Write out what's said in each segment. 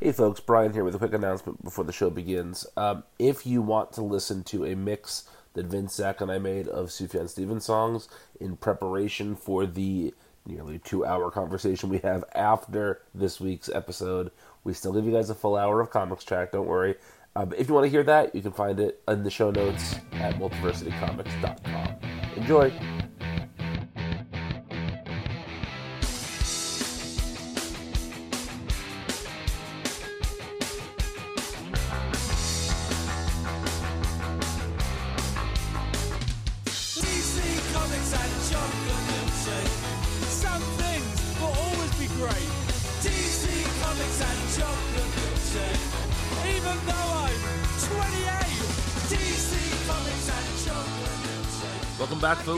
Hey folks, Brian here with a quick announcement before the show begins. Um, if you want to listen to a mix that Vince, Zach, and I made of Sufjan Stevens songs in preparation for the nearly two hour conversation we have after this week's episode, we still give you guys a full hour of comics track, don't worry. Um, if you want to hear that, you can find it in the show notes at multiversitycomics.com. Enjoy!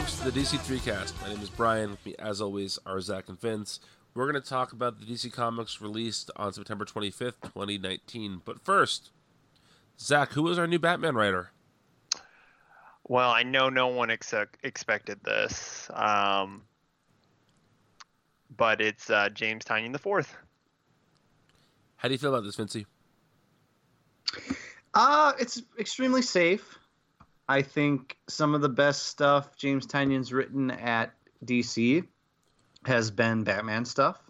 Folks, to the DC3 cast. My name is Brian. With me, as always, are Zach and Vince. We're going to talk about the DC Comics released on September 25th, 2019. But first, Zach, who is our new Batman writer? Well, I know no one ex- expected this, um, but it's uh, James Tynion the fourth. How do you feel about this, Vincey? Uh, it's extremely safe. I think some of the best stuff James Tynion's written at DC has been Batman stuff.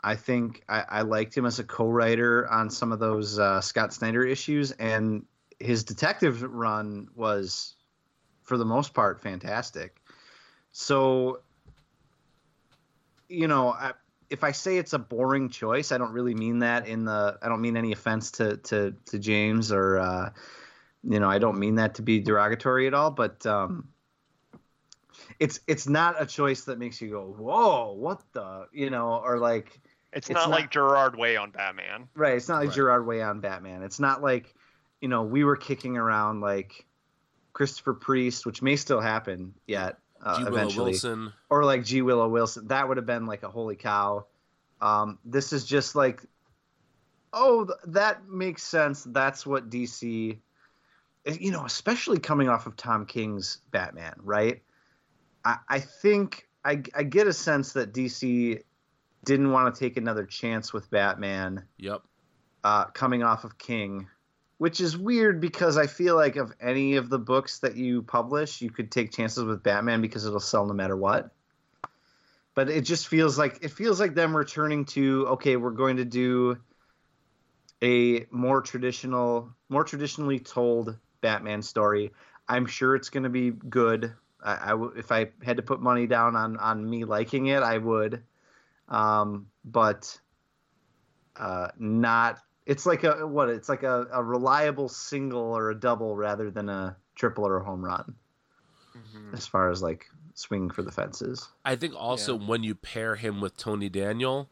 I think I, I liked him as a co-writer on some of those uh, Scott Snyder issues, and his detective run was, for the most part, fantastic. So, you know, I, if I say it's a boring choice, I don't really mean that in the. I don't mean any offense to to to James or, uh, you know, I don't mean that to be derogatory at all. But um, it's it's not a choice that makes you go, whoa, what the, you know, or like. It's, It's not, not- like Gerard Way on Batman. Right. It's not like Right. Gerard Way on Batman. It's not like, you know, we were kicking around like Christopher Priest, which may still happen yet uh, G. Willow eventually, Wilson. or like G. Willow Wilson. That would have been like a holy cow. Um, this is just like, oh, th- that makes sense. That's what DC, you know, especially coming off of Tom King's Batman, right? I, I think I, I get a sense that DC didn't want to take another chance with Batman Yep. uh, coming off of King, which is weird because I feel like of any of the books that you publish, you could take chances with Batman because it'll sell no matter what. But it just feels like it feels like them returning to okay, we're going to do a more traditional, more traditionally told Batman story. I'm sure it's going to be good. I, I w- if I had to put money down on on me liking it, I would. Um, but uh, not. It's like a what? It's like a, a reliable single or a double rather than a triple or a home run. As far as like swinging for the fences. I think also when you pair him with Tony Daniel,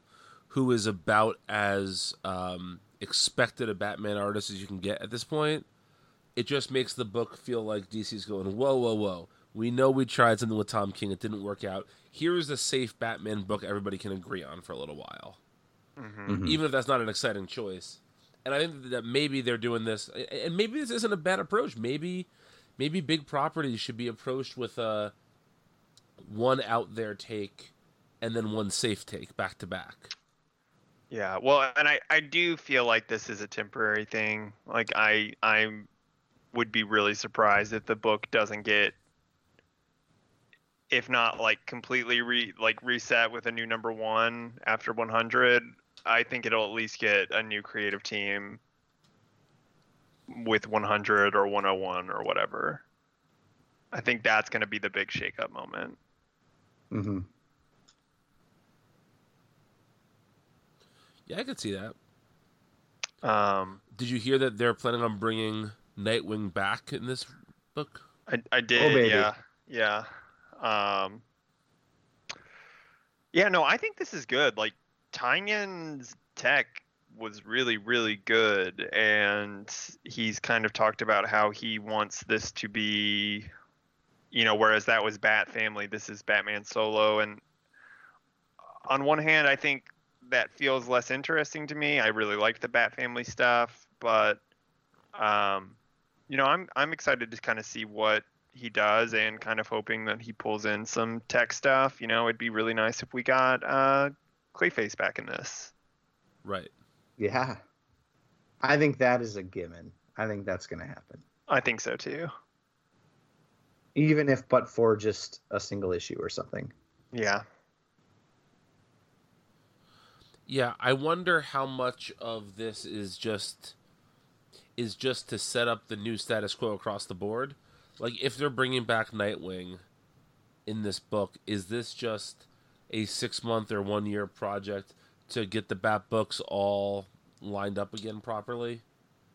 who is about as um, expected a Batman artist as you can get at this point, it just makes the book feel like DC's going, whoa, whoa, whoa. We know we tried something with Tom King, it didn't work out. Here's a safe Batman book everybody can agree on for a little while, mm-hmm. Mm-hmm. even if that's not an exciting choice. And I think that maybe they're doing this, and maybe this isn't a bad approach. Maybe, maybe big properties should be approached with a one out there take and then one safe take back to back. Yeah, well, and I, I do feel like this is a temporary thing. Like I I would be really surprised if the book doesn't get, if not like completely re like reset with a new number one after 100. I think it'll at least get a new creative team with 100 or 101 or whatever. I think that's going to be the big shakeup moment. Mm-hmm. Yeah, I could see that. Um, Did you hear that they're planning on bringing Nightwing back in this book? I, I did, baby. yeah, yeah, um, yeah. No, I think this is good. Like Tynion's tech was really, really good, and he's kind of talked about how he wants this to be, you know, whereas that was Bat Family, this is Batman Solo, and on one hand, I think that feels less interesting to me. I really like the Bat Family stuff, but um, you know, I'm I'm excited to kind of see what he does and kind of hoping that he pulls in some tech stuff. You know, it'd be really nice if we got uh, Clayface back in this. Right. Yeah. I think that is a given. I think that's going to happen. I think so too. Even if but for just a single issue or something. Yeah. Yeah, I wonder how much of this is just is just to set up the new status quo across the board. Like if they're bringing back Nightwing in this book, is this just a 6 month or 1 year project to get the Bat books all lined up again properly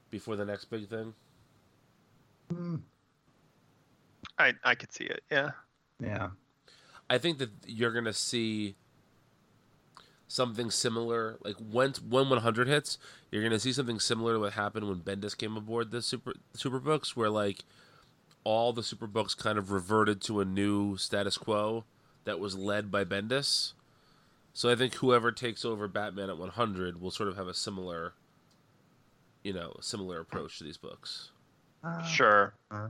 before the next big thing? Mm. I I could see it. Yeah. Yeah. I think that you're gonna see something similar. Like when when 100 hits, you're gonna see something similar to what happened when Bendis came aboard the super super books, where like all the super books kind of reverted to a new status quo that was led by Bendis. So I think whoever takes over Batman at 100 will sort of have a similar, you know, similar approach to these books. Sure. Uh-huh.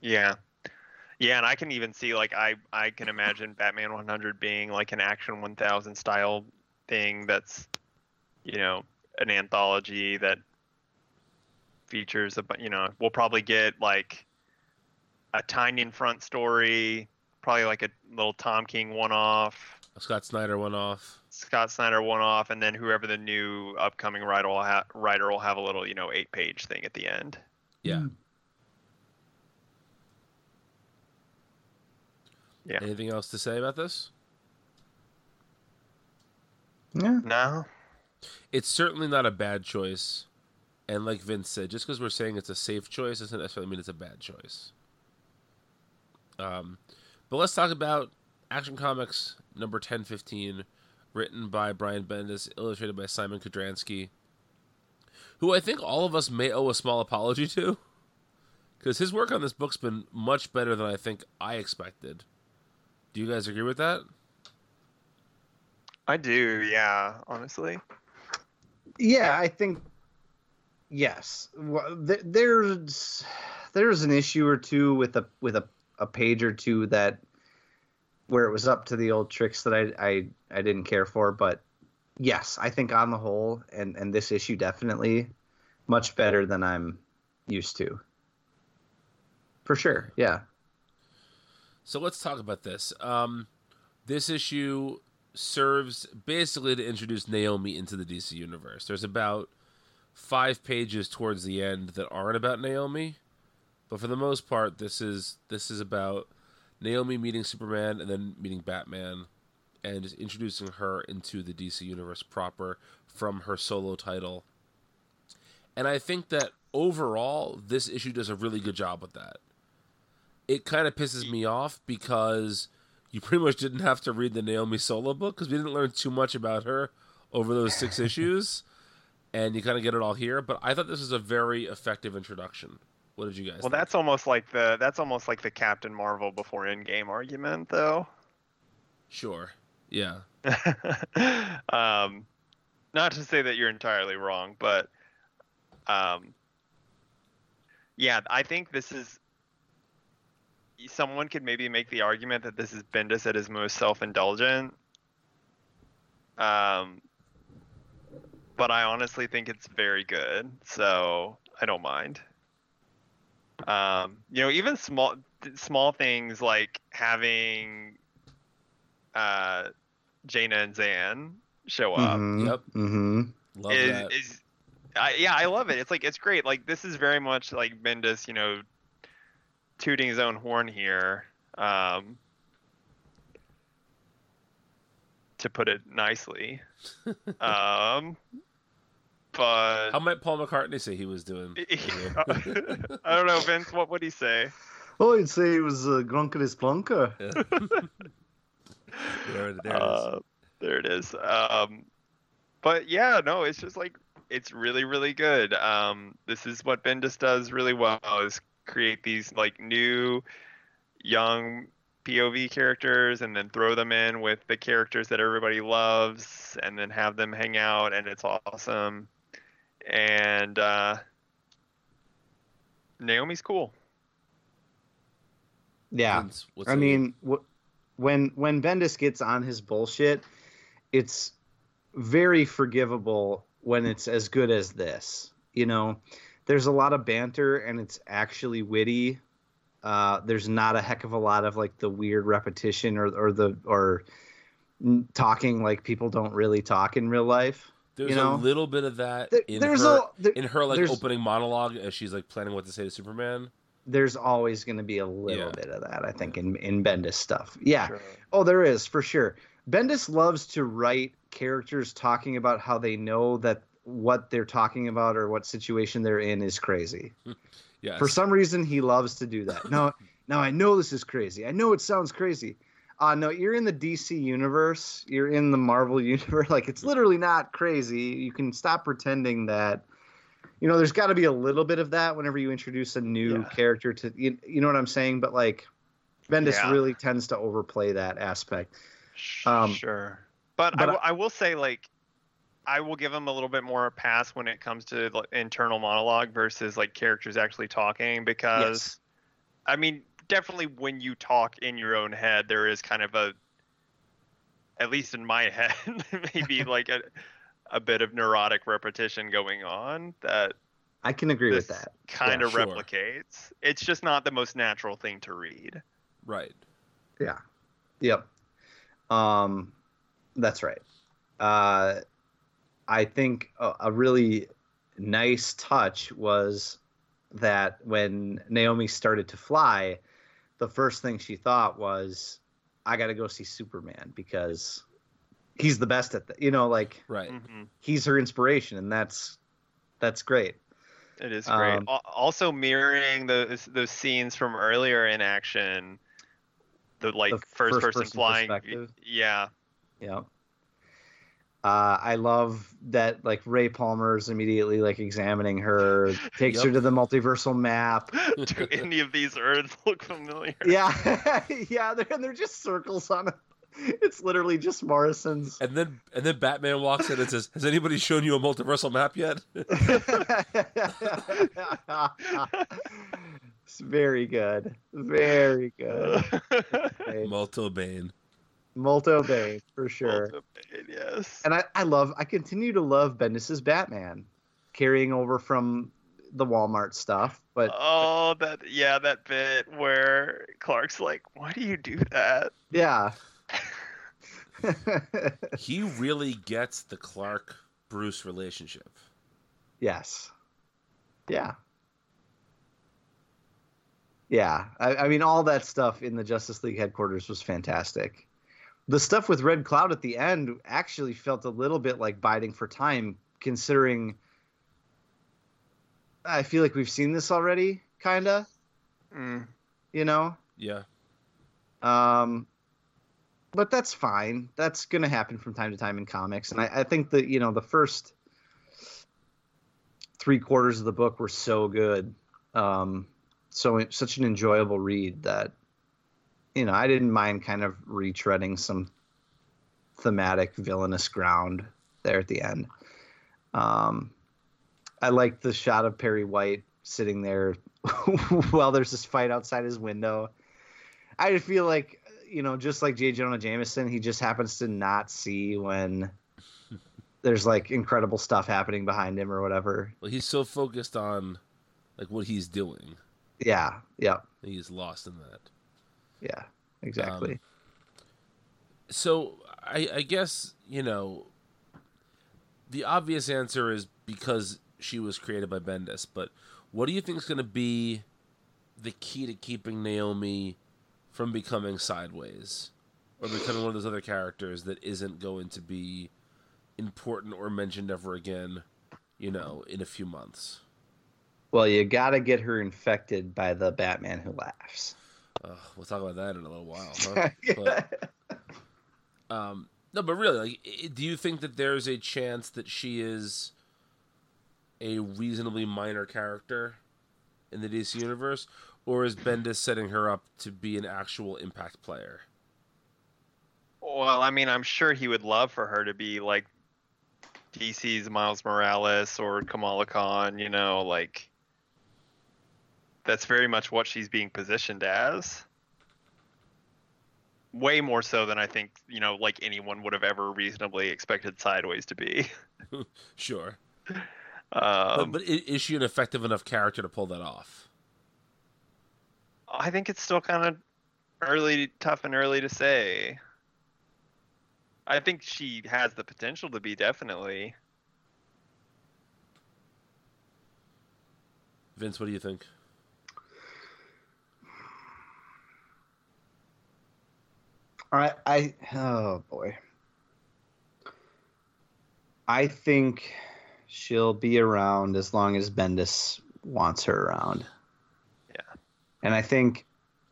Yeah. Yeah, and I can even see like I I can imagine Batman 100 being like an Action 1000 style thing that's you know an anthology that features a bu- you know we'll probably get like a Tynion front story, probably like a little Tom King one off, Scott Snyder one-off Scott Snyder one off, and then whoever the new upcoming writer will ha- writer will have a little you know eight page thing at the end. Yeah. Mm. Yeah. Anything else to say about this? Yeah. No. it's certainly not a bad choice. And like Vince said, just because we're saying it's a safe choice doesn't necessarily mean it's a bad choice. Um, but let's talk about Action Comics number 1015, written by Brian Bendis, illustrated by Szymon Kudranski, who I think all of us may owe a small apology to. Because his work on this book's been much better than I think I expected. Do you guys agree with that? I do, yeah, honestly. Yeah, I think yes. Well, th- There's there's an issue or two with a with a, a page or two that where it was up to the old tricks that I I, I didn't care for, but yes, I think on the whole, and and this issue definitely much better than I'm used to. For sure, yeah. So let's talk about this. Um, this issue serves basically to introduce Naomi into the DC universe. There's about five pages towards the end that aren't about Naomi, but for the most part, this is this is about Naomi meeting Superman and then meeting Batman, and just introducing her into the DC universe proper from her solo title. And I think that overall, this issue does a really good job with that it kind of pisses me off because you pretty much didn't have to read the Naomi solo book because we didn't learn too much about her over those six issues, and you kind of get it all here. But I thought this was a very effective introduction. What did you guys? Well, think? that's almost like the that's almost like the Captain Marvel before Endgame argument, though. sure, yeah, um, not to say that you're entirely wrong, but um, yeah, I think this is. Someone could maybe make the argument that this is Bendis at his most self-indulgent. Um, but I honestly think it's very good, so I don't mind. Um, you know, even small small things like having uh, Jayna and Zan show up Yep. Mm-hmm. love is, that. is I, yeah, I love it. It's like it's great. Like this is very much like Bendis, you know, tooting his own horn here. Um, to put it nicely. um, but How might Paul McCartney say he was doing? I don't know, Vince. What would he say? Oh, he'd say he was uh, Grunkelis Plunker. there, there it is. Uh, there it is. Um, but yeah, no, it's just like it's really, really good. Um, this is what Bendis does really well: is create these like new, young POV characters, and then throw them in with the characters that everybody loves, and then have them hang out, and it's awesome. And uh, Naomi's cool. Yeah. Vince, what's I mean, wh- when when Bendis gets on his bullshit, it's very forgivable when it's as good as this. You know, there's a lot of banter and it's actually witty. Uh, there's not a heck of a lot of like the weird repetition or or the or talking like people don't really talk in real life. There's you know? a little bit of that There- in there's her a there- in her like opening monologue as she's like planning what to say to Superman. there's always going to be a little Yeah. bit of that, I think, in in Bendis stuff. Yeah. Sure. Oh, there is for sure. Bendis loves to write characters talking about how they know that what they're talking about or what situation they're in is crazy. Yes. For some reason, he loves to do that. No, now I know this is crazy. I know it sounds crazy. Uh, no, you're in the DC universe. You're in the Marvel universe. Like it's literally not crazy. You can stop pretending that. You know, there's got to be a little bit of that whenever you introduce a new Yeah. character to. You, you know what I'm saying? But like, Bendis Yeah. really tends to overplay that aspect. Um, sure. But, but I, w- I will say, like, I will give him a little bit more pass when it comes to like, internal monologue versus like characters actually talking because, Yes. I mean, definitely when you talk in your own head, there is kind of a, at least in my head, maybe like a, a bit of neurotic repetition going on that I can agree with that. kind Yeah, of sure. replicates. It's just not the most natural thing to read. right. Yeah. Yep. Um, that's right. Uh, I think a, a really nice touch was that when Naomi started to fly, the first thing she thought was, "I got to go see Superman because he's the best at that." You know, like Right. hmm he's her inspiration, and that's that's great. It is great. Um, also mirroring those those scenes from earlier in action, the like The first, person first-person flying. Yeah, Yeah. Uh, I love that like Ray Palmer's immediately like examining her, takes her to the multiversal map. do any of these Earths look familiar? Yeah, yeah, they're, and they're just circles on it. It's literally just Morrison's. And then and then Batman walks in and says, "Has anybody shown you a multiversal map yet?" it's very good, very good. Okay. Multo Bane. Molto Bay for sure. Multiple- Yes. and I, I love I continue to love Bendis's Batman carrying over from the Walmart stuff, but oh, that yeah, that bit where Clark's like, "Why do you do that?" yeah. He really gets the Clark Bruce relationship. yes. Yeah. Yeah. I, I mean all that stuff in the Justice League headquarters was fantastic. The stuff with Red Cloud at the end actually felt a little bit like biding for time, considering I feel like we've seen this already, kinda, Mm. you know? Yeah. Um, but that's fine. That's going to happen from time to time in comics, and I, I think that you know the first three quarters of the book were so good, um, so such an enjoyable read that you know I didn't mind kind of retreading some thematic villainous ground there at the end. Um, I liked the shot of Perry White sitting there while there's this fight outside his window. I feel like you know, just like J. Jonah Jameson, he just happens to not see when there's like incredible stuff happening behind him or whatever. Well, he's so focused on like what he's doing, Yeah, yeah, he's lost in that. Yeah, exactly. Um, so I, I guess you know the obvious answer is because she was created by Bendis. But what do you think is going to be the key to keeping Naomi from becoming sideways or becoming one of those other characters that isn't going to be important or mentioned ever again? You know, in a few months. well, you got to get her infected by the Batman who laughs. Uh, we'll talk about that in a little while. Huh? But- Um, no, but really, like, do you think that there's a chance that she is a reasonably minor character in the DC universe, or is Bendis setting her up to be an actual impact player? Well, I mean, I'm sure he would love for her to be like DC's Miles Morales or Kamala Khan, you know, like that's very much what she's being positioned as. way more so than I think you know like anyone would have ever reasonably expected Sideways to be. Sure, Um, but, but is she an effective enough character to pull that off? I think it's still kind of early, tough and early to say. I think she has the potential to be definitely. Vince, what do you think? All right, I oh boy. I think she'll be around as long as Bendis wants her around. Yeah. And I think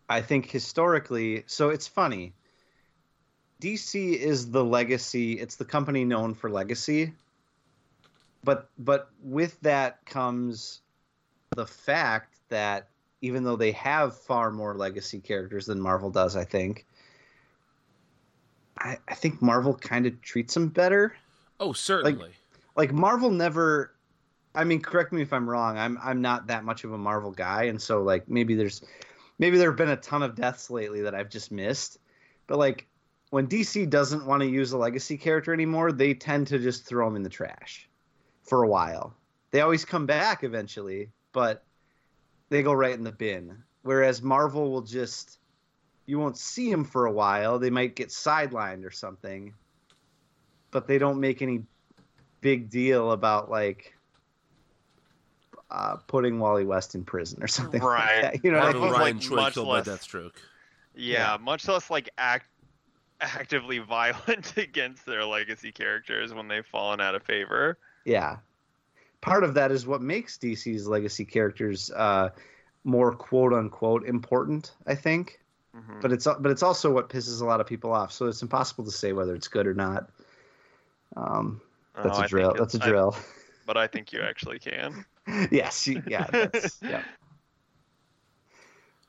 I think historically, so it's funny. DC is the legacy, it's the company known for legacy. But but with that comes the fact that even though they have far more legacy characters than Marvel does, I think, I, I think Marvel kind of treats them better. Oh, certainly. Like Marvel never. I mean, correct me if I'm wrong. I'm I'm not that much of a Marvel guy, and so like maybe there's maybe there have been a ton of deaths lately that I've just missed. But like when DC doesn't want to use a legacy character anymore, they tend to just throw them in the trash for a while. They always come back eventually, but they go right in the bin. Whereas Marvel will just you won't see them for a while. They might get sidelined or something, but they don't make any big deal about like uh, putting Wally West in prison or something. Right. Like that. You know, Or what I Marvel- mean? was, Ryan like, Choi much killed less- by Deathstroke. Yeah, much less like act actively violent against their legacy characters when they've fallen out of favor. yeah. Part of that is what makes DC's legacy characters uh, more quote unquote important. I think. Mhm. but it's but it's also what pisses a lot of people off. So it's impossible to say whether it's good or not. Um, Oh, that's I a drill. That's a it's- I- drill. but I think you actually can. yes. you- Yeah. That's, yeah.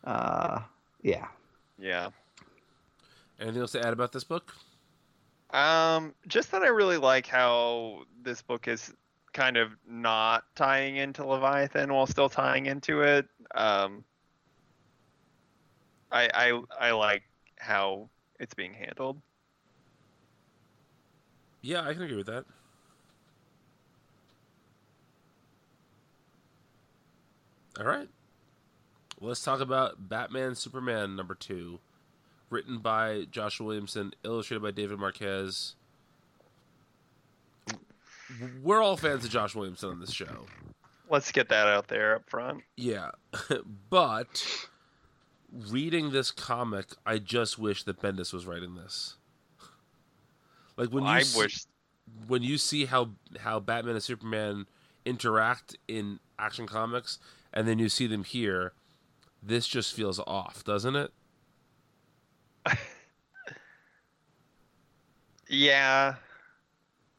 Uh, yeah. Yeah. Anything else to add about this book? Um, just that I really like how this book is kind of not tying into Leviathan while still tying into it. Um, I I I like how it's being handled. Yeah, I can agree with that. All right. Well, let's talk about Batman Superman number two, written by Joshua Williamson, illustrated by David Marquez. We're all fans of Josh Williamson on this show. Let's get that out there up front. Yeah, but reading this comic, I just wish that Bendis was writing this. Like when you I s- wish when you see how how Batman and Superman interact in Action Comics, and then you see them here, this just feels off, doesn't it? Yeah,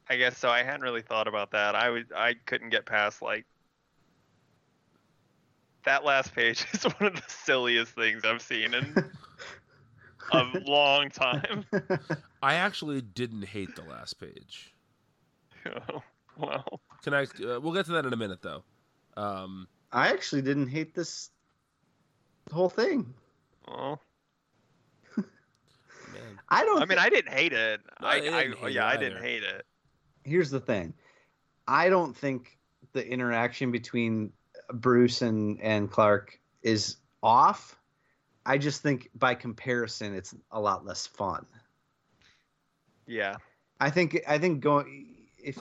I guess so. I hadn't really thought about that. I was I couldn't get past like that last page is one of the silliest things I've seen in a long time. I actually didn't hate the last page. Oh, well, Can I? Uh, we'll get to that in a minute, though. Um, I actually didn't hate this whole thing. well, man, I don't. I mean, I didn't hate it. No, I, I didn't I, hate yeah, it I didn't hate it. here's the thing. I don't think the interaction between Bruce and and Clark is off. I just think by comparison, it's a lot less fun. Yeah, I think I think going if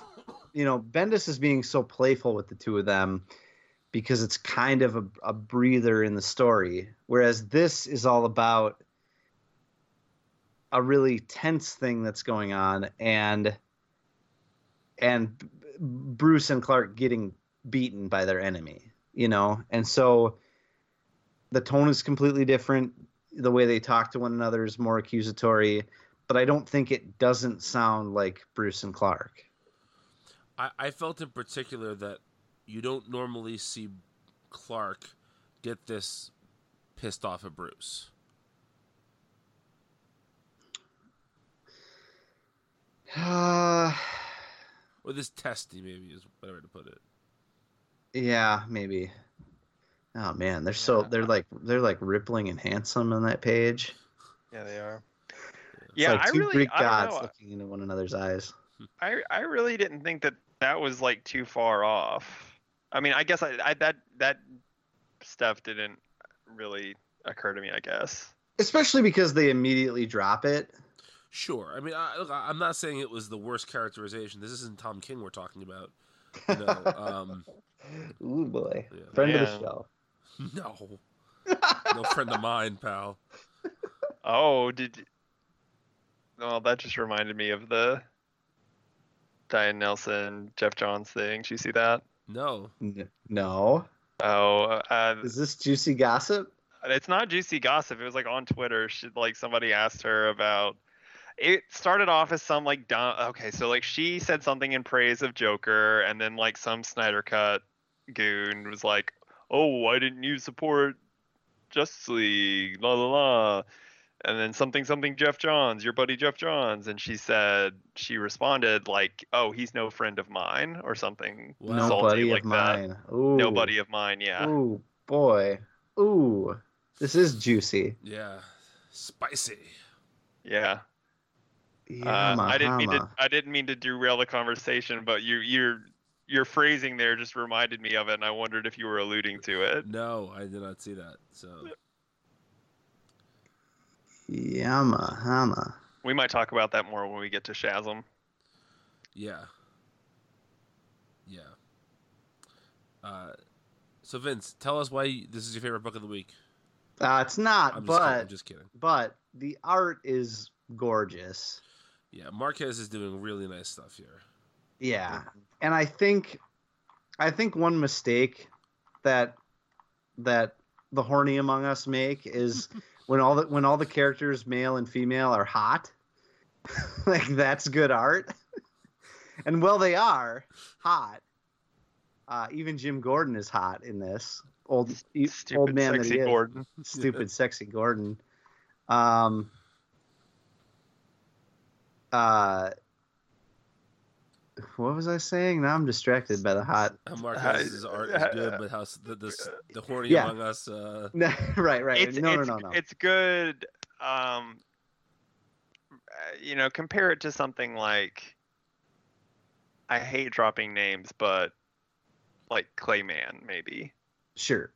you know Bendis is being so playful with the two of them because it's kind of a, a breather in the story, whereas this is all about a really tense thing that's going on and and Bruce and Clark getting beaten by their enemy, you know, and so the tone is completely different. The way they talk to one another is more accusatory but I don't think it doesn't sound like Bruce and Clark. I, I felt in particular that you don't normally see Clark get this pissed off at Bruce. Uh, Or this testy, maybe is a better way to put it. Yeah, maybe. Oh man, they're so Yeah. they're like they're like rippling and handsome on that page. yeah, they are. Yeah, like I two really, Greek gods know. looking into one another's eyes. I I really didn't think that that was like too far off. I mean, I guess I, I that that stuff didn't really occur to me. I guess. Especially because they immediately drop it. Sure. I mean, I, look, I'm not saying it was the worst characterization. This isn't Tom King we're talking about. You know, um, Ooh boy, Yeah. friend of the show. no, no friend of mine, pal. Oh, did. Well, that just reminded me of the Diane Nelson, Geoff Johns thing. Did you see that? No. N- no, Oh, uh, is this juicy gossip? it's not juicy gossip. It was like on Twitter. She, like somebody asked her about. It started off as some like dumb. Okay, so like she said something in praise of Joker, and then like some Snyder Cut goon was like, "Oh, why didn't you support Justice League?" La la la. And then something something Geoff Johns, your buddy Geoff Johns, and she said she responded like, "Oh, he's no friend of mine" or something Wow. salty Nobody like of that. mine. Ooh. Nobody of mine, yeah. Ooh boy. Ooh, this is juicy. Yeah. Spicy. Yeah. Yeah, Uh, I didn't mean to. I didn't mean to derail the conversation, but you, your, your phrasing there just reminded me of it, and I wondered if you were alluding to it. No, I did not see that. So Yamahama. We might talk about that more when we get to Shazam. yeah. Yeah. Uh, so Vince, tell us why you, this is your favorite book of the week. Uh, it's not, I'm just, kidding, I'm but just kidding. but the art is gorgeous. Yeah, Marquez is doing really nice stuff here. Yeah, and I think, I think one mistake that that the horny among us make is when all the when all the characters, male and female, are hot. like that's good art. and well, they are hot. Uh, even Jim Gordon is hot in this old Stupid, old man that he is. Gordon. Stupid, sexy Gordon. Um. Uh. What was I saying? Now I'm distracted by the hot. How Marquez's art is good, but how the the, the horny Yeah. among us. Uh, right, right. It's, no, it's, no, no, no. It's good. Um, uh, you know, compare it to something like. I hate dropping names, but like Clay Mann, maybe. Sure.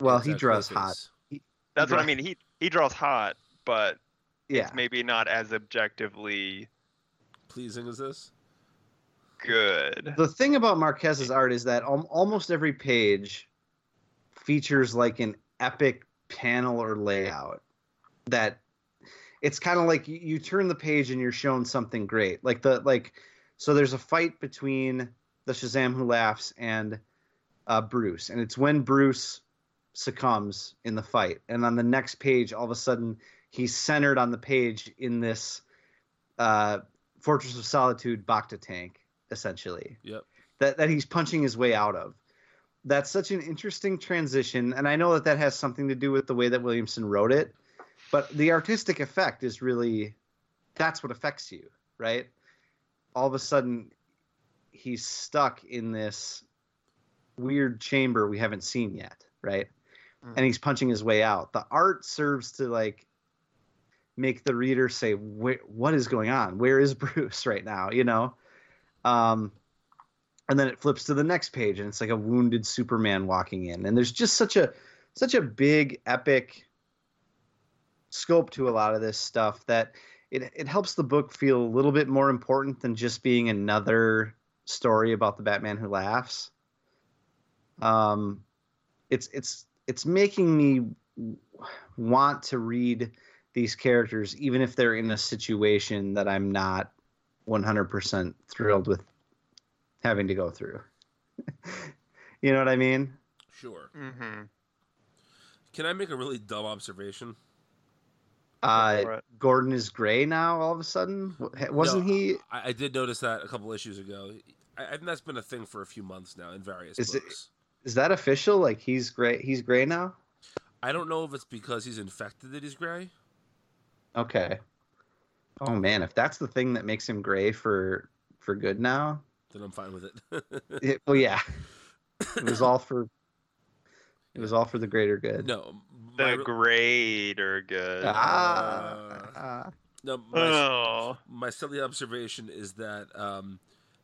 Well, he uh, draws Clayface. hot. That's what I mean. He he draws hot, but Yeah. it's maybe not as objectively Pleasing as this? Good. The thing about Marquez's art is that al- almost every page features like an epic panel or layout that it's kind of like you, you turn the page and you're shown something great. Like the like so there's a fight between the Shazam who laughs and uh, Bruce, and it's when Bruce succumbs in the fight, and on the next page, all of a sudden he's centered on the page in this uh, Fortress of Solitude Bacta tank, essentially Yep. that that he's punching his way out of. That's such an interesting transition, and I know that that has something to do with the way that Williamson wrote it, but the artistic effect is really that's what affects you, right? All of a sudden, he's stuck in this weird chamber we haven't seen yet, right? Mhm. And he's punching his way out. The art serves to like make the reader say, "What is going on? Where is Bruce right now?" You know. Um, and then it flips to the next page, and it's like a wounded Superman walking in, and there's just such a such a big epic scope to a lot of this stuff that it it helps the book feel a little bit more important than just being another story about the Batman who laughs. Um, it's it's it's making me want to read these characters even if they're in a situation that I'm not 100% thrilled with having to go through. you know what I mean? Sure. Mm-hmm. Can I make a really dumb observation? Uh. Gordon is gray now all of a sudden. Wasn't No, he? I, I did notice that a couple issues ago. I, I think that's been a thing for a few months now in various Is books. Is that official? Like he's gray? He's gray now? I don't know if it's because he's infected that he's gray. Okay. Oh man, if that's the thing that makes him gray for for good now, Then I'm fine with it. it, well, yeah, it was all for it was all for the greater good. no, The my, grade good. Ah, Uh. No, my, Oh, my silly observation is that um,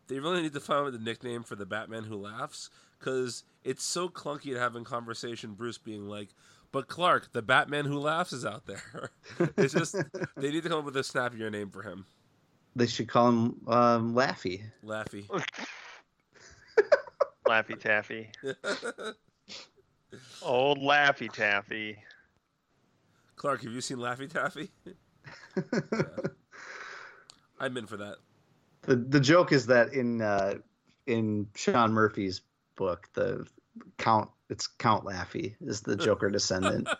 they really need to find out the nickname for the Batman who laughs because it's so clunky to have in conversation. Bruce being like, "But Clark, the Batman who laughs is out there." it's just they need to come up with a snappier name for him. They should call him um, Laffy. Laffy. Laffy Taffy. Old Laffy Taffy. Clark, have you seen Laffy Taffy? I'm in for that. The the joke is that in uh, in Sean Murphy's book, the Count it's Count Laffy is the Joker descendant.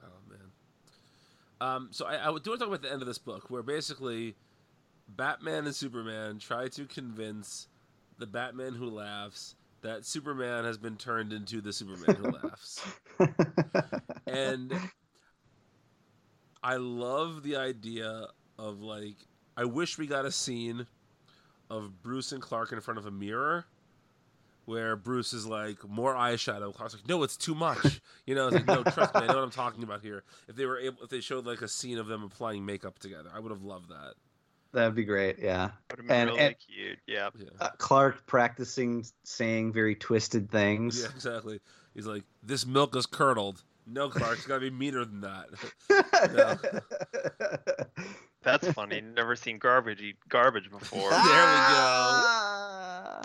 Oh man. Um, so I, I do want to talk about the end of this book, where basically Batman and Superman try to convince the Batman who laughs that Superman has been turned into the Superman who laughs, and I love the idea of like I wish we got a scene of Bruce and Clark in front of a mirror where Bruce is like more eyeshadow. Clark's like, no, it's too much. You know, it's like, no, trust me, I know what I'm talking about here. If they were able, if they showed like a scene of them applying makeup together, I would have loved that. That'd be great. Yeah. Would And- really and- cute. Yeah. Yeah, Uh, Clark practicing saying very twisted things. yeah, exactly. He's like, this milk is curdled. No, Clark, it's got to be meaner than that. That's funny. Never seen garbage eat garbage before. There we go. Ah.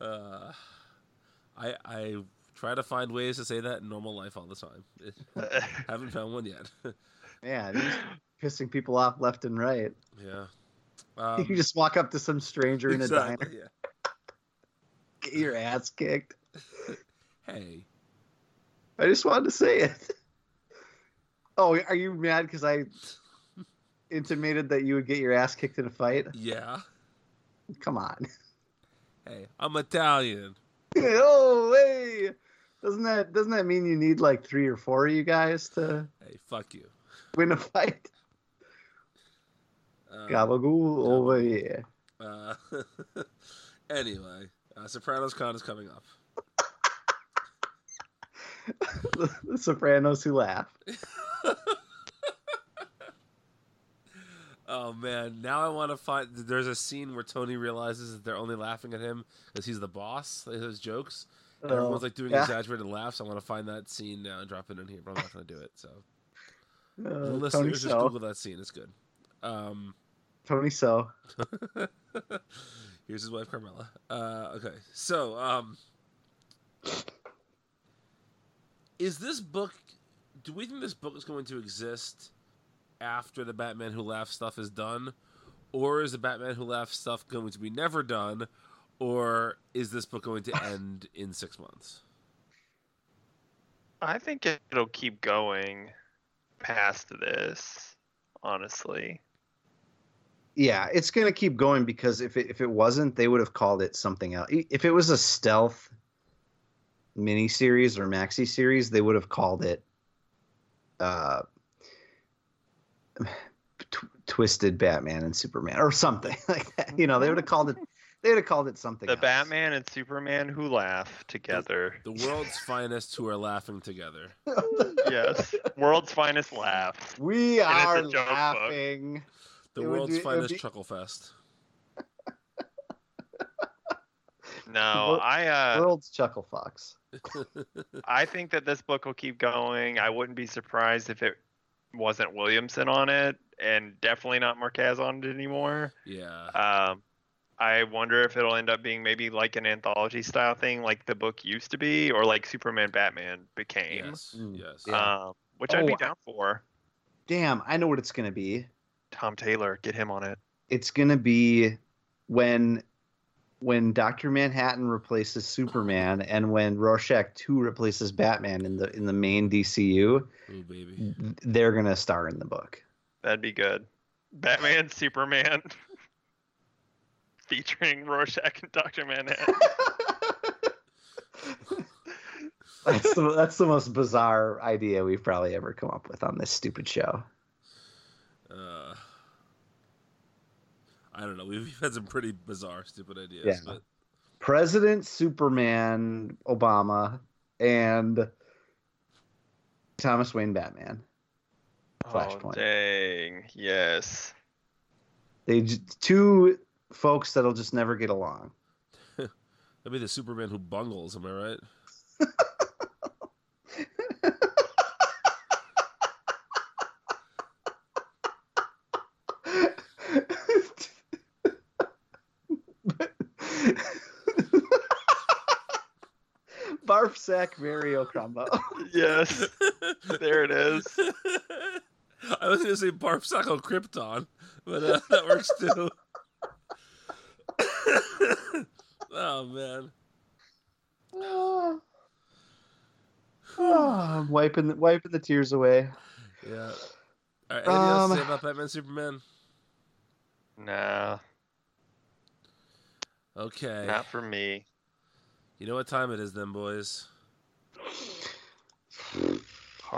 Uh, I I try to find ways to say that in normal life all the time. Haven't found one yet. Yeah, he's pissing people off left and right. yeah. you Um, just walk up to some stranger in a diner, yeah. get your ass kicked. Hey, I just wanted to say it. Oh, are you mad because I intimated that you would get your ass kicked in a fight? yeah. Come on. Hey, I'm Italian. oh, hey. Doesn't that doesn't that mean you need like three or four of you guys to Hey, fuck you. win a fight? Uh, Gabagool over here. uh, anyway, uh, Sopranos Con is coming up. the Sopranos who laugh. Oh man, now I want to find. There's a scene where Tony realizes that they're only laughing at him because he's the boss. His jokes. And everyone's like doing Oh, yeah. exaggerated laughs. I want to find that scene now and drop it in here, but I'm not going to do it. So, Uh, the Tony listeners just So. Google that scene. It's good. Um, Tony So. here's his wife Carmela. Uh, okay, so um, is this book? Do we think this book is going to exist after the Batman Who Laughs stuff is done, or is the Batman Who Laughs stuff going to be never done, or is this book going to end in six months? I think it'll keep going past this, honestly. Yeah, it's gonna keep going because if it if it wasn't, they would have called it something else. If it was a stealth mini series or maxi series, they would have called it uh, tw- Twisted Batman and Superman or something like that. You know, they would have called it. They would have called it something. The else. Batman and Superman who laugh together. The world's finest who are laughing together. yes. World's finest laugh. We it's are joke book. laughing. The It world's be- finest be- chuckle fest. No, Wor- I uh World's Chuckle Fox. I think that this book will keep going. I wouldn't be surprised if it wasn't Williamson on it and definitely not Marquez on it anymore. Yeah. Um I wonder if it'll end up being maybe like an anthology style thing like the book used to be or like Superman Batman became. Yes. Mm, Yes. Um which I'd be Oh, down for. Damn, I know what it's gonna be. Tom Taylor, get him on it. it's gonna be when when Doctor Manhattan replaces Superman and when Rorschach Two replaces Batman in the in the main DCU, Ooh, baby. they're gonna star in the book. That'd be good. Batman, Superman, featuring Rorschach and Doctor Manhattan. that's the that's the most bizarre idea we've probably ever come up with on this stupid show. Uh, I don't know. We've, we've had some pretty bizarre, stupid ideas. Yeah. But President Superman Obama and Thomas Wayne Batman. Oh, Flashpoint. dang. Yes. They two folks that'll just never get along. That'd be the Superman who bungles. Am I right? Barf sack Mario combo. Yes. there it is. I was gonna say Barf Sacco Krypton, but uh, that works too. oh man. oh, I'm wiping the, wiping the tears away. Yeah. All right, anything else to say Um, about Batman Superman? Nah, Okay. not for me. You know what time it is then, boys?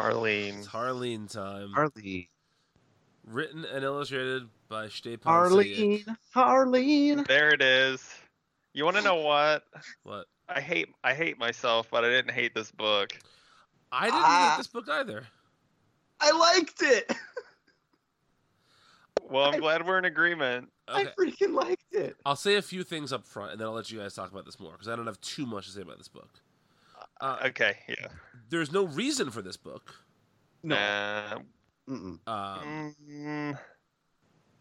Harleen. It's Harleen time. Harley, Written and illustrated by Stjepan Šejić. Harleen, Harleen. There it is. You want to know what? What? I hate I hate myself, but I didn't hate this book. I didn't Ah. like this book either. I liked it. Well, I'm glad we're in agreement. Okay. I freaking liked it. I'll say a few things up front, and then I'll let you guys talk about this more because I don't have too much to say about this book. Uh, Okay, yeah. there's no reason for this book. No. Uh, Um, mm,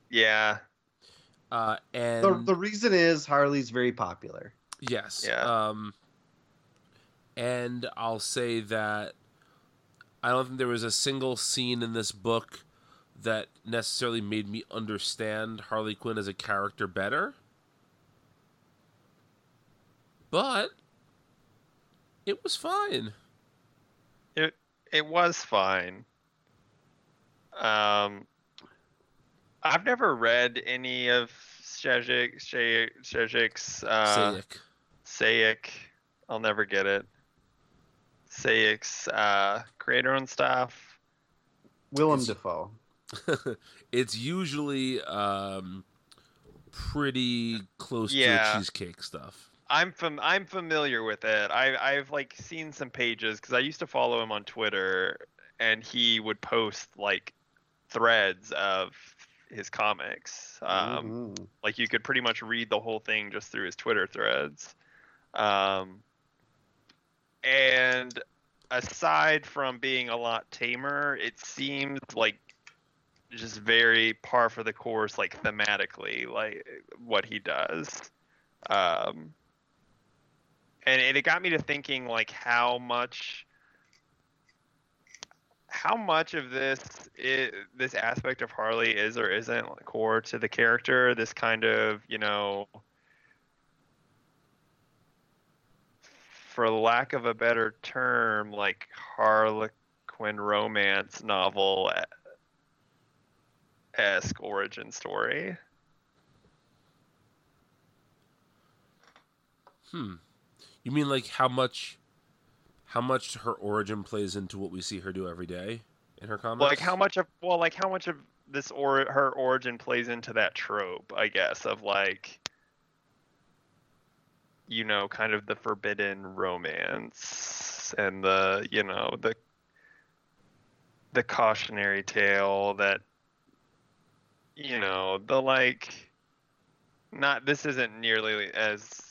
yeah. uh, and The, the reason is Harley's very popular. yes, Yeah. Um, and I'll say that I don't think there was a single scene in this book that necessarily made me understand Harley Quinn as a character better. But it was fine. It it was fine. Um, I've never read any of Shajik Shajik's uh, Šejić. Šejić. I'll never get it. Šejić's uh, creator-owned stuff. Willem It's- Dafoe. it's usually um, pretty close Yeah. to cheesecake stuff. I'm fam- I'm familiar with it. I I've like seen some pages because I used to follow him on Twitter, and he would post like threads of his comics. Um, Mhm. like you could pretty much read the whole thing just through his Twitter threads. Um, and aside from being a lot tamer, it seemed like just very par for the course, like thematically, like what he does. Um, and, it got me to thinking like how much how much of this this aspect of Harley is or isn't core to the character this kind of you know for lack of a better term like Harlequin romance novel esque origin story Hmm. You mean like how much how much her origin plays into what we see her do every day in her comics? like how much of well like how much of this or her origin plays into that trope i guess of like you know kind of the forbidden romance and the you know the the cautionary tale that you know the like not this isn't nearly as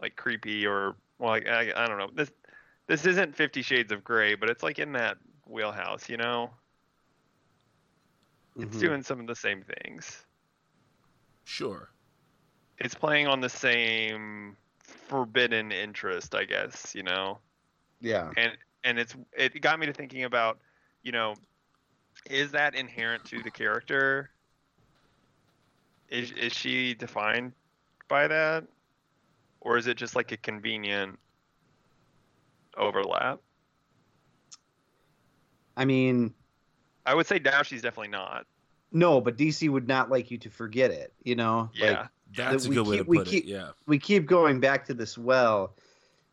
like creepy or well like, I, I don't know this this isn't 50 shades of gray but it's like in that wheelhouse you know it's Mhm. doing some of the same things Sure. it's playing on the same forbidden interest i guess you know Yeah. and and it's it got me to thinking about you know is that inherent to the character is is she defined by that or is it just like a convenient overlap I mean, i would say now she's definitely not no, but DC would not like you to forget it. You know. Yeah. Like, That's a we good way keep- to we put keep- it. Yeah. we keep going back to this well.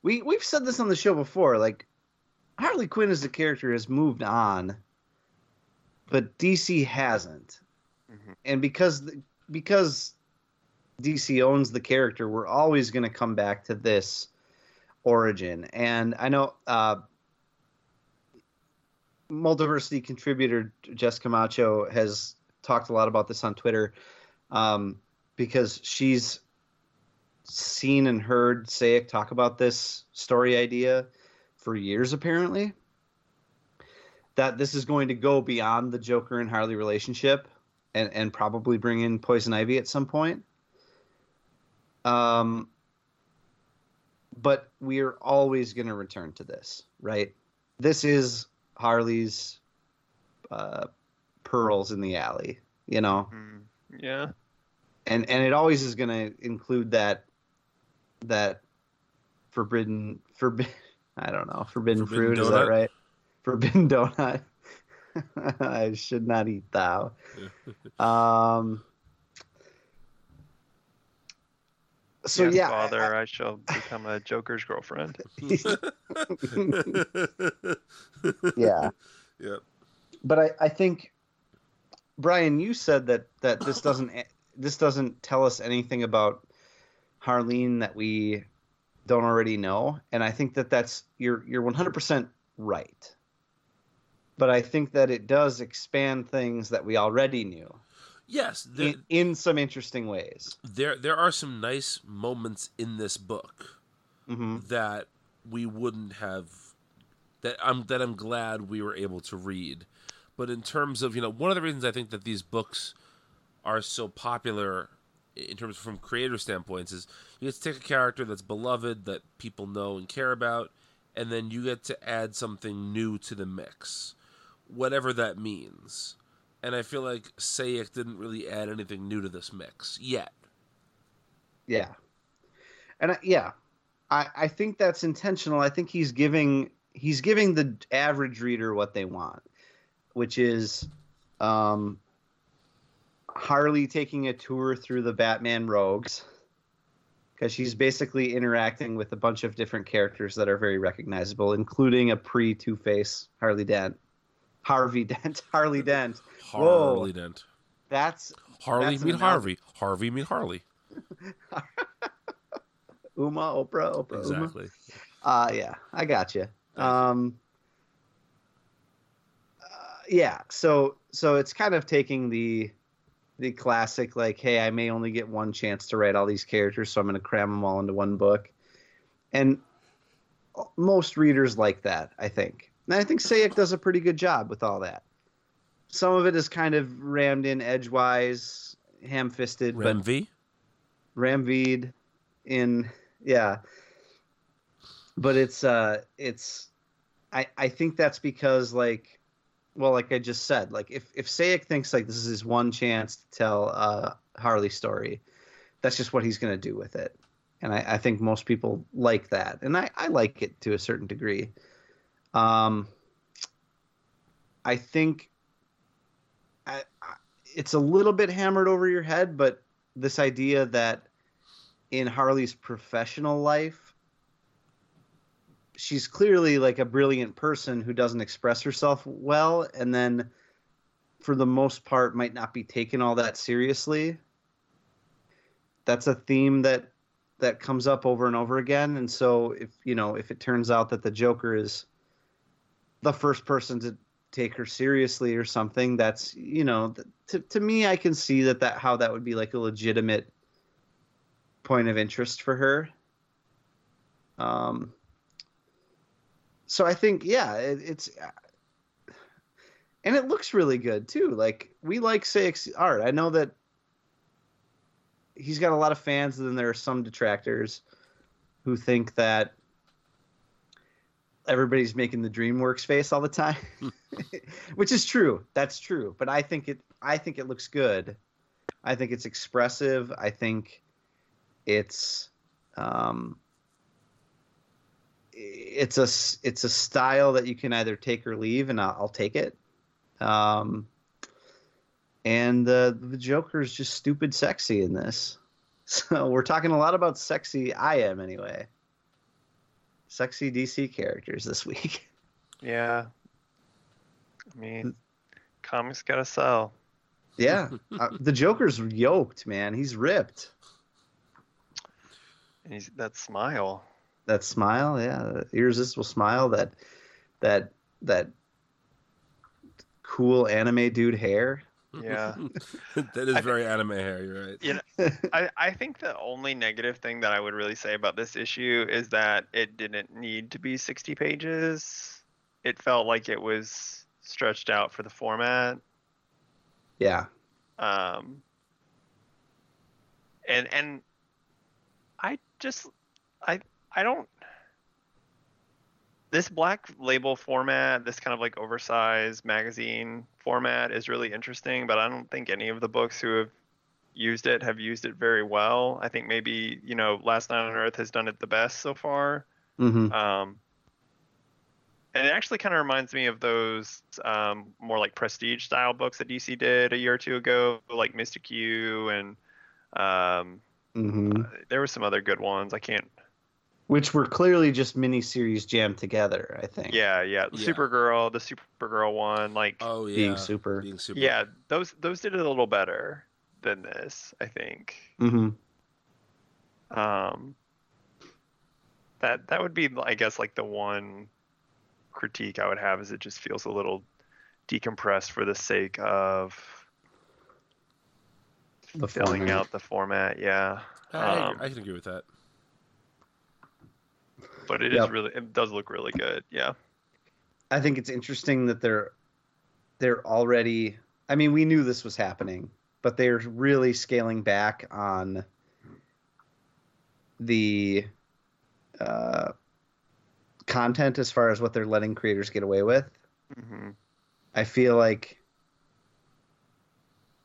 We we've said this on the show before. Like Harley Quinn as a character has moved on, but DC hasn't. Mhm. And because because DC owns the character, we're always going to come back to this origin. And I know uh, multiversity contributor Jess Camacho has talked a lot about this on Twitter um, because she's seen and heard Šejić talk about this story idea for years, apparently. That this is going to go beyond the Joker and Harley relationship and, and probably bring in Poison Ivy at some point. Um, but we are always going to return to this, right? This is Harley's uh, pearls in the alley, you know, Mm, yeah. and and it always is going to include that that forbidden forbidden I don't know forbidden, Forbidden fruit is that right? Forbidden donut. I should not eat thou. um. So Yes, yeah, father, I shall become a Joker's girlfriend. yeah. Yep. but I, I think Brian, you said that that this doesn't this doesn't tell us anything about Harleen that we don't already know, and I think that that's you're you're 100 percent right. But I think that it does expand things that we already knew Yes, there, in, in some interesting ways. there there are some nice moments in this book hmm that we wouldn't have that I'm that I'm glad we were able to read. But in terms of, you know, one of the reasons I think that these books are so popular in terms from creator standpoints is you get to take a character that's beloved that people know and care about and then you get to add something new to the mix. Whatever that means. And I feel like Šejić didn't really add anything new to this mix yet. Yeah, and I, yeah, I I think that's intentional. I think he's giving he's giving the average reader what they want, which is, um, Harley taking a tour through the Batman Rogues, because she's basically interacting with a bunch of different characters that are very recognizable, including a pre Two Face Harley Dent, Harvey Dent, Harley Dent. Whoa. Harley Dent. That's Harley That's meet. Harvey. Harvey meet Harley. Uma, Oprah, Oprah, Uma. Uh yeah, I got you. you. Um, uh, yeah, so so it's kind of taking the the classic like, hey, I may only get one chance to write all these characters, so I'm going to cram them all into one book, and most readers like that, I think. And I think Šejić does a pretty good job with all that. Some of it is kind of rammed in edgewise, ham-fisted, but Ram V. Ramvid in yeah. But it's uh it's I I think that's because like well like I just said like if if Šejić thinks like this is his one chance to tell a Harley story, that's just what he's gonna do with it. And I, I think most people like that. And I, I like it to a certain degree. Um I think I, I, it's a little bit hammered over your head, but this idea that in Harley's professional life, she's clearly like a brilliant person who doesn't express herself well, and then for the most part might not be taken all that seriously. That's a theme that that comes up over and over again, and so if you know if it turns out that the Joker is the first person to take her seriously or something that's you know to, to me i can see that that how that would be like a legitimate point of interest for her. Um so i think yeah it, it's and it looks really good too. Like we like Šejić's art. I know that he's got a lot of fans and then there are some detractors who think that everybody's making the dreamworks face all the time which is true. That's true. But i think it i think it looks good. I think it's expressive. I think it's um it's a it's a style that you can either take or leave and i'll, I'll take it. Um and the the joker is just stupid sexy in this. So we're talking a lot about sexy i am anyway sexy dc characters this week Yeah. I mean, comics gotta sell. Yeah, uh, the Joker's yoked, man. He's ripped. And he's that smile. That smile, yeah, that irresistible smile. That that that cool anime dude hair. Yeah. that is I- very anime hair. You're right. You know, I, I think the only negative thing that I would really say about this issue is that it didn't need to be 60 pages. It felt like it was stretched out for the format. Yeah. Um, and and I just I I don't this black label format, this kind of like oversized magazine format is really interesting, but I don't think any of the books who have used it have used it very well. I think maybe, you know, Last Night on Earth has done it the best so far. hmm Um, and it actually kind of reminds me of those um, more like prestige style books that DC did a year or two ago, like Mystic U, and um, hmm there were some other good ones. I can't. Which were clearly just miniseries jammed together. I think. Yeah, yeah. The Yeah. Supergirl, the Supergirl one, like Oh yeah. Being super. Being super. yeah, those those did it a little better than this, I think. hmm Um, that that would be, I guess, like the one critique I would have is it just feels a little decompressed for the sake of The filling format. out the format. Yeah, I, I, Um, I can agree with that. But it is Yep. really, it does look really good. Yeah, I think it's interesting that they're they're already. I mean, we knew this was happening, but they're really scaling back on the uh, content as far as what they're letting creators get away with. hmm I feel like.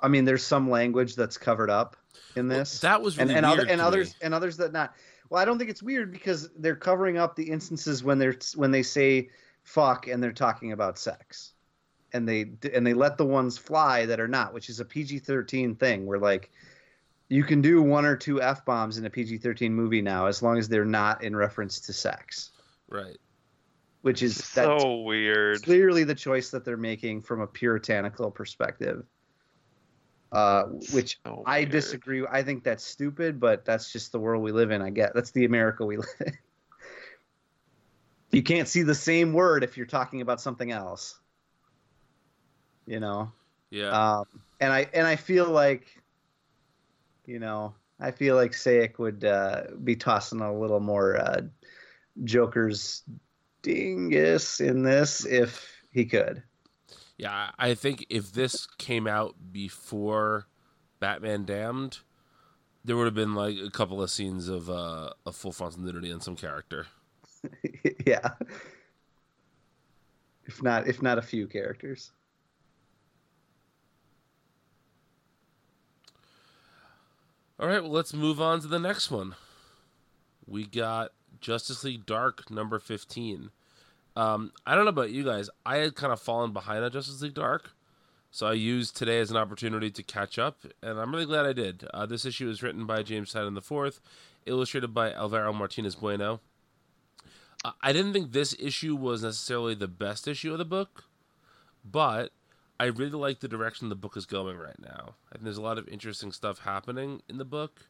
I mean, there's some language that's covered up in this. That was and really and, weird other, and to others me. and others that not. Well, I don't think it's weird because they're covering up the instances when they're when they say fuck and they're talking about sex, and they and they let the ones fly that are not, which is a PG-13 thing. Where like you can do one or two f bombs in a PG-13 movie now as long as they're not in reference to sex, Right. which is that's so weird. clearly the choice that they're making from a puritanical perspective. Uh, which So I disagree. I think that's stupid, but that's just the world we live in. I get that's the America we live in. You can't see the same word if you're talking about something else. You know, Yeah. um, and I and I feel like, you know, I feel like Šejić would uh, be tossing a little more uh, Joker's dingus in this if he could. Yeah, I think if this came out before Batman Damned, there would have been like a couple of scenes of uh, a full frontal nudity on some character. yeah. If not, if not a few characters. All right, well, let's move on to the next one. We got Justice League Dark number 15. Um, I don't know about you guys. I had kind of fallen behind on Justice League Dark. So I used today as an opportunity to catch up, and I'm really glad I did. Uh, this issue is written by James Tynion IV, illustrated by Alvaro Martinez Bueno. Uh, I didn't think this issue was necessarily the best issue of the book, but I really like the direction the book is going right now. I think there's a lot of interesting stuff happening in the book,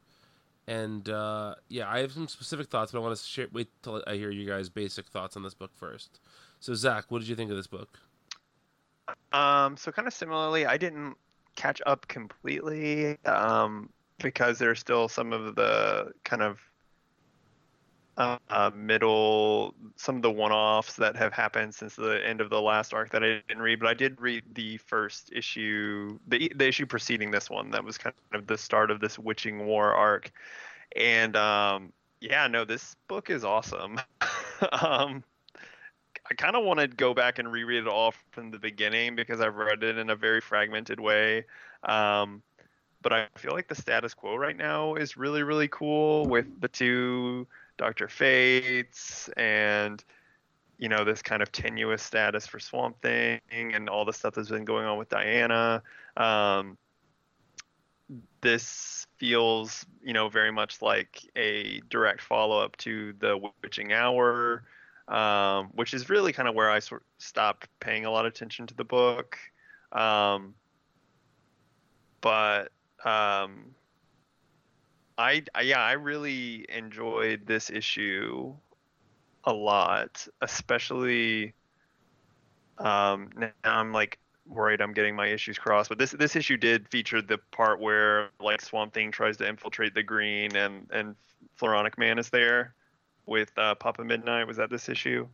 and uh, yeah, I have some specific thoughts, but I want to share, wait till I hear you guys' basic thoughts on this book first. So Zach, what did you think of this book? Um, so kind of similarly, I didn't catch up completely um, because there's still some of the kind of uh, middle, some of the one-offs that have happened since the end of the last arc that I didn't read. But I did read the first issue, the the issue preceding this one, that was kind of the start of this Witching War arc, and um, yeah, no, this book is awesome. um, I kind of want to go back and reread it all from the beginning because I've read it in a very fragmented way. Um, but I feel like the status quo right now is really, really cool with the two Doctor Fates and you know this kind of tenuous status for Swamp Thing and all the stuff that's been going on with Diana. Um, this feels you know very much like a direct follow up to the Witching Hour um, which is really kind of where I sort stopped paying a lot of attention to the book. Um, but um, I, I, yeah, I really enjoyed this issue a lot, especially um, now I'm like worried I'm getting my issues crossed. But this this issue did feature the part where like Swamp Thing tries to infiltrate the Green and and Floronic Man is there with uh, Papa Midnight. Was that this issue?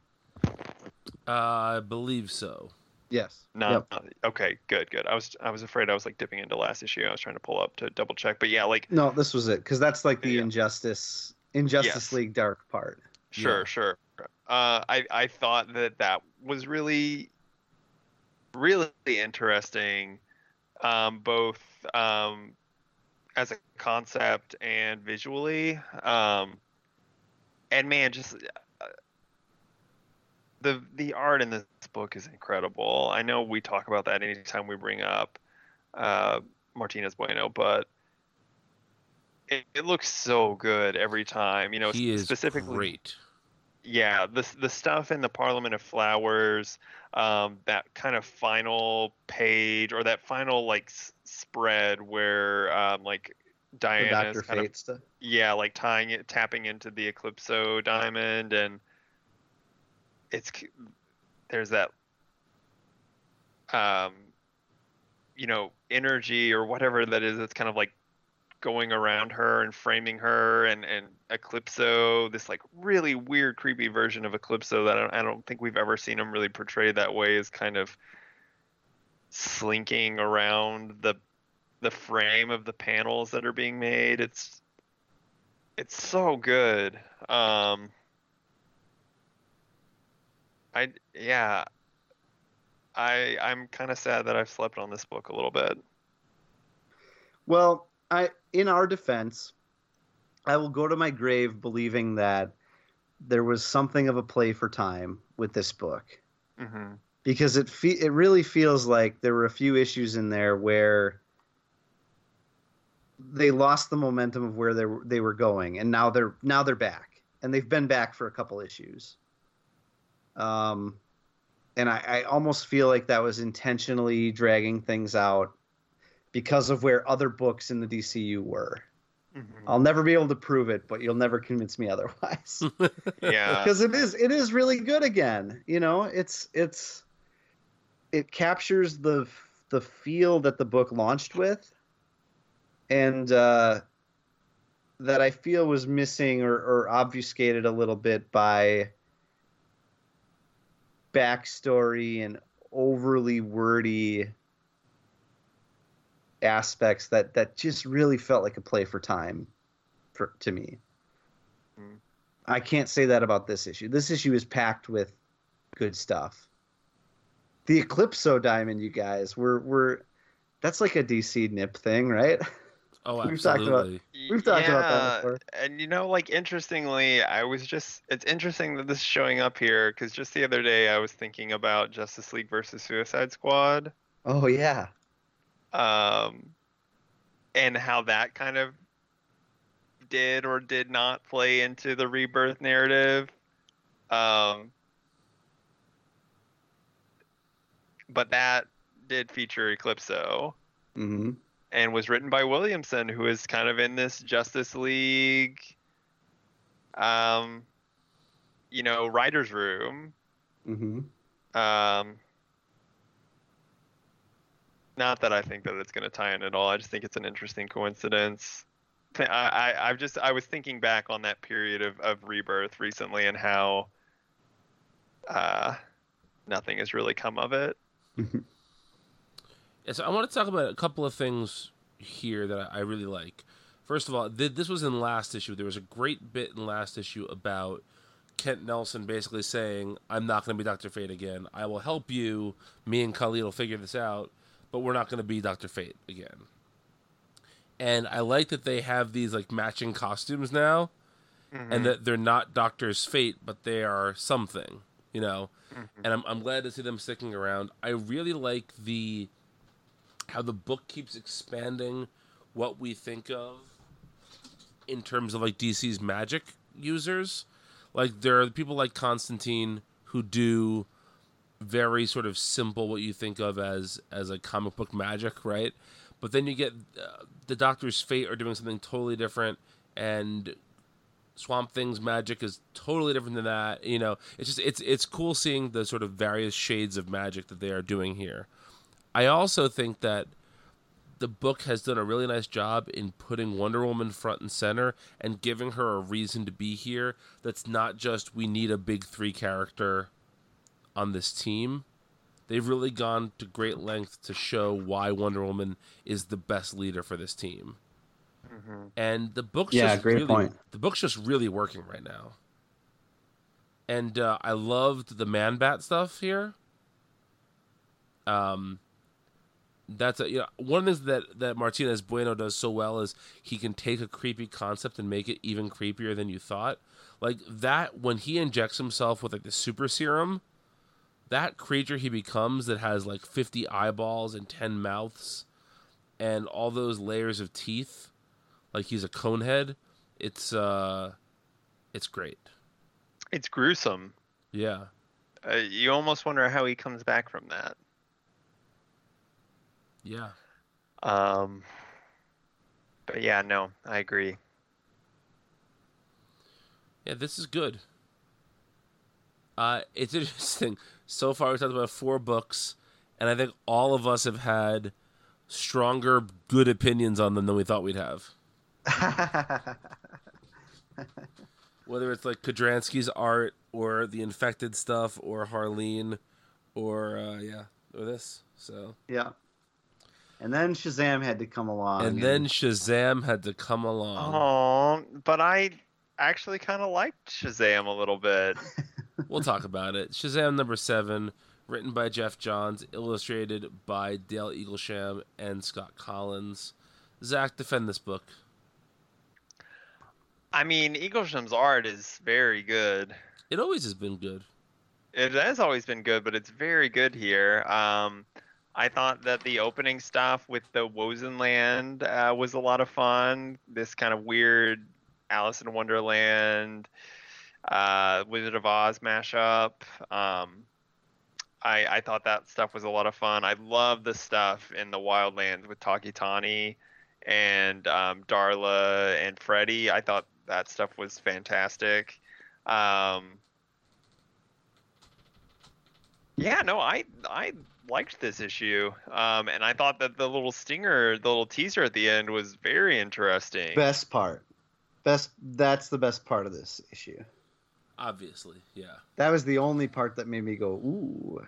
Uh, I believe so. Yes. No. Yep. Okay. Good. Good. I was I was afraid I was like dipping into last issue. I was trying to pull up to double check. But yeah, like No, this was it because that's like the Yeah. injustice, Injustice Yes. League Dark part. Sure, Yeah. sure. Uh, I I thought that that was really, really interesting, um, both um, as a concept and visually. Um, and man, just uh, the the art in this book is incredible. I know we talk about that anytime we bring up uh, Martinez Bueno, but. It, it looks so good every time, you know. he is specifically, great. yeah the the stuff in the parliament of flowers um that kind of final page or that final like s- spread where um like The Diana's Doctor kind of stuff. yeah like tying it tapping into the eclipso diamond and it's there's that um you know energy or whatever that is it's kind of like going around her and framing her and and eclipso this like really weird creepy version of eclipso that I don't, I don't think we've ever seen him really portrayed that way is kind of slinking around the the frame of the panels that are being made. It's it's so good. Um i yeah. I i'm kind of sad that i've slept on this book a little bit. Well, I in our defense, I will go to my grave believing that there was something of a play for time with this book. Hmm because it fe- it really feels like there were a few issues in there where they lost the momentum of where they were, they were going and now they're now they're back and they've been back for a couple issues um and I, I almost feel like that was intentionally dragging things out because of where other books in the DCU were. I'll never be able to prove it, but you'll never convince me otherwise. yeah because it is it is really good again. You know, it's it's it captures the the feel that the book launched with, and uh, that I feel was missing or, or obfuscated a little bit by backstory and overly wordy aspects that that just really felt like a play for time for to me. Mm. I can't say that about this issue. This issue is packed with good stuff. The Eclipso Diamond, you guys, we're we're that's like a DC nip thing, right? Oh, We've talked about- We've talked about that Yeah, before. And you know, like interestingly, I was just it's interesting that this is showing up here because just the other day I was thinking about Justice League versus Suicide Squad, Oh yeah. um, and how that kind of did or did not play into the rebirth narrative. Um, but that did feature Eclipso. hmm and was written by Williamson, who is kind of in this Justice League, um, you know, writers' room. hmm Um, not that I think that it's going to tie in at all. I just think it's an interesting coincidence. I, I, I've just I was thinking back on that period of, of rebirth recently and how uh, nothing has really come of it. Yeah, so I want to talk about a couple of things here that I really like. First of all, th- this was in last issue. There was a great bit in last issue about Kent Nelson basically saying, "I'm not going to be Doctor Fate again. I will help you. Me and Khalid will figure this out, but we're not going to be Doctor Fate again." And I like that they have these like matching costumes now, mm-hmm. and that they're not Doctor's Fate, but they are something, you know. Mm-hmm. And I'm I'm glad to see them sticking around. I really like the how the book keeps expanding what we think of in terms of like DC's magic users. Like there are people like Constantine who do very sort of simple what you think of as as a comic book magic, right? But then you get uh, the Doctor's Fate are doing something totally different, and Swamp Thing's magic is totally different than that. You know, it's just it's it's cool seeing the sort of various shades of magic that they are doing here. I also think that the book has done a really nice job in putting Wonder Woman front and center and giving her a reason to be here. That's not just we need a big three character on this team. They've really gone to great length to show why Wonder Woman is the best leader for this team. And the book's Yeah, just great really, point. The book's just really working right now. And uh, I loved the Man Bat stuff here. Um, that's a, you know one of the things that that Martinez Bueno does so well is he can take a creepy concept and make it even creepier than you thought. Like that when he injects himself with like the super serum, that creature he becomes that has like 50 eyeballs and 10 mouths and all those layers of teeth like he's a cone head it's uh it's great It's gruesome. yeah Uh, you almost wonder how he comes back from that. Yeah. Um, but yeah, no, I agree. yeah this is good. Uh it's interesting. So far we've talked about four books and i think all of us have had stronger good opinions on them than we thought we'd have. Whether it's like Kudranski's art or the infected stuff or Harleen or uh, yeah or this so. Yeah. And then Shazam had to come along. and then Shazam had to come along Oh, but I actually kind of liked Shazam a little bit. we'll talk about it Shazam number seven written by Geoff Johns illustrated by Dale Eaglesham and Scott Kolins Zach defend this book I mean, Eaglesham's art is very good. it always has been good It has always been good, but it's very good here. Um, I thought that the opening stuff with the Wozenland uh, was a lot of fun. This kind of weird Alice in Wonderland, uh, Wizard of Oz mashup. Um, I, I thought that stuff was a lot of fun. I love the stuff in the Wildlands with Tawky Tawny and um, Darla and Freddy. I thought that stuff was fantastic. Um, yeah, no, I I liked this issue, um, and I thought that the little stinger, the little teaser at the end, was very interesting. best part. Best that's the best part of this issue. obviously yeah That was the only part that made me go, ooh.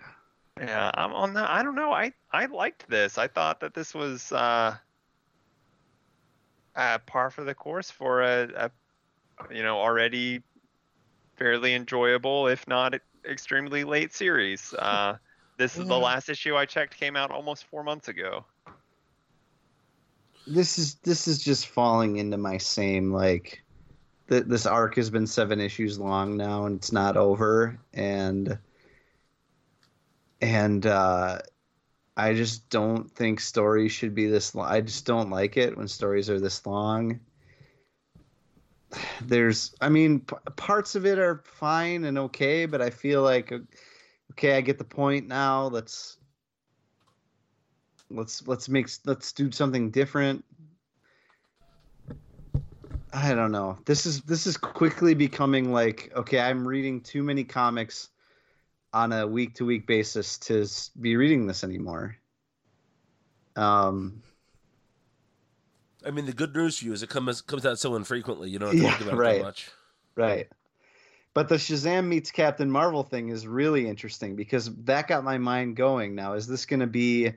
Yeah, I'm on that. I don't know. I I liked this. I thought that this was uh, uh par for the course for a, a you know already fairly enjoyable, if not extremely late series. Uh, this is the last issue I checked came out almost four months ago. This is this is just falling into my same like th- this arc has been seven issues long now and it's not over and and uh I just don't think stories should be this long. I just don't like it when stories are this long. There's I mean p- parts of it are fine and okay, but I feel like okay, I get the point now. Let's let's let's make let's do something different. I don't know. This is this is quickly becoming like okay, I'm reading too many comics on a week to week basis to be reading this anymore. Um I mean the good news for you is it comes comes out so infrequently you don't Yeah, think about it that much Right. But the Shazam meets Captain Marvel thing is really interesting because that got my mind going. Now, is this going to be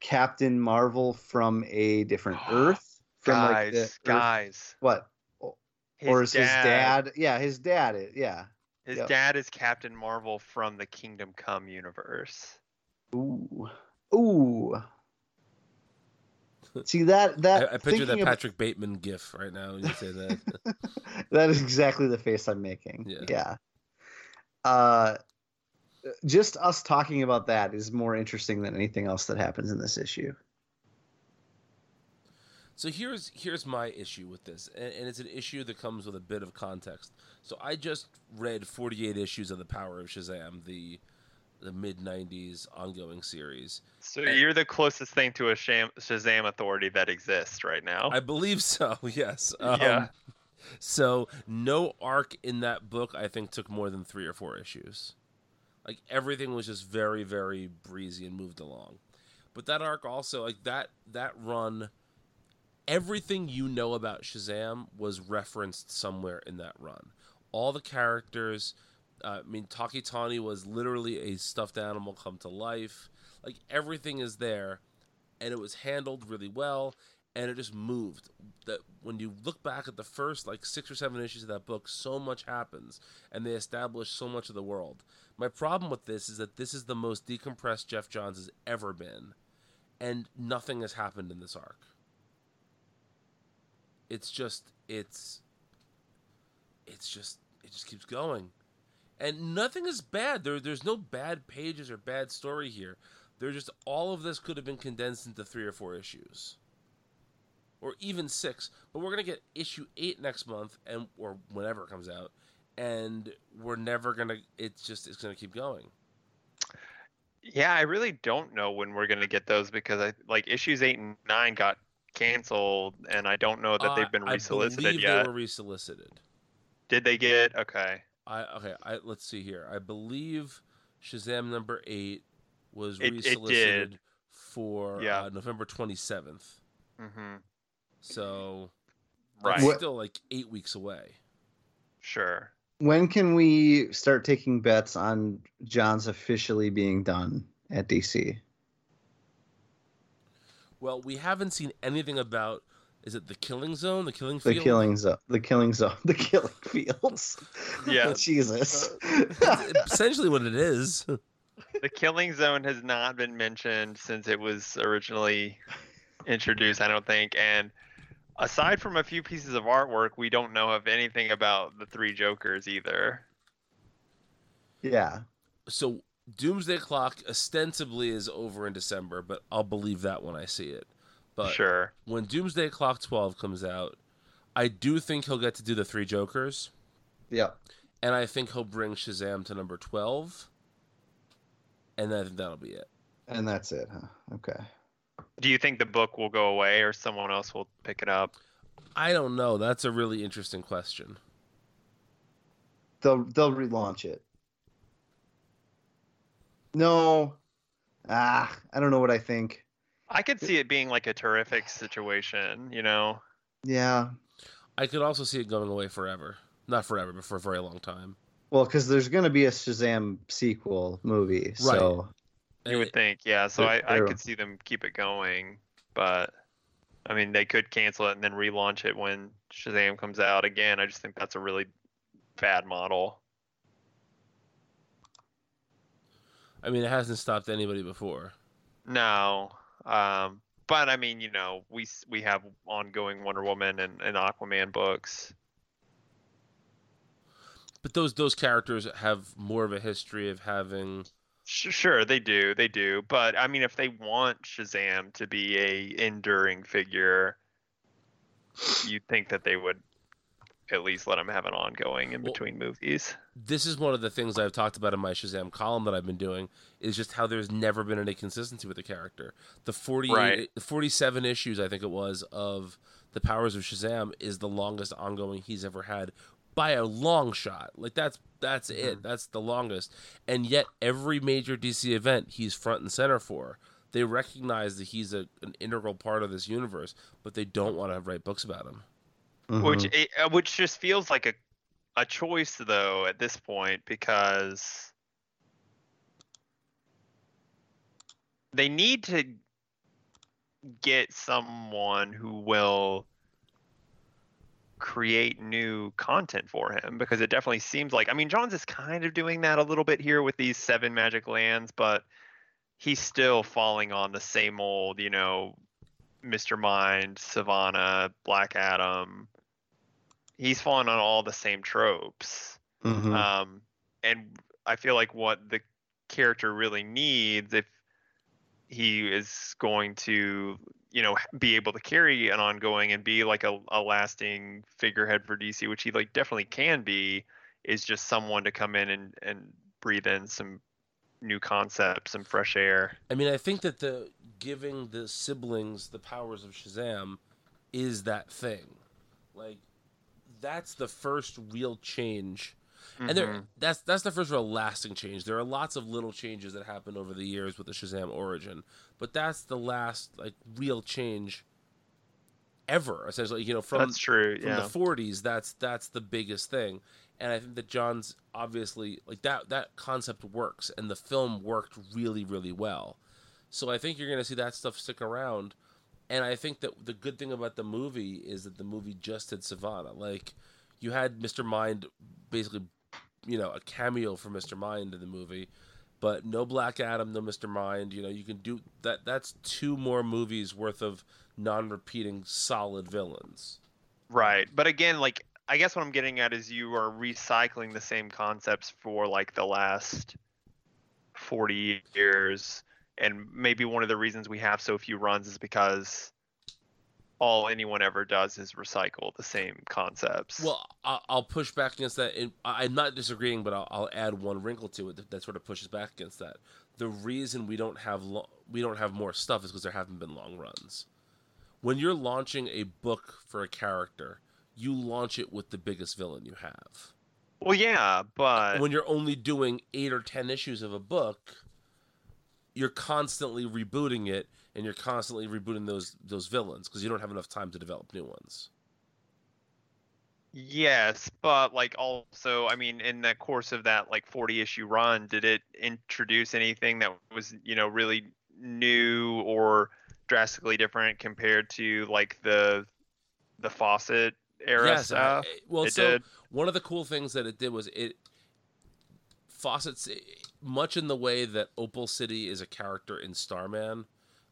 Captain Marvel from a different Earth? From guys, like Earth- guys. what? His or is his dad? Yeah, his dad. Is, yeah. His Yep. dad is Captain Marvel from the Kingdom Come universe. Ooh. Ooh. See that that I, I picture that Patrick Bateman gif right now when you say that that is exactly the face I'm making. Yeah. Yeah. Uh, just us talking about that is more interesting than anything else that happens in this issue. So here's here's my issue with this, and, and it's an issue that comes with a bit of context. So I just read 48 issues of the Power of Shazam, the the mid 90s ongoing series. So you're the closest thing to a Shazam authority that exists right now. I believe so. Yes. Um, Yeah. So no arc in that book I think took more than three or four issues. Like everything was just very, very breezy and moved along. But that arc also, like that that run, everything you know about Shazam was referenced somewhere in that run. All the characters, uh, I mean, Tawky Tawny was literally a stuffed animal come to life. Like everything is there, and it was handled really well, and it just moved. That when you look back at the first like six or seven issues of that book, so much happens, and they establish so much of the world. My problem with this is that this is the most decompressed Geoff Johns has ever been, and nothing has happened in this arc. It's just it's it's just it just keeps going. And nothing is bad. There there's no bad pages or bad story here. There's just all of this could have been condensed into three or four issues. Or even six. But we're gonna get issue eight next month and or whenever it comes out. And we're never gonna it's just it's gonna keep going. Yeah, I really don't know when we're gonna get those because I like issues eight and nine got canceled, and I don't know that they've been Uh, I resolicited believe yet. They were resolicited. Did they get okay? I okay. I let's see here. I believe Shazam number eight was It- it did. resolicited for Yeah. uh, November twenty seventh. Mm-hmm. So Right. that's still like eight weeks away. Sure. When can we start taking bets on John's officially being done at DC? Well, we haven't seen anything about. Is it the Killing Zone? The Killing The killing zone, the killing zone, the killing fields. Yeah. Jesus. Essentially what it is. The Killing Zone has not been mentioned since it was originally introduced, I don't think. And aside from a few pieces of artwork, we don't know of anything about the three Jokers either. yeah. So Doomsday Clock ostensibly is over in December, but I'll believe that when I see it. But sure. when Doomsday Clock 12 comes out, I do think he'll get to do the three Jokers, Yeah. and I think he'll bring Shazam to number 12, and I think that'll be it. And that's it, huh? Okay. Do you think the book will go away or someone else will pick it up? I don't know. That's a really interesting question. They'll they'll relaunch it. No. Ah, I don't know what I think. I could see it being like a terrific situation, you know? Yeah. I could also see it going away forever. Not forever, but for a very long time. Well, because there's going to be a Shazam sequel movie, so You would think, yeah. So I, I could see them keep it going, but I mean, they could cancel it and then relaunch it when Shazam comes out again. I just think that's a really bad model. I mean, it hasn't stopped anybody before. No, um, but I mean, you know, we we have ongoing Wonder Woman and, and Aquaman books. But those those characters have more of a history of having Sure, they do, they do. But I mean, if they want Shazam to be a enduring figure, you'd think that they would at least let him have an ongoing in Well- between movies. this is one of the things I've talked about in my Shazam column that I've been doing is just how there's never been any consistency with the character. The 48 Right. the 47 issues I think it was of the Powers of Shazam is the longest ongoing he's ever had by a long shot. Like that's that's mm-hmm. it. That's the longest. And yet every major DC event he's front and center for. They recognize that he's a, an integral part of this universe, but they don't want to write books about him. Which Mhm. it, uh, which just feels like a a choice though at this point because they need to get someone who will create new content for him because it definitely seems like I mean Johns is kind of doing that a little bit here with these seven magic lands but he's still falling on the same old you know Mr. Mind, Sivana, Black Adam. He's falling on all the same tropes. Mhm. Um, and I feel like what the character really needs, if he is going to, you know, be able to carry an ongoing and be like a, a lasting figurehead for DC, which he like definitely can be, is just someone to come in and, and breathe in some new concepts, some fresh air. I mean, I think that the giving the siblings the powers of Shazam is that thing. Like that's the first real change and there Mhm. that's that's the first real lasting change. There are lots of little changes that happen over the years with the Shazam origin, but that's the last like real change ever. Essentially, you know, from that's true. from Yeah. the 40s that's that's the biggest thing and i think that Johns obviously like that that concept works and the film worked really really well so i think you're going to see that stuff stick around and i think that the good thing about the movie is that the movie just did Sivana. Like you had mr mind basically you know a cameo for mr mind in the movie but no black adam no mr mind you know you can do that that's two more movies worth of non-repeating solid villains. Right. But again, like I guess what I'm getting at is you are recycling the same concepts for like the last 40 years and maybe one of the reasons we have so few runs is because all anyone ever does is recycle the same concepts. Well, I'll push back against that. I'm not disagreeing, but I'll, I'll add one wrinkle to it that, that sort of pushes back against that. The reason we don't have lo- we don't have more stuff is because there haven't been long runs. When you're launching a book for a character, you launch it with the biggest villain you have. well yeah, but When you're only doing eight or ten issues of a book, you're constantly rebooting it, and you're constantly rebooting those those villains because you don't have enough time to develop new ones. Yes, but like also, I mean, in the course of that like 40 issue run, did it introduce anything that was, you know, really new or drastically different compared to like the the Fawcett era Yes, I- stuff? well, it so did. one of the cool things that it did was it Fawcett's much in the way that Opal City is a character in Starman.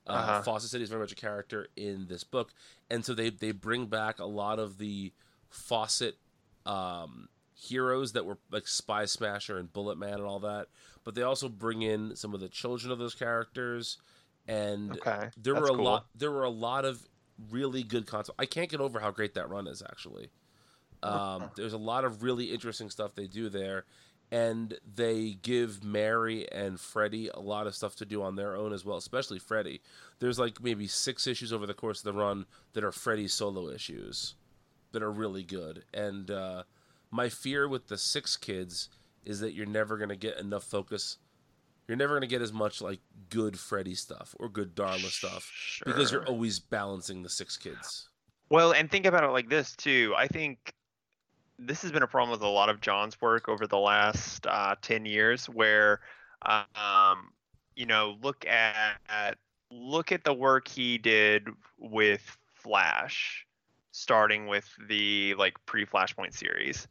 Uh, Uh-huh. Fawcett City is very much a character in this book, and so they they bring back a lot of the Fawcett um, heroes that were like Spy Smasher and Bullet Man and all that, but they also bring in some of the children of those characters, and Okay, there that's were a cool. lot there were a lot of really good concepts. I can't get over how great that run is actually. Um, there's a lot of really interesting stuff they do there, and they give Mary and Freddie a lot of stuff to do on their own as well, especially Freddie. There's like maybe six issues over the course of the run that are Freddie solo issues that are really good. And uh, my fear with the six kids is that you're never going to get enough focus. You're never going to get as much like good Freddy stuff or good Darla stuff because you're always balancing the six kids. Well, and think about it like this too. I think this has been a problem with a lot of Johns' work over the last uh, ten years, where um, you know, look at, at look at the work he did with Flash, starting with the like pre-Flashpoint series.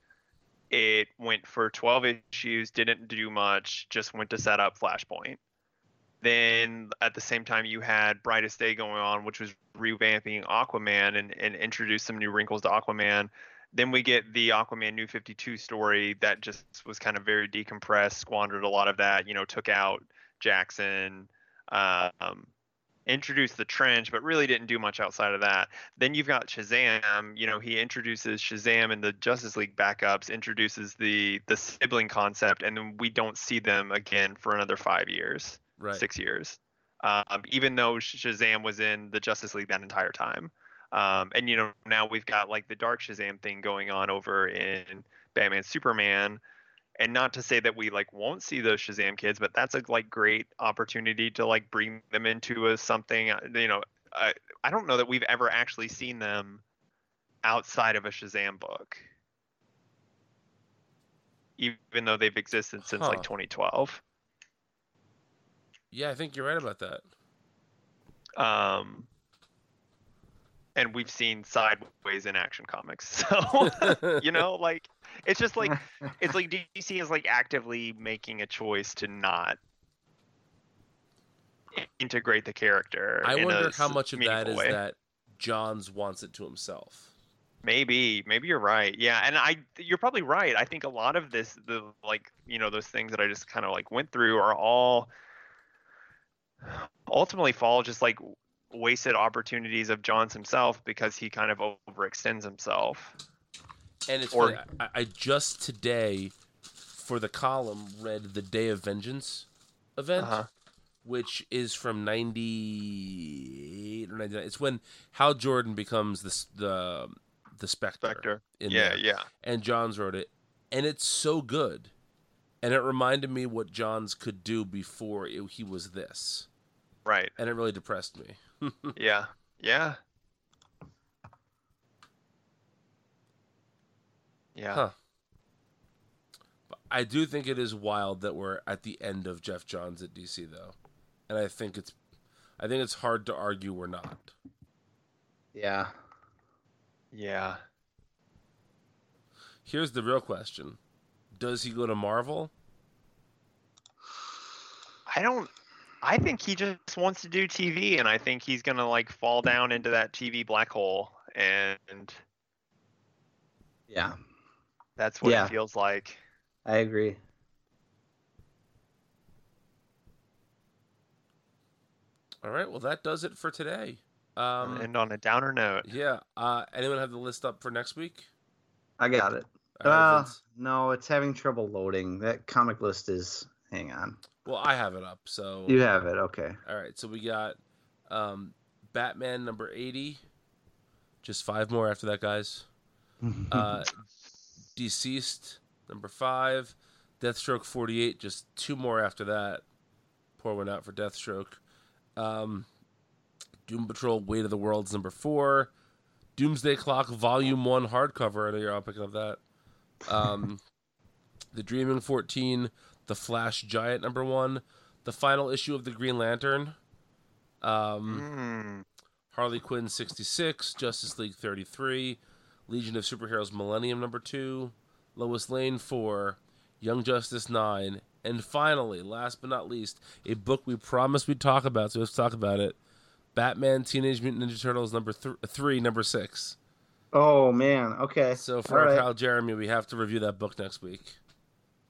It went for 12 issues, didn't do much, just went to set up Flashpoint. Then at the same time, you had Brightest Day going on, which was revamping Aquaman and, and introduced some new wrinkles to Aquaman. Then we get the Aquaman New 52 story that just was kind of very decompressed, squandered a lot of that, you know, took out Jackson, um, introduced the trench, but really didn't do much outside of that. Then you've got Shazam, you know, he introduces Shazam and the Justice League backups, introduces the the sibling concept, and then we don't see them again for another five years Right. six years. Um, even though Shazam was in the Justice League that entire time. Um, and you know now we've got like the Dark Shazam thing going on over in Batman Superman. And not to say that we like won't see those Shazam kids, but that's a like great opportunity to like bring them into a something. uh, You know, I I don't know that we've ever actually seen them outside of a Shazam book, even though they've existed since Huh. like 2012. Yeah, I think you're right about that. um and we've seen sideways in action comics so you know like it's just like it's like dc is like actively making a choice to not integrate the character I wonder how much of that is way. that Johns wants it to himself. maybe maybe you're right yeah and i you're probably right i think a lot of this the like you know those things that i just kind of like went through are all ultimately fall just like wasted opportunities of Johns himself because he kind of overextends himself. And it's Or- funny, I, I just today, for the column, read the Day of Vengeance event, Uh-huh. which is from '98 or '99. It's when Hal Jordan becomes the the the Spectre. Spectre. in Yeah, there. yeah. and Johns wrote it. and it's so good. And it reminded me what Johns could do before it, he was this, Right. and it really depressed me. Yeah. Yeah. Yeah. Huh. But I do think it is wild that we're at the end of Geoff Johns at DC though. And I think it's I think it's hard to argue we're not. Yeah. Yeah. Here's the real question. Does he go to Marvel? I don't I think he just wants to do TV and I think he's going to like fall down into that TV black hole and Yeah. that's what Yeah. it feels like. I agree. All right, well that does it for today. Um and on a downer note. yeah, uh anyone have the list up for next week? I got it. Uh, no, it's having trouble loading. That comic list is. Hang on. Well, I have it up. So You have it. Okay. All right, so we got um, Batman number 80. Just five more after that, guys. Uh, DCeased number five. Deathstroke 48. Just two more after that. Pour one out for Deathstroke. Um, Doom Patrol Weight of the Worlds number four. Doomsday Clock Volume 1 hardcover. I know you're all picking up that. Um, the Dreaming 14. The Flash Giant number one. The final issue of the Green Lantern. Um, Mm. Harley Quinn 66, Justice League 33, Legion of Superheroes Millennium number 2, Lois Lane 4, Young Justice 9, and finally, last but not least, a book we promised we'd talk about, so let's talk about it. Batman Teenage Mutant Ninja Turtles number th- 3, number 6. Oh man. Okay. So for All our right. pal Jeremy, we have to review that book next week.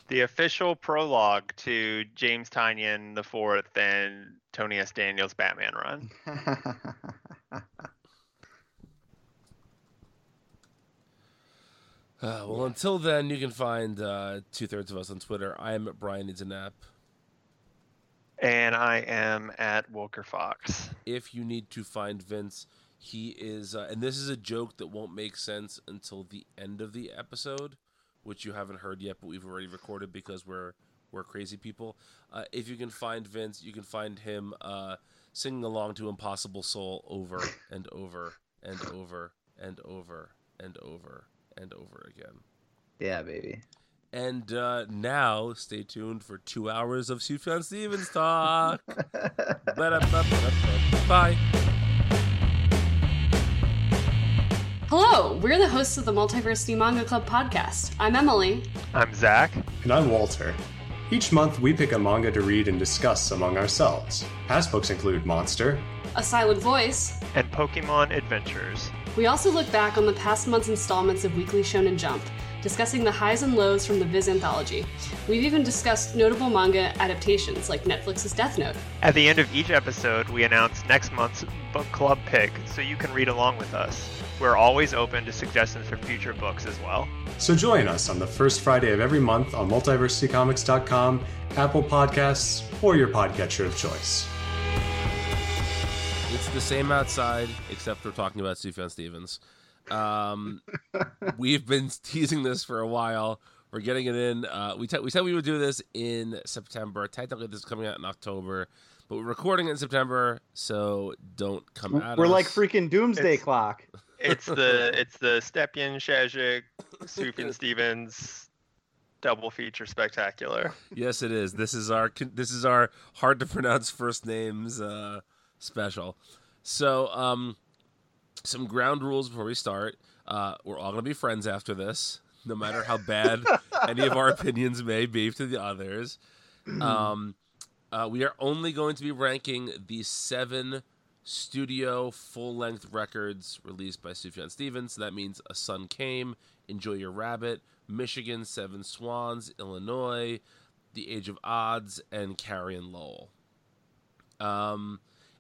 The official prologue to James Tynion the Fourth and Tony S. Daniel's Batman run. Uh, well, until then, you can find uh, two thirds of us on Twitter. I am at Brian Needs a Nap. And I am at Wilker Fox. if you need to find Vince, he is, uh, and this is a joke that won't make sense until the end of the episode, which you haven't heard yet, but we've already recorded because we're we're crazy people. Uh, if you can find Vince, you can find him uh, singing along to "Impossible Soul" over and over and over and over and over and over again. yeah, baby. And uh, now, stay tuned for two hours of Sufjan Stevens talk. Bye. Hello, we're the hosts of the Multiversity Manga Club podcast. I'm Emily. I'm Zach. And I'm Walter. Each month, we pick a manga to read and discuss among ourselves. Past books include Monster, A Silent Voice. And Pokemon Adventures. We also look back on the past month's installments of Weekly Shonen Jump, discussing the highs and lows from the Viz anthology. We've even discussed notable manga adaptations like Netflix's Death Note. At the end of each episode, we announce next month's book club pick so you can read along with us. We're always open to suggestions for future books as well. so join us on the first Friday of every month on multiversitycomics.com, Apple Podcasts, or your podcatcher of choice. It's the same outside, except we're talking about Sufjan Stevens. Um, we've been teasing this for a while. We're getting it in. Uh, we, te- we said we would do this in September. Technically, this is coming out in October, but we're recording it in September, so don't come at We're us. like freaking doomsday It's- clock. It's the it's the Stjepan Šejić, Sufjan Stevens double feature spectacular. Yes, it is. This is our this is our hard to pronounce first names uh, special. So, um, some ground rules before we start. Uh, we're all gonna be friends after this, no matter how bad any of our opinions may be to the others. Um, uh, we are only going to be ranking the seven studio full length records released by Sufjan Stevens. So that means A Sun Came, Enjoy Your Rabbit, Michigan, Seven Swans, Illinois, The Age of Adz, and Carrie and Lowell. Um,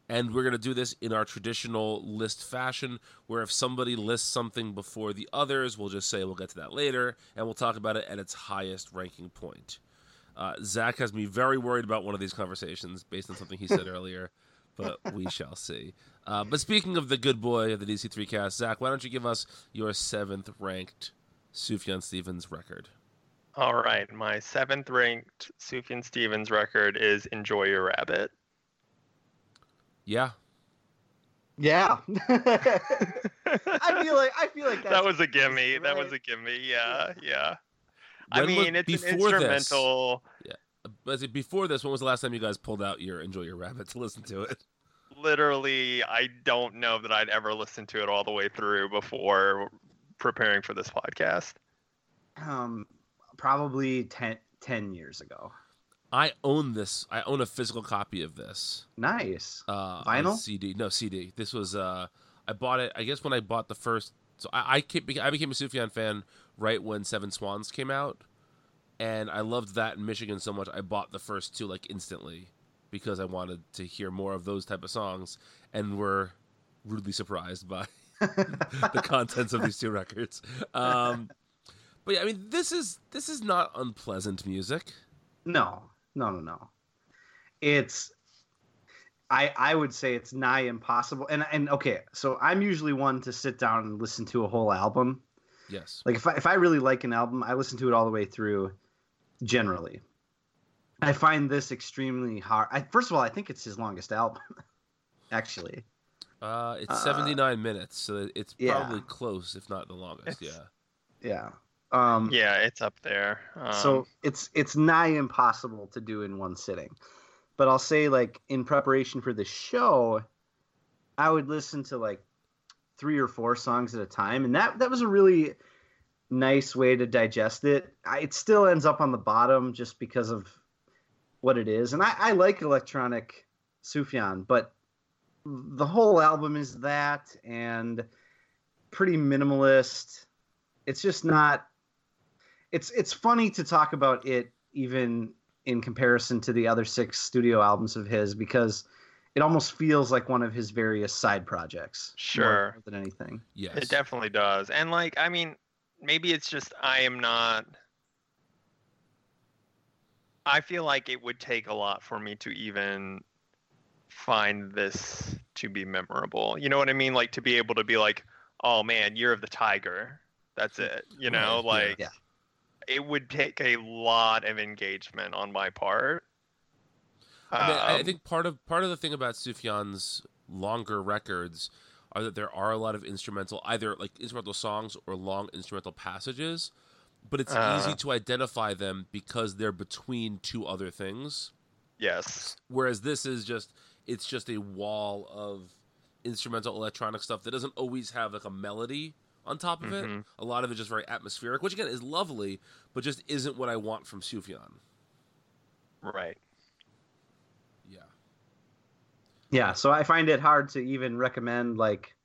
and we're going to do this in our traditional list fashion, where if somebody lists something before the others, we'll just say we'll get to that later, and we'll talk about it at its highest ranking point. Uh, Zach has me very worried about one of these conversations based on something he said earlier, but we shall see. Uh, but speaking of the good boy of the DC3 cast, Zach, why don't you give us your seventh ranked Sufjan Stevens record? All right, my seventh ranked Sufjan Stevens record is "Enjoy Your Rabbit." Yeah, Yeah. I feel like I feel like that's that was a gimme. That was a gimme. Yeah, yeah. I When was- mean, it's an instrumental. this- instrumental. But is it before this, when was the last time you guys pulled out your "Enjoy Your Rabbit" to listen to it? Literally, I don't know that I'd ever listened to it all the way through before preparing for this podcast. um probably 10, 10 years ago. I own this. I own a physical copy of this. Nice. Uh, Vinyl? CD? No CD. This was. Uh, I bought it. I guess when I bought the first. So I I, came, I became a Sufjan fan right when Seven Swans came out, and I loved that in Michigan so much. I bought the first two like instantly because I wanted to hear more of those type of songs, and were rudely surprised by the contents of these two records. Um, but yeah, I mean, this is this is not unpleasant music. No, no, no, no. It's I I would say it's nigh impossible. And and okay, so I'm usually one to sit down and listen to a whole album. Yes. Like if I if I really like an album, I listen to it all the way through. Generally, I find this extremely hard. I, first of all, I think it's his longest album. Actually, Uh, it's Uh, 79 minutes, so it's yeah. probably close, if not the longest. It's- Yeah. yeah. Um, Yeah, it's up there. Um, so it's it's nigh impossible to do in one sitting but i'll say like in preparation for the show i would listen to like three or four songs at a time and that that was a really nice way to digest it I, it still ends up on the bottom just because of what it is and i, I like electronic sufjan but the whole album is that and pretty minimalist it's just not it's it's funny to talk about it even in comparison to the other six studio albums of his because it almost feels like one of his various side projects more Sure. than anything Yes. It definitely does. And like, I mean, maybe it's just I am not. I feel like it would take a lot for me to even find this to be memorable. You know what I mean? Like to be able to be like, "Oh man, Year of the Tiger." That's it. You know, yeah. like Yeah. it would take a lot of engagement on my part. I, mean, I Um, think part of part of the thing about Sufjan's longer records are that there are a lot of instrumental, either like instrumental songs or long instrumental passages, but it's Uh. easy to identify them because they're between two other things. yes. Whereas this is just it's just a wall of instrumental electronic stuff that doesn't always have like a melody on top of it. Mhm. A lot of it just very atmospheric, which again is lovely, but just isn't what I want from Sufjan. Right. Yeah. Yeah so i find it hard to even recommend like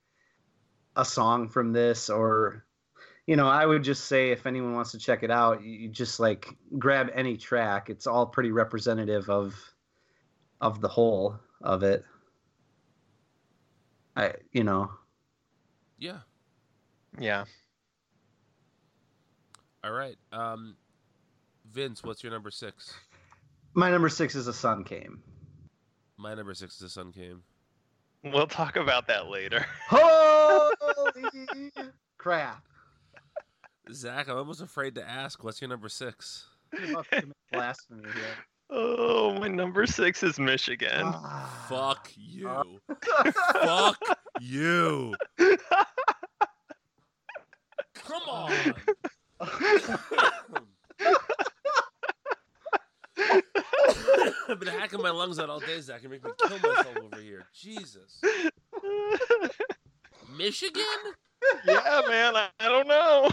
a song from this or you know i would just say if anyone wants to check it out you you just like grab any track it's all pretty representative of of the whole of it i you know Yeah. Yeah. All right. Um Vince, what's your number six? my number six is a sun came My number six is the sun came. We'll talk about that later. holy crap Zach, I'm almost afraid to ask. What's your number six? You're about to commit blasphemy here. Oh, my number six is Michigan. Ah. Fuck you. Fuck you. Come on. I've been hacking my lungs out all day, Zach. You make me kill myself over here. Jesus. Michigan? yeah, man. I, I don't know.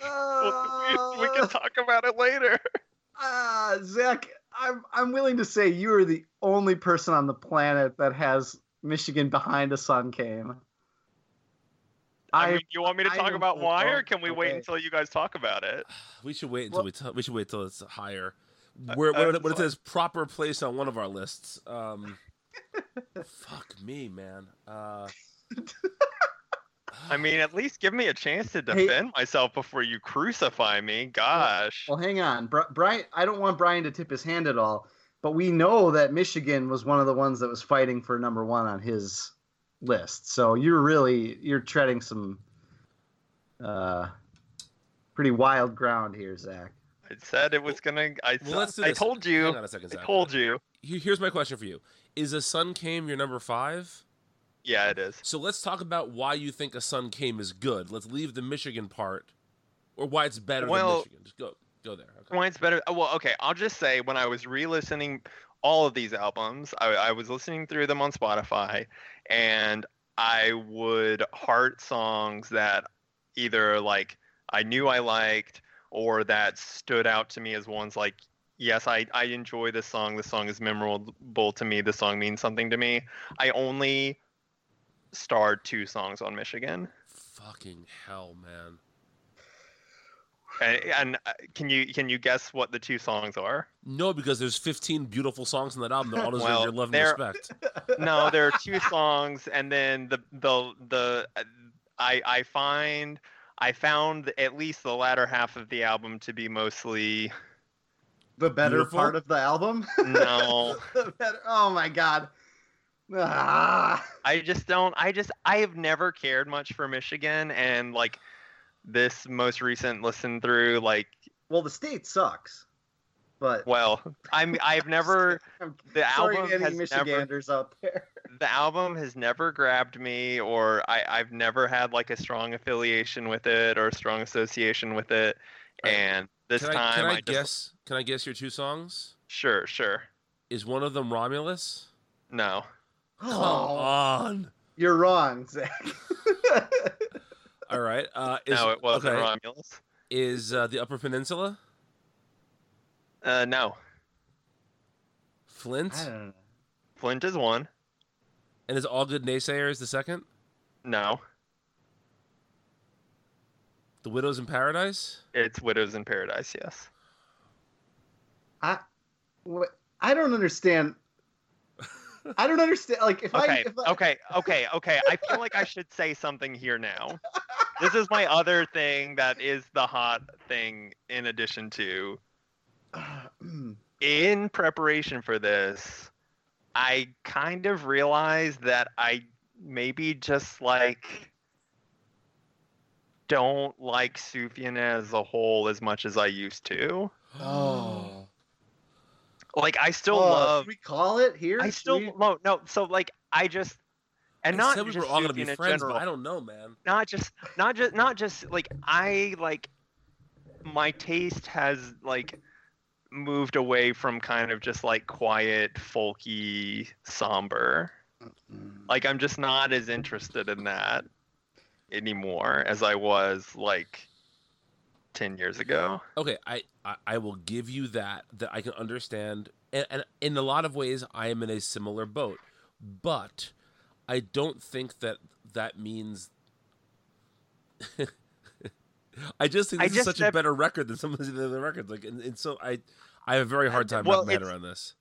we, we Uh, can talk about it later. Ah, Zach, I'm I'm willing to say you are the only person on the planet that has Michigan behind a sun came. I, I, mean, you want me to talk am about so why, or can we wait until you guys talk about it? We should wait until Well- we t- we should wait till it's higher. Where, where, when it says proper place on one of our lists. Um, fuck me, man. Uh, I mean, at least give me a chance to Hey- defend myself before you crucify me. Gosh. well, hang on, Bri- Brian. I don't want Brian to tip his hand at all, but we know that Michigan was one of the ones that was fighting for number one on his list. So you're really you're treading some uh, pretty wild ground here, Zach. Said it was gonna. I, Well, let's do I told you. Hang on a second, I told you. Here's my question for you: Is a sun came your number five? Yeah, it is. So let's talk about why you think a sun came is good. Let's leave the Michigan part, or why it's better Well- than Michigan. Just go, go there. Okay. Why it's better? Well, okay. I'll just say when I was re-listening all of these albums, I, I was listening through them on Spotify, and I would heart songs that either like I knew I liked or that stood out to me as ones like, yes, I I enjoy this song. This song is memorable to me. This song means something to me. I only starred two songs on Michigan. Fucking hell, man. And, and uh, can you can you guess what the two songs are? No, because there's 15 beautiful songs in that album that all deserve Well, your love and respect. no, there are two songs, and then the the the I I find I found at least the latter half of the album to be mostly The better Beautiful? part of the album. no. the better. Oh my god. Ah. I just don't. I just I have never cared much for Michigan, and like this most recent listen through, like Well, the state sucks, but well, I'm I've never I'm the sorry album to any has never out there. The album has never grabbed me or I, I've never had like a strong affiliation with it or a strong association with it. Alright. And this Can I, time can I, I, just guess? Can I guess your two songs? sure, sure. Is one of them Romulus? No. Come Oh, on. you're wrong, Zach. All right. Uh, is, no, it wasn't okay. Romulus. Is uh, the Upper Peninsula Uh no. Flint? I don't know. Flint is one. And is All Good Naysayers the second? No. The Widows in Paradise? It's Widows in Paradise, yes. I, what, I don't understand. I don't understand. Like, if I, Okay, if I okay, okay, okay. I feel like I should say something here now. This is my other thing that is the hot thing in addition to in preparation for this, I kind of realized that I maybe just like don't like Sufjan as a whole as much as I used to. oh, Like I still Oh, love we call it here? I still we- no no so like I just and I not said we just were all gonna be in friends, general. but I don't know, man. not just not just not just like I like my taste has like moved away from kind of just like quiet folky somber like i'm just not as interested in that anymore as i was like 10 years ago Okay, I, I, I will give you that, that I can understand. And, and in a lot of ways, I am in a similar boat. But I don't think that that means. I just think I this is such a better record than some of the other records. Like, and, and so I, I have a very hard time Well, wrapping my head around this.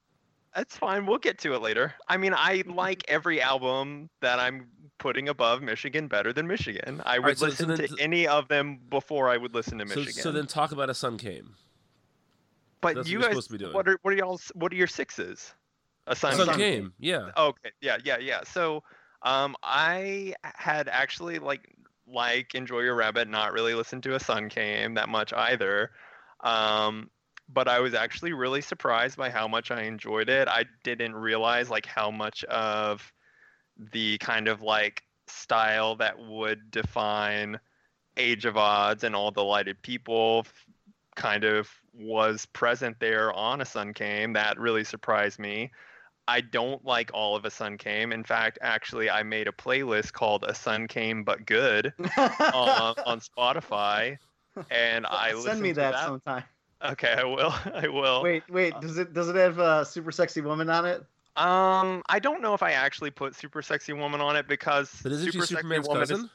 that's fine we'll get to it later i mean i like every album that i'm putting above michigan better than michigan i would right, so- so listen then to any of them before i would listen to michigan so then talk about a sun came. But That's you you're guys, supposed to be doing. what are what are y'all? What are your sixes? A sun. sun Sun came, yeah. Okay, yeah, yeah, yeah. So, um, I had actually like like Enjoy Your Rabbit, not really listened to a Sun Came that much either. Um, but I was actually really surprised by how much I enjoyed it. I didn't realize like how much of the kind of like style that would define Age of Adz and All Delighted People kind of was present there on a sun came that really surprised me i don't like all of a sun came in fact actually i made a playlist called a sun came but good on, on spotify and i Send listened me to that, sometime. okay i will i will Wait, wait. Does it does it have a super sexy woman on it? um i don't know if i actually put super sexy woman on it because But isn't super she sexy Superman's woman is-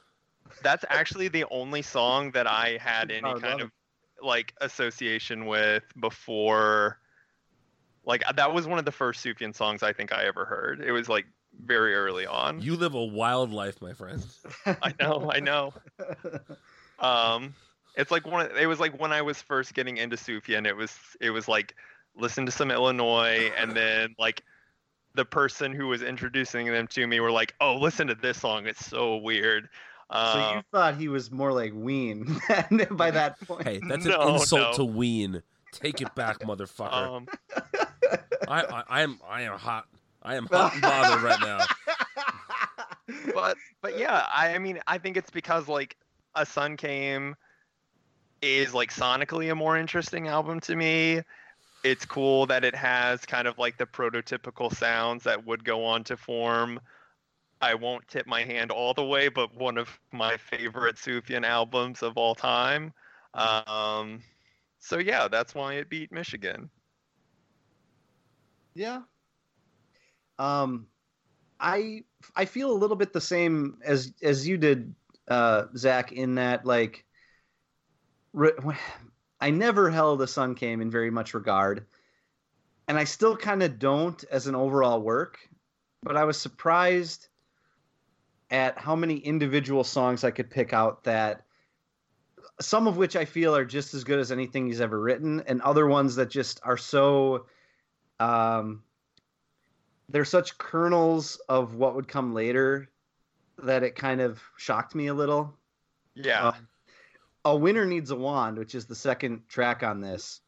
that's actually the only song that I had any I kind of like association with before. Like uh, that was one of the first Sufjan songs I think I ever heard. It was like very early on. You live a wild life, my friend. I know, I know. Um, it's like one. Of, it was like when I was first getting into Sufjan. It was it was like listen to some Illinois, and then like the person who was introducing them to me were like, "Oh, listen to this song. It's so weird." so Um, you thought he was more like Ween by that point. Hey, that's No, an insult no. to Ween. Take it back, motherfucker. Um, I, I I am I am hot. I am hot and bothered right now. but but yeah, I, I mean, I think it's because like a Sun Came is like sonically a more interesting album to me. It's cool that it has kind of like the prototypical sounds that would go on to form. I won't tip my hand all the way, but one of my favorite Sufjan albums of all time. Um, so yeah, that's why it beat Michigan. Yeah. Um, I I feel a little bit the same as as you did, uh, Zach, in that like, re- I never held a Sun Came in very much regard, and I still kind of don't as an overall work. But I was surprised at how many individual songs I could pick out that some of which I feel are just as good as anything he's ever written, and other ones that just are so um, they're such kernels of what would come later that it kind of shocked me a little. Yeah. Uh, a winner needs a wand, which is the second track on this.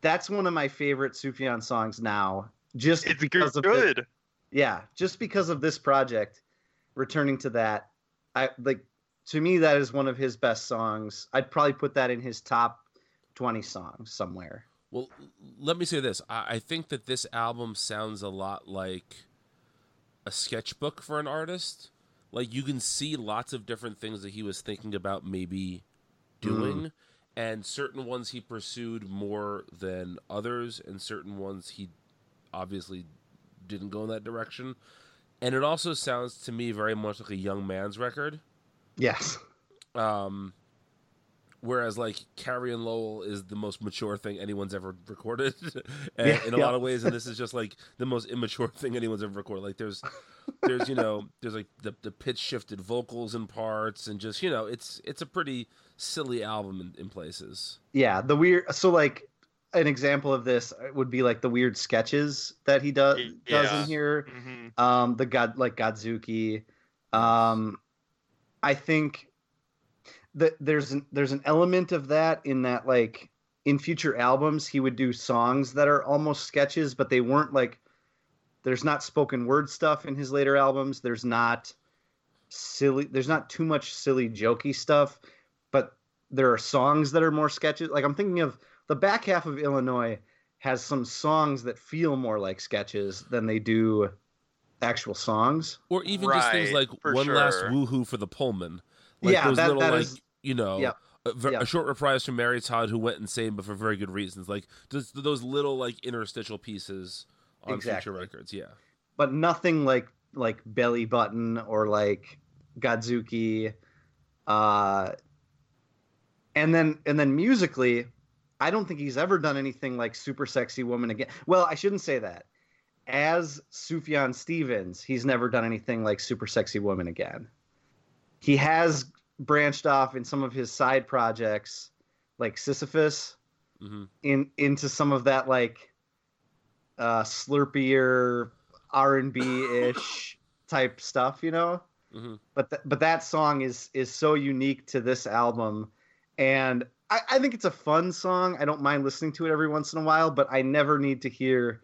That's one of my favorite Sufjan songs now, just it's because good. of good. yeah, just because of this project. Returning to that, I like to me that is one of his best songs. I'd probably put that in his top twenty songs somewhere. Well, let me say this. I, I think that this album sounds a lot like a sketchbook for an artist. Like you can see lots of different things that he was thinking about maybe doing, and certain ones he pursued more than others, and certain ones he obviously didn't go in that direction. And it also sounds to me very much like a young man's record. Yes. Um, whereas like Carrie and Lowell is the most mature thing anyone's ever recorded, and Yeah, in a yeah. lot of ways, and this is just like the most immature thing anyone's ever recorded. Like there's, there's you know, there's like the the pitch shifted vocals in parts, and just you know, it's it's a pretty silly album in, in places. Yeah, the weird. So like an example of this would be like the weird sketches that he does Y- does in here. hmm Um, the god like Godzuki. Um, I think that there's an there's an element of that in that like in future albums he would do songs that are almost sketches, but they weren't like. There's not spoken word stuff in his later albums. There's not silly. There's not too much silly jokey stuff, but there are songs that are more sketches. Like I'm thinking of the back half of Illinois has some songs that feel more like sketches than they do actual songs. Or even just things like for one last sure. woohoo for the Pullman. Like Yeah, those that- little that like is- you know. Yep. A, ver- Yep. a short reprise from Mary Todd, who went insane, but for very good reasons. Like just those little like interstitial pieces on Exactly. future records. Yeah, but nothing like like belly button or like Godzuki. Uh, and then and then musically, I don't think he's ever done anything like super sexy woman again. Well, I shouldn't say that. As Sufjan Stevens, he's never done anything like super sexy woman again. He has branched off in some of his side projects, like Sisyphus, hmm in into some of that like uh slurpier R&B ish type stuff, you know? hmm But th- but that song is is so unique to this album and I, I think it's a fun song. I don't mind listening to it every once in a while, but I never need to hear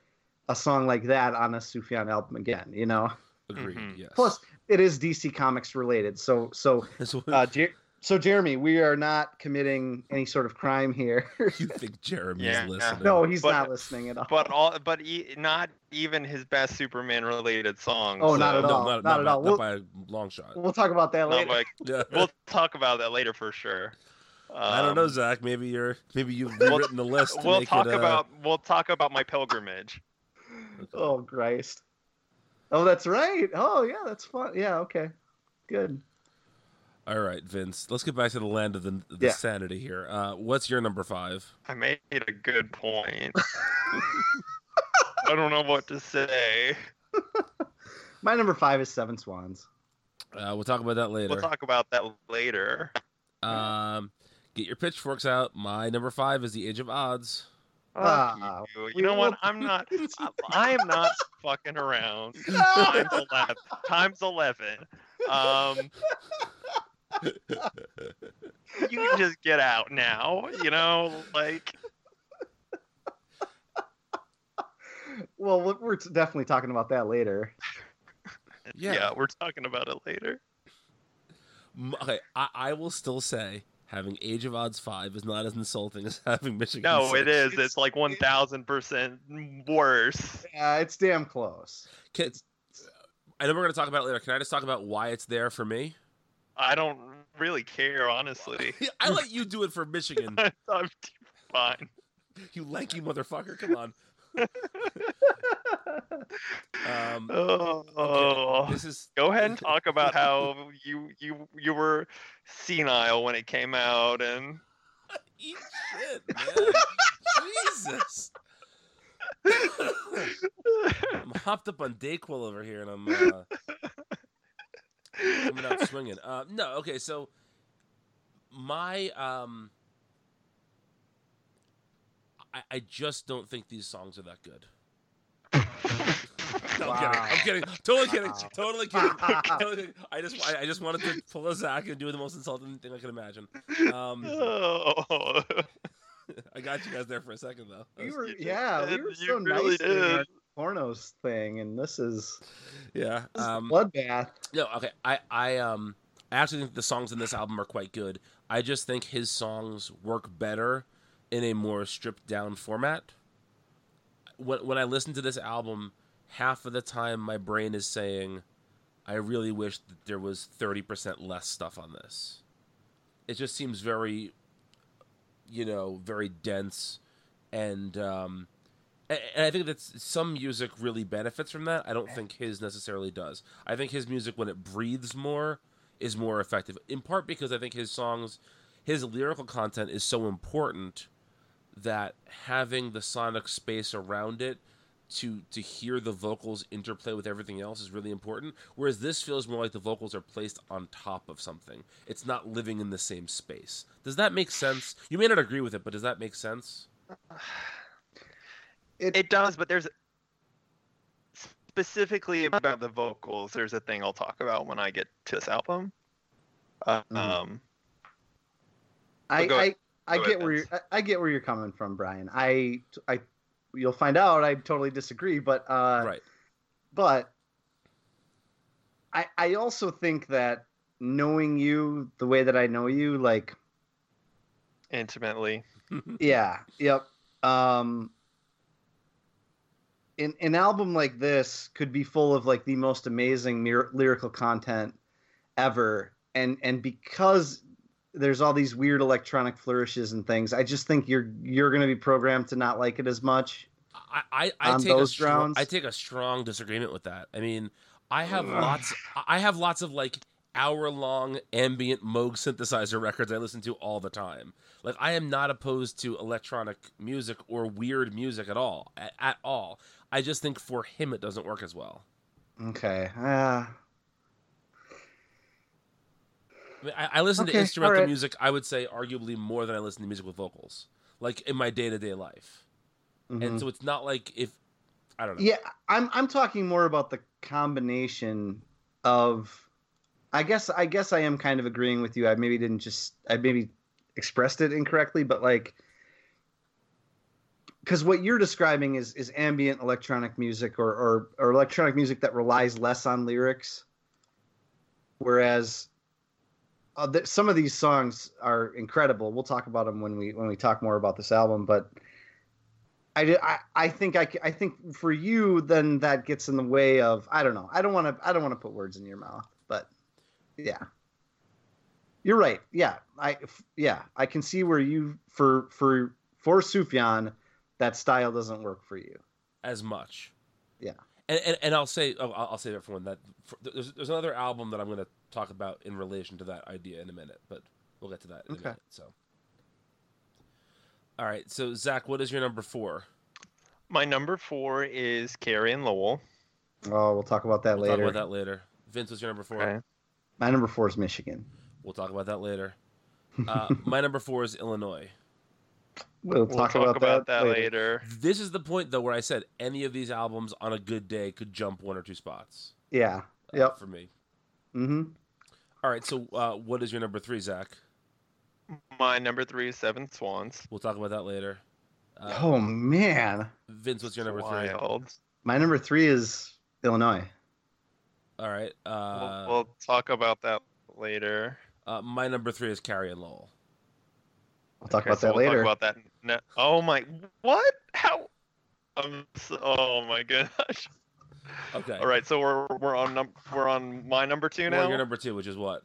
a song like that on a Sufjan album again, you know? Agreed. Mhm. Yes. Plus it is DC Comics related. So so So uh Jer- so Jeremy, we are not committing any sort of crime here. you think Jeremy's Yeah. listening? no, he's But- not listening at all. But all, but e- not even his best Superman-related songs. Oh, not so- at no, all. not, Not at all. Not We'll- by a long shot. We'll talk about that later. like- Yeah. we'll talk about that later for sure. I don't know, Um, Zach. Maybe you're maybe you've we'll- written a list. To We'll make talk it, uh, about we'll talk about my pilgrimage. Oh Christ! Oh, that's right. Oh yeah, that's fun. Yeah, okay, good. All right, Vince. Let's get back to the land of the, the Yeah. sanity here. Uh, what's your number five? I made a good point. I don't know what to say. My number five is Seven Swans. Uh, we'll talk about that later. We'll talk about that later. Um, get your pitchforks out. My number five is the Age of Adz. Ah, you. you know what? I'm not. I am not fucking around. Times eleven. Times eleven. Um, you can just get out now. You know, like. Well, we're definitely talking about that later. yeah. yeah, we're talking about it later. Okay, I, I will still say having Age of Adz five is not as insulting as having Michigan. No, six. is. It's- It's like one thousand percent worse. Yeah, it's damn close. Can, I know we're going to talk about it later. Can I just talk about why it's there for me? I don't really care, honestly. I let you do it for Michigan. I'm fine. you lanky motherfucker. Come on. Um, Oh, this is go ahead and talk about how you you you were senile when it came out, and eat shit, man. Jesus. I'm hopped up on Dayquil over here, and I'm uh, coming out swinging. Uh, no, okay, so my um, I, I just don't think these songs are that good. No, I'm kidding. I'm kidding. Totally kidding. Wow. Totally kidding. Totally kidding. I just, I, I just wanted to pull a Zach and do the most insulting thing I could imagine. Um, oh, I got you guys there for a second though. We was- were, yeah, we were You so really nice in our did. pornos thing, and this is, yeah. this is Um, bloodbath. No, okay. I I um I actually think the songs in this album are quite good. I just think his songs work better in a more stripped down format. When when I listen to this album, half of the time my brain is saying, I really wish that there was thirty percent less stuff on this. It just seems very, you know, very dense, and um, and I think that some music really benefits from that. I don't think his necessarily does. I think his music, when it breathes more, is more effective. In part because I think his songs, his lyrical content is so important that having the sonic space around it to to hear the vocals interplay with everything else is really important. Whereas this feels more like the vocals are placed on top of something. It's not living in the same space. Does that make sense? You may not agree with it, but does that make sense? it does, but there's specifically about the vocals. There's a thing I'll talk about when I get to this album. Mhm. Um, I, go I, ahead. I get where you're, I I get where you're coming from, Brian. I, I, you'll find out. I totally disagree, but uh, right. but I, I also think that knowing you the way that I know you, like, intimately. yeah, yep. Um, an an album like this could be full of like the most amazing mir- lyrical content ever, and and because there's all these weird electronic flourishes and things, I just think you're you're gonna be programmed to not like it as much. I, I, I take a strong? I take a strong disagreement with that. I mean, I have lots. I have lots of like hour long ambient Moog synthesizer records I listen to all the time. Like I am not opposed to electronic music or weird music at all. At, at all. I just think for him it doesn't work as well. Okay. Uh, I, I, listen to instrumental alright. music. I would say arguably more than I listen to music with vocals, like in my day to day life. mhm. And so it's not like if I don't know. Yeah, I'm I'm talking more about the combination of I guess I guess I am kind of agreeing with you. I maybe didn't just I maybe expressed it incorrectly, but like because what you're describing is is ambient electronic music or, or or electronic music that relies less on lyrics, whereas uh, th- some of these songs are incredible. We'll talk about them when we when we talk more about this album, but I, I, I think I, I think for you then that gets in the way of I don't know I don't want to I don't want to put words in your mouth but yeah you're right yeah I f- yeah I can see where you for for for Sufjan that style doesn't work for you as much. Yeah. And and, and I'll say oh, I'll I'll say that for one that for, there's there's another album that I'm going to talk about in relation to that idea in a minute, but we'll get to that in Okay. a minute. So. All right, so Zach, what is your number four? My number four is Carrie and Lowell. oh we'll talk about that We'll later talk about that later. Vince, what's your number four? Okay. my number four is Michigan We'll talk about that later. Uh, my number four is Illinois. we'll, We'll talk, about, that, later. later. This is the point though where I said any of these albums on a good day could jump one or two spots. yeah uh, yep For me. mm-hmm All right, so uh, what is your number three, Zach? My number three is Seven Swans. We'll talk about that later. Uh, oh man Vince, what's your number three? My number three is Illinois. All right. Uh, we'll, we'll talk about that later. uh, my number three is Carrie and Lowell. We'll talk Okay, about so that we'll later. Talk about that. No, oh my! What? How? I'm so, oh my gosh! Okay. All right, so we're we're on num- we're on my number 2 now. Well, now. your number two, which is what?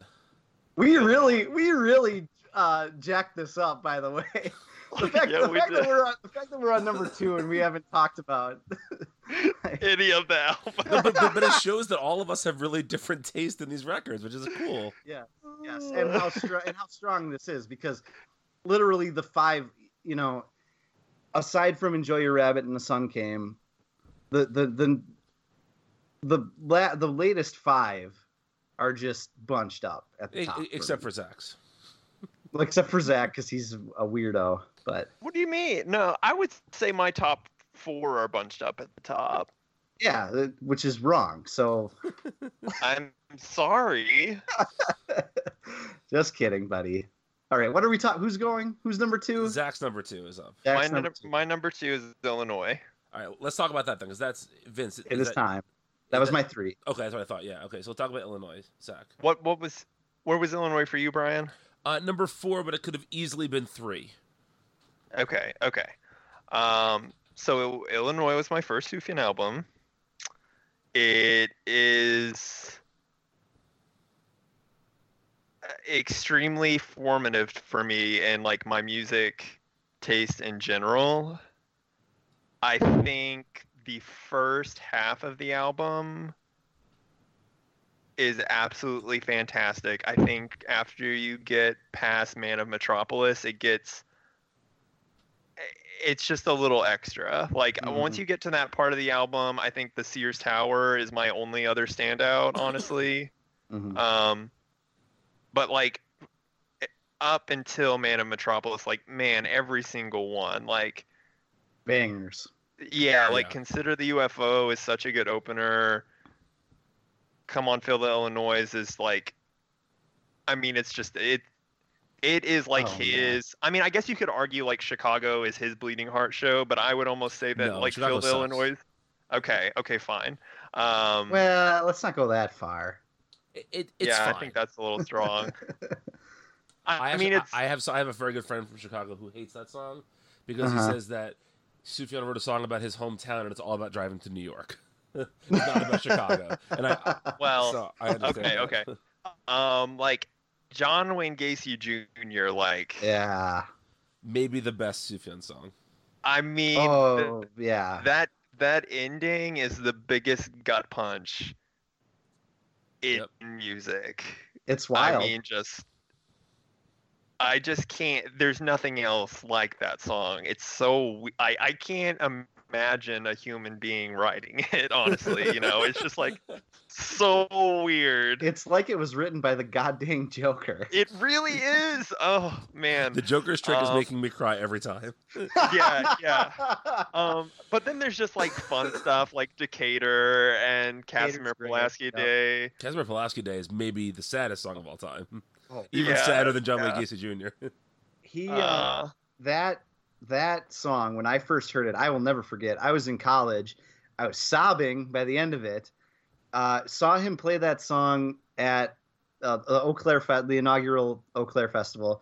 We really, we really uh, jacked this up. By the way, the fact, Yeah, the we fact that did. we're on, the fact that we're on number two and we haven't talked about. Any of the No, but, but, but it shows that all of us have really different taste in these records, which is cool. Yeah, yes, and how strong and how strong this is because literally the five, you know, aside from Enjoy Your Rabbit and the Sun Came, the the the the la- the latest five are just bunched up at the top. e- except me. for Zach's. Well, except for Zach because he's a weirdo. But What do you mean? No, I would say my top four are bunched up at the top. yeah, uh, which is wrong. So I'm sorry. just kidding, buddy. All right, what are we talking? Who's going? Who's number two? Zach's number two is up. My, number num- two. my number two is Illinois. All right, let's talk about that then, because that's Vince. It is that, time. That was my three. Okay, that's what I thought. Yeah. Okay, so we'll talk about Illinois, Zach. What what was where was Illinois for you, Brian? Uh, number four, but it could have easily been three. Okay, okay. Um, so Illinois was my first Sufjan album. It is extremely formative for me and like my music taste in general. I think the first half of the album is absolutely fantastic. I think after you get past Man of Metropolis, it gets it's just a little extra. Like once you get to that part of the album, I think the Seer's Tower is my only other standout, honestly. Mhm. um, but like up until Man of Metropolis, like man, every single one, like Bangers. Yeah, like Yeah. consider the UFO is such a good opener. Come on, Feel the Illinois is like, I mean, it's just it. It is like Oh, man. his. I mean, I guess you could argue like Chicago is his bleeding heart show, but I would almost say that No, like Chicago Feel the sucks. Illinois. Okay, okay, fine. Um, Well, let's not go that far. It, it, it's yeah, fine. I think that's a little strong. I, I, I actually, mean, it's I have I have a very good friend from Chicago who hates that song because Uh-huh. he says that Sufjan wrote a song about his hometown and it's all about driving to New York. it's not about Chicago. And I well, so I understand. okay, that. okay. um, like John Wayne Gacy Jr. Like, Yeah. Maybe the best Sufjan song. I mean, th- Oh, yeah. that that ending is the biggest gut punch in Yep. music. It's wild. I mean, just I just can't. There's nothing else like that song. It's so I I can't imagine a human being writing it. Honestly, you know, it's just like so weird. it's like it was written by the goddamn Joker. It really is. Oh man. The Joker's trick is Um, making me cry every time. yeah, yeah. Um, but then there's just like fun stuff like Decatur and Casimir great, Pulaski. Day. Casimir Pulaski Day is maybe the saddest song of all time. Oh, Even Yeah, sadder than John yeah. Wayne Gacy Jr. he uh, Uh, that that song when I first heard it, I will never forget. I was in college. I was sobbing by the end of it. Uh, saw him play that song at uh, the Eaux Claires Fe- the inaugural Eaux Claires Festival,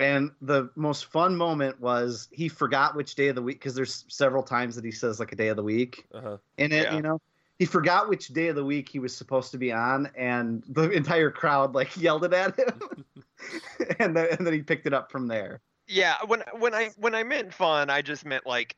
and the most fun moment was he forgot which day of the week because there's several times that he says like a day of the week Uh-huh. in it. Yeah. You know, he forgot which day of the week he was supposed to be on, and the entire crowd like yelled it at him, and then and then he picked it up from there. yeah, when when I when I meant fun, I just meant like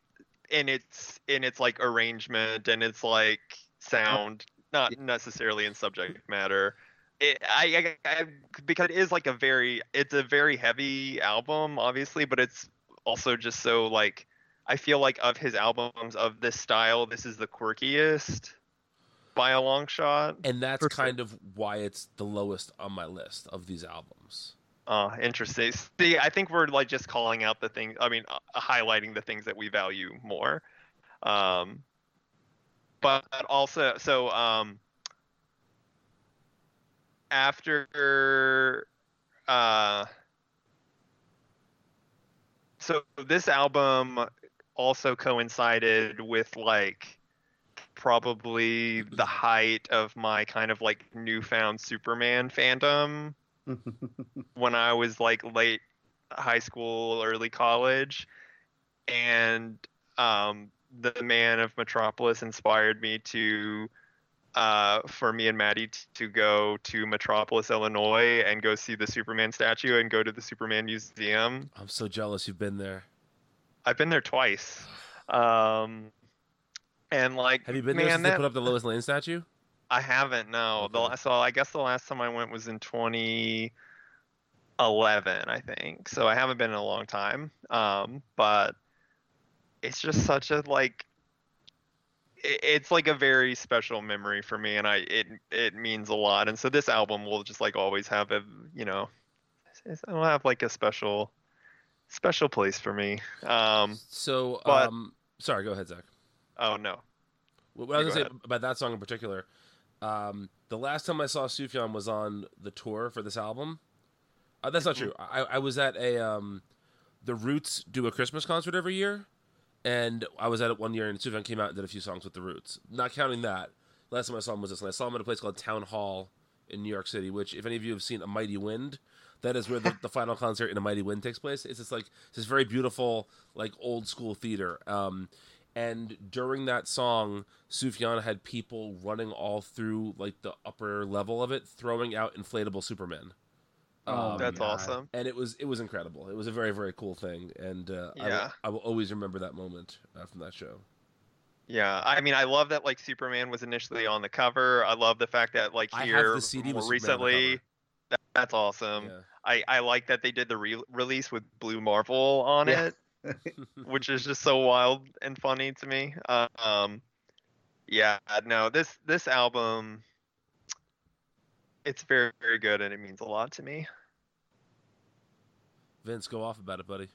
in its in its like arrangement and its like sound, not necessarily in subject matter. It, I, I, I because it is like a very it's a very heavy album, obviously, but it's also just so like I feel like of his albums of this style, this is the quirkiest by a long shot. And that's For sure. kind of why it's the lowest on my list of these albums. Uh, interesting. See, I think we're like just calling out the things. I mean, uh, highlighting the things that we value more. Um, but also, so um, after, uh, so this album also coincided with like probably the height of my kind of like newfound Superman fandom when I was like late high school, early college, and um, the man of Metropolis inspired me to uh, for me and Maddie t- to go to Metropolis, Illinois, and go see the Superman statue and go to the Superman Museum. I'm so jealous you've been there. I've been there twice, um, and like, Have you been man, there since that, they put up the Lois Lane statue? I haven't. No, the Okay. la- so I guess the last time I went was in 2011, I think. So I haven't been in a long time. Um, but it's just such a like. It's like a very special memory for me, and I it it means a lot. And so this album will just like always have a you know, it'll have like a special, special place for me. Um. So, but- um, sorry, go ahead, Zach. Oh no. I was gonna say about that song in particular, um, the last time I saw Sufjan was on the tour for this album. Uh, that's not true. I, I was at a um, the Roots do a Christmas concert every year, and I was at it one year, and Sufjan came out and did a few songs with the Roots. Not counting that, last time I saw him was this, and I saw him at a place called Town Hall in New York City. Which, if any of you have seen A Mighty Wind, that is where the, the final concert in A Mighty Wind takes place. It's just like it's this very beautiful, like old school theater. Um, and during that song, Sufjan had people running all through like the upper level of it, throwing out inflatable superman Oh, Um, That's God. awesome. and it was it was incredible. It was a very very cool thing, and uh, I, will, Yeah. I will always remember that moment uh, from that show. Yeah, I mean, I love that like Superman was initially on the cover. I love the fact that like I have here the CD more with Superman on the recently, that, that's awesome. Yeah. I I like that they did the re- release with Blue Marvel on Yeah. it, which is just so wild and funny to me. Uh, um, yeah, no, this this album, it's very very good and it means a lot to me. Vince, go off about it, buddy.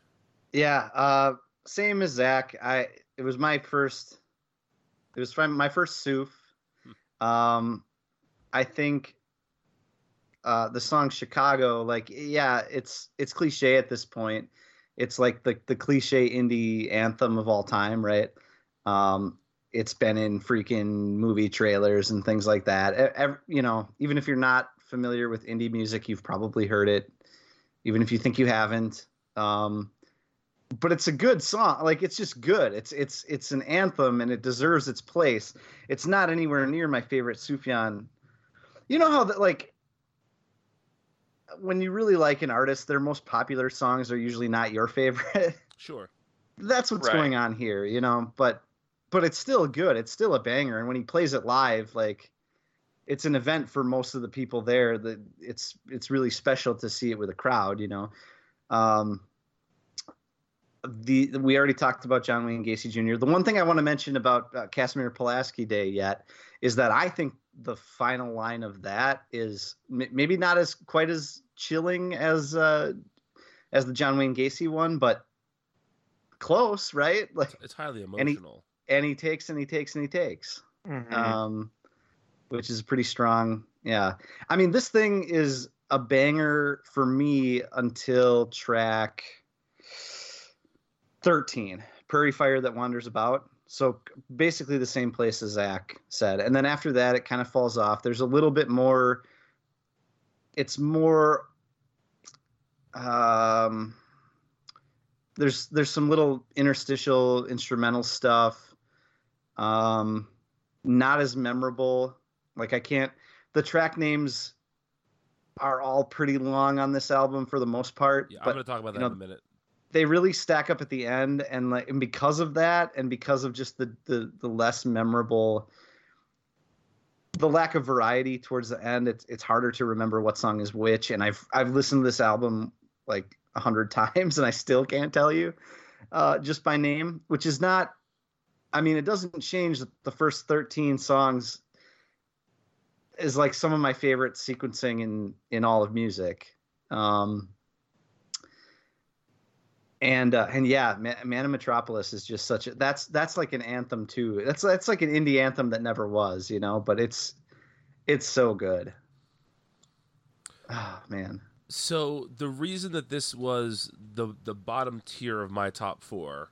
Yeah, uh, same as Zach. I it was my first. It was from my first Soof. Um, I think uh, the song Chicago, like, yeah, it's it's cliche at this point. It's like the the cliche indie anthem of all time, right? Um, it's been in freaking movie trailers and things like that. E- ev- you know, even if you're not familiar with indie music, you've probably heard it. Even if you think you haven't. Um, but it's a good song. Like it's just good. It's it's it's an anthem and it deserves its place. It's not anywhere near my favorite Sufjan. You know how that like when you really like an artist, their most popular songs are usually not your favorite. Sure. That's what's Right. going on here, you know. But but it's still good. It's still a banger. And when he plays it live, like it's an event for most of the people there. That it's it's really special to see it with a crowd, you know. Um, the we already talked about John Wayne Gacy Jr. The one thing I want to mention about uh, Casimir Pulaski Day yet is that I think the final line of that is m- maybe not as quite as chilling as uh, as the John Wayne Gacy one, but close, right? Like, It's highly And he- emotional. and he takes and he takes and he takes Mhm. um, which is pretty strong. Yeah, I mean, this thing is a banger for me until track thirteen, "Prairie Fire That Wanders About." So basically the same place as Zach said, and then after that, it kind of falls off. There's a little bit more. It's more. Um, there's there's some little interstitial instrumental stuff um not as memorable like i can't the track names are all pretty long on this album for the most part Yeah, I'm going to talk about that you in a minute. They really stack up at the end and like and because of that and because of just the the, the less memorable the lack of variety towards the end it's it's harder to remember what song is which. And i've i've listened to this album like a hundred times and i still can't tell you uh just by name which is not i mean it doesn't change the first 13 songs is like some of my favorite sequencing in in all of music. Um and uh, and yeah, Ma- Man of Metropolis is just such a that's that's like an anthem too. That's that's like an indie anthem that never was, you know. But it's it's so good. Oh man, So the reason that this was the the bottom tier of my top four,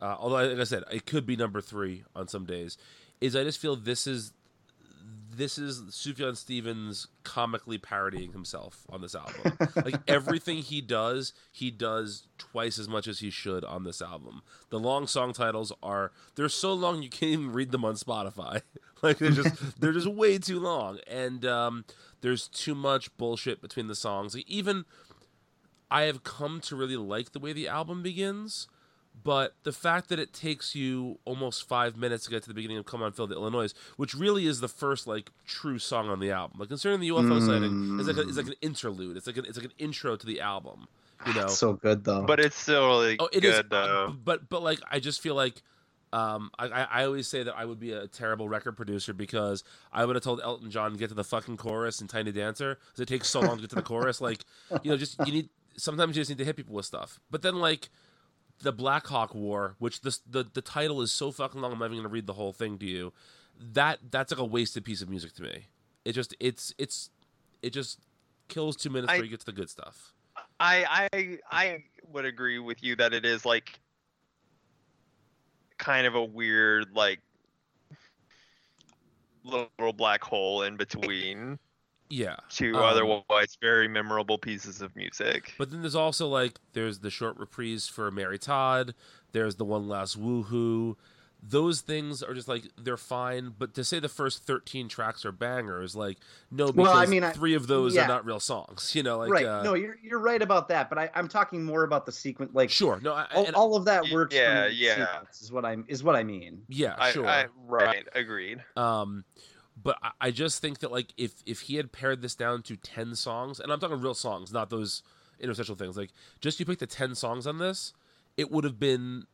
uh, although like I said, it could be number three on some days, is I just feel this is this is Sufjan Stevens comically parodying himself on this album. like everything he does, he does twice as much as he should on this album. The long song titles are they're so long you can't even read them on Spotify. like they're just they're just way too long, and um, there's too much bullshit between the songs. Like, even I have come to really like the way the album begins but the fact that it takes you almost five minutes to get to the beginning of "Come On, Feel," the Illinois, which really is the first like true song on the album. Like concerning the UFO Mm. sighting, it's like a, it's like an interlude. It's like an, it's like an intro to the album. You know, It's so good though. But it's still really oh, it good is. though. But but like I just feel like. Um, I, I I always say that I would be a terrible record producer because I would have told Elton John to get to the fucking chorus in Tiny Dancer because it takes so long to get to the chorus. Like, you know, just you need sometimes you just need to hit people with stuff. But then like the Black Hawk War, which this the the title is so fucking long, I'm not even gonna read the whole thing to you. That that's like a wasted piece of music to me. It just it's it's it just kills two minutes I- before you get to the good stuff. I I I would agree with you that it is like kind of a weird like little black hole in between Yeah. two Um, otherwise very memorable pieces of music. But then there's also like there's the short reprise for Mary Todd. There's the one last woohoo. Those things are just like they're fine. But to say the first 13 tracks are bangers, like no, because Well, I mean, I- three of those yeah. are not real songs. You know, like right. uh, no, you're you're right about that. But I, I'm talking more about the sequence. Like sure, no, I, all, all of that works. yeah, for me in yeah. Is what I'm is what I mean. yeah, I, sure. I, right, agreed. Um, but I, just think that like if if he had pared this down to ten songs, and I'm talking real songs, not those interstitial things, like just you pick the ten songs on this, it would have been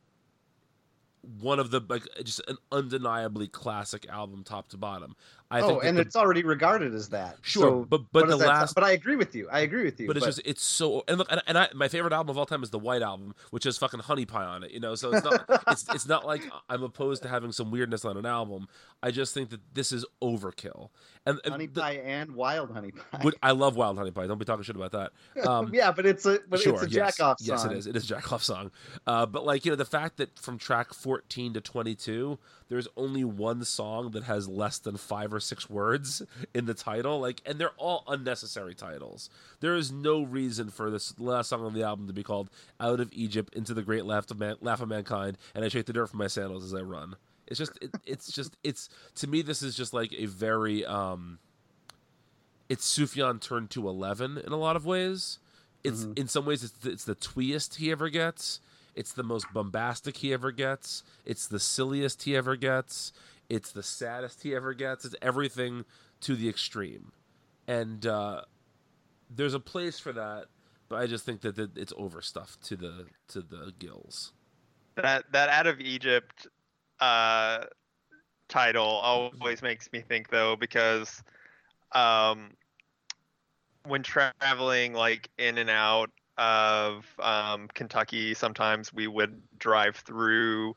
one of the like just an undeniably classic album, top to bottom. I oh, think and the- it's already regarded as that. Sure, So but- but the last- But I agree with you. I agree with you. but it's just it's so and look and, and I my favorite album of all time is the White Album, which has fucking Honey Pie on it. You know, so it's not it's it's not like I'm opposed to having some weirdness on an album. I just think that this is overkill. And, and honey the- pie and wild honey pie. Would- I love Wild Honey Pie. Don't be talking shit about that. Um, yeah, but it's a but sure, it's a yes, jack off song. yes, it is. It is a jack off song. Uh, but like you know, the fact that from track fourteen to twenty two, there's only one song that has less than five or six words in the title, like, and they're all unnecessary titles. There is no reason for this last song on the album to be called "Out of Egypt into the Great Laugh of, Man- Laugh of Mankind," and I shake the dirt from my sandals as I run. It's just, it, it's just, it's to me, this is just like a very. um it's Sufjan turned to eleven in a lot of ways. It's in some ways it's the, it's the tweest he ever gets. It's the most bombastic he ever gets. It's the silliest he ever gets. It's the saddest he ever gets. It's everything to the extreme, and uh, there's a place for that. But I just think that it's overstuffed to the to the gills. That that out of Egypt uh, title always makes me think though because um, when traveling like in and out of um, Kentucky, sometimes we would drive through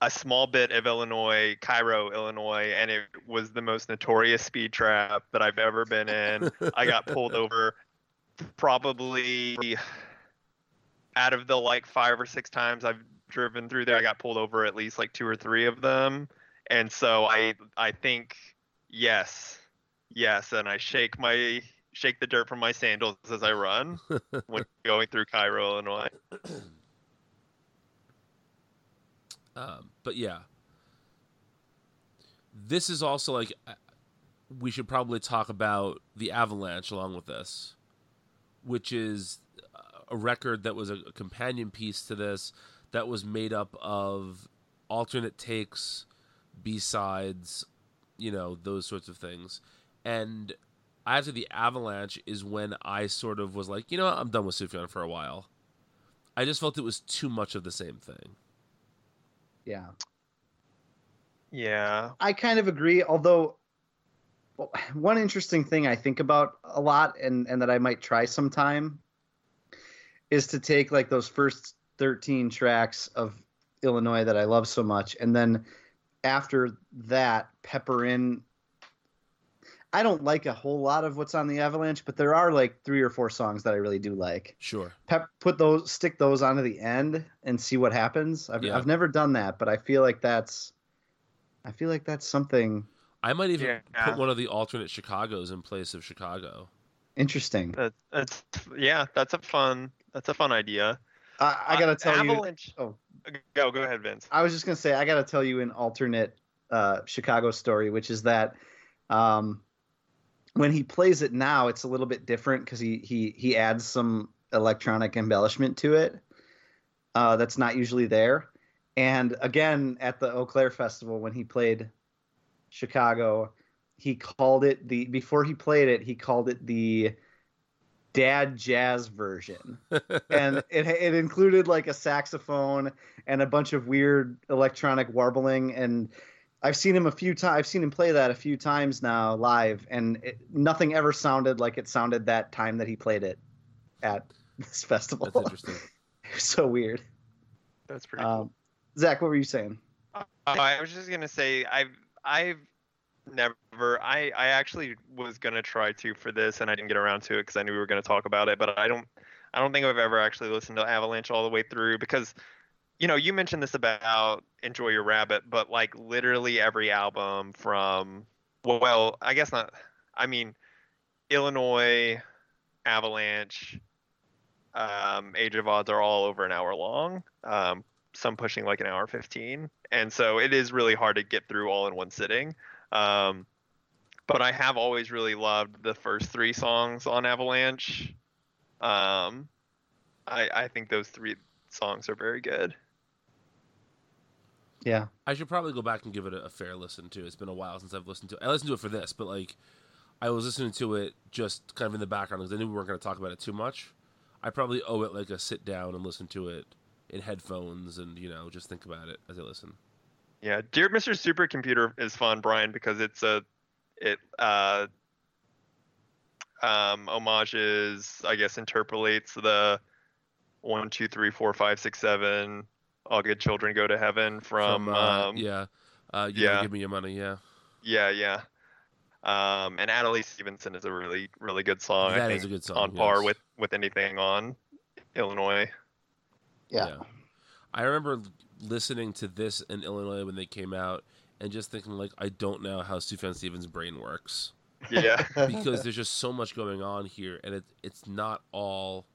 a small bit of Illinois, Cairo, Illinois, and it was the most notorious speed trap that I've ever been in. I got pulled over probably out of the like five or six times I've driven through there, I got pulled over at least like two or three of them. And so I I think yes, yes, and I shake my shake the dirt from my sandals as I run when going through Cairo, Illinois. Um, but yeah, this is also like uh, we should probably talk about the Avalanche along with this, which is a record that was a, a companion piece to this that was made up of alternate takes, B sides, you know those sorts of things, and after the Avalanche is when I sort of was like, you know, what? I'm done with Sufjan for a while. I just felt it was too much of the same thing. Yeah. Yeah. I kind of agree. Although, one interesting thing I think about a lot, and and that I might try sometime, is to take like those first thirteen tracks of Illinois that I love so much, and then after that pepper in. I don't like a whole lot of what's on the Avalanche, but there are like three or four songs that I really do like. Sure. Pep, put those, stick those onto the end, and see what happens. I've Yeah. I've never done that, but I feel like that's I feel like that's something I might even Yeah. put one of the alternate Chicago's in place of Chicago. interesting. That, that's yeah, that's a fun that's a fun idea. I, I gotta Uh, tell you. Avalanche. Oh. Go go ahead, Vince. I was just gonna say I gotta tell you an alternate uh, Chicago story, which is that um, when he plays it now, it's a little bit different because he he he adds some electronic embellishment to it uh, that's not usually there. And again, at the Eaux Claires Festival, when he played Chicago, he called it the before he played it, he called it the dad jazz version and it it included like a saxophone and a bunch of weird electronic warbling and I've seen him a few times I've seen him play that a few times now live and it, nothing ever sounded like it sounded that time that he played it at this festival. That's interesting. so weird. That's pretty Um, Zach, what were you saying? Uh, I was just gonna say I've I've never I I actually was gonna try to for this and I didn't get around to it because I knew we were gonna talk about it, but I don't I don't think I've ever actually listened to Avalanche all the way through because you know you mentioned this about Enjoy Your Rabbit, but like literally every album from well I guess not I mean Illinois Avalanche um, Age of Adz are all over an hour long. Um, some pushing like an hour 15 and so it is really hard to get through all in one sitting um, but i have always really loved the first three songs on avalanche um, I, I think those three songs are very good Yeah. I should probably go back and give it a, a fair listen too. It's been a while since I've listened to it. I listened to it for this, but like I was listening to it just kind of in the background because I knew we weren't going to talk about it too much. I probably owe it like a sit down and listen to it in headphones and you know just think about it as I listen. yeah dear mr supercomputer is fun brian because it's a it uh um homages i guess interpolates the one two three four five six seven all good children go to heaven from, uh, um, yeah, uh, you yeah. give me your money. Yeah, Yeah, yeah. Um, and Adlai Stevenson is a really, really good song. That I is a good song, on par with with anything on Illinois. Yeah. I remember listening to this in Illinois when they came out and just thinking like I don't know how Sufjan Stevens' brain works. Yeah, because there's just so much going on here, and it it's not all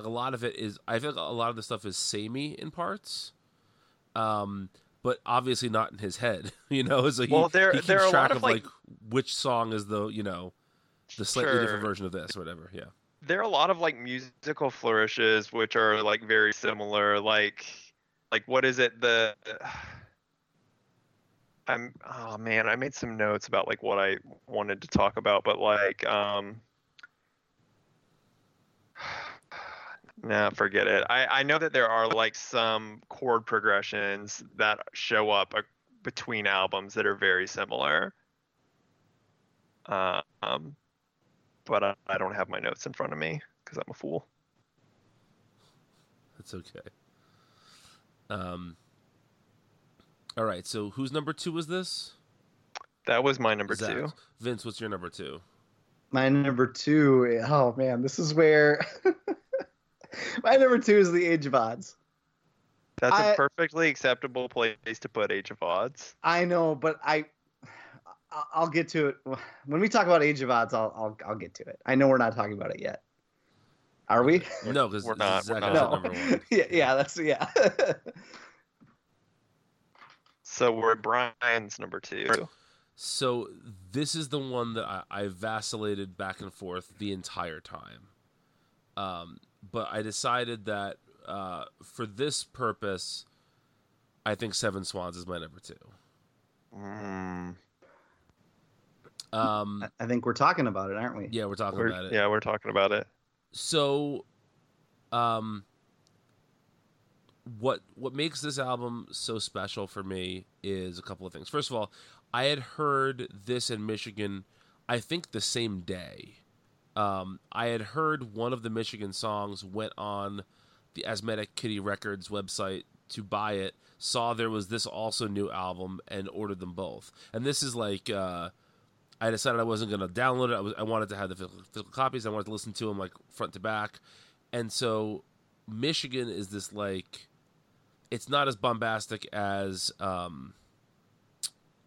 like a lot of it is. I feel like a lot of the stuff is samey in parts, um, but obviously not in his head. You know, so he, Well, there- he keeps there are a track of, like- like which song is the you know the slightly different version of this or whatever. Yeah, there are a lot of like musical flourishes which are like very similar. Like, like what is it? The I'm oh man, I made some notes about like what I wanted to talk about, but like um. Nah, forget it. I, I know that there are like some chord progressions that show up uh, between albums that are very similar. Uh, um, but I, I don't have my notes in front of me because I'm a fool. that's okay. Um. All right, so whose number two was this? That was my number Zach. two. Vince, what's your number two? My number two. Oh man, this is where my number two is the Age of Adz. That's a I- perfectly acceptable place to put Age of Adz. I know, but I I- I'll get to it when we talk about Age of Adz. I'll I'll, I'll get to it. I know we're not talking about it yet. Are we? No, because we're not- we're not. no. yeah, yeah, that's yeah. So we're Brian's number two. So this is the one that I, I vacillated back and forth the entire time. Um, but I decided that uh, for this purpose, I think Seven Swans is my number two. Mm, Um, I think we're talking about it, aren't we? yeah, we're talking we're- about it. yeah, we're talking about it. So, um, what what makes this album so special for me is a couple of things. First of all, I had heard this in Michigan, I think the same day. Um, I had heard one of the Michigan songs went on the Asthmatic Kitty Records website to buy it, saw there was this also new album, and ordered them both. And this is like. Uh, I decided I wasn't going to download it. I, was, I wanted to have the physical, physical copies. I wanted to listen to them like front to back. And so Michigan is this like, it's not as bombastic as um,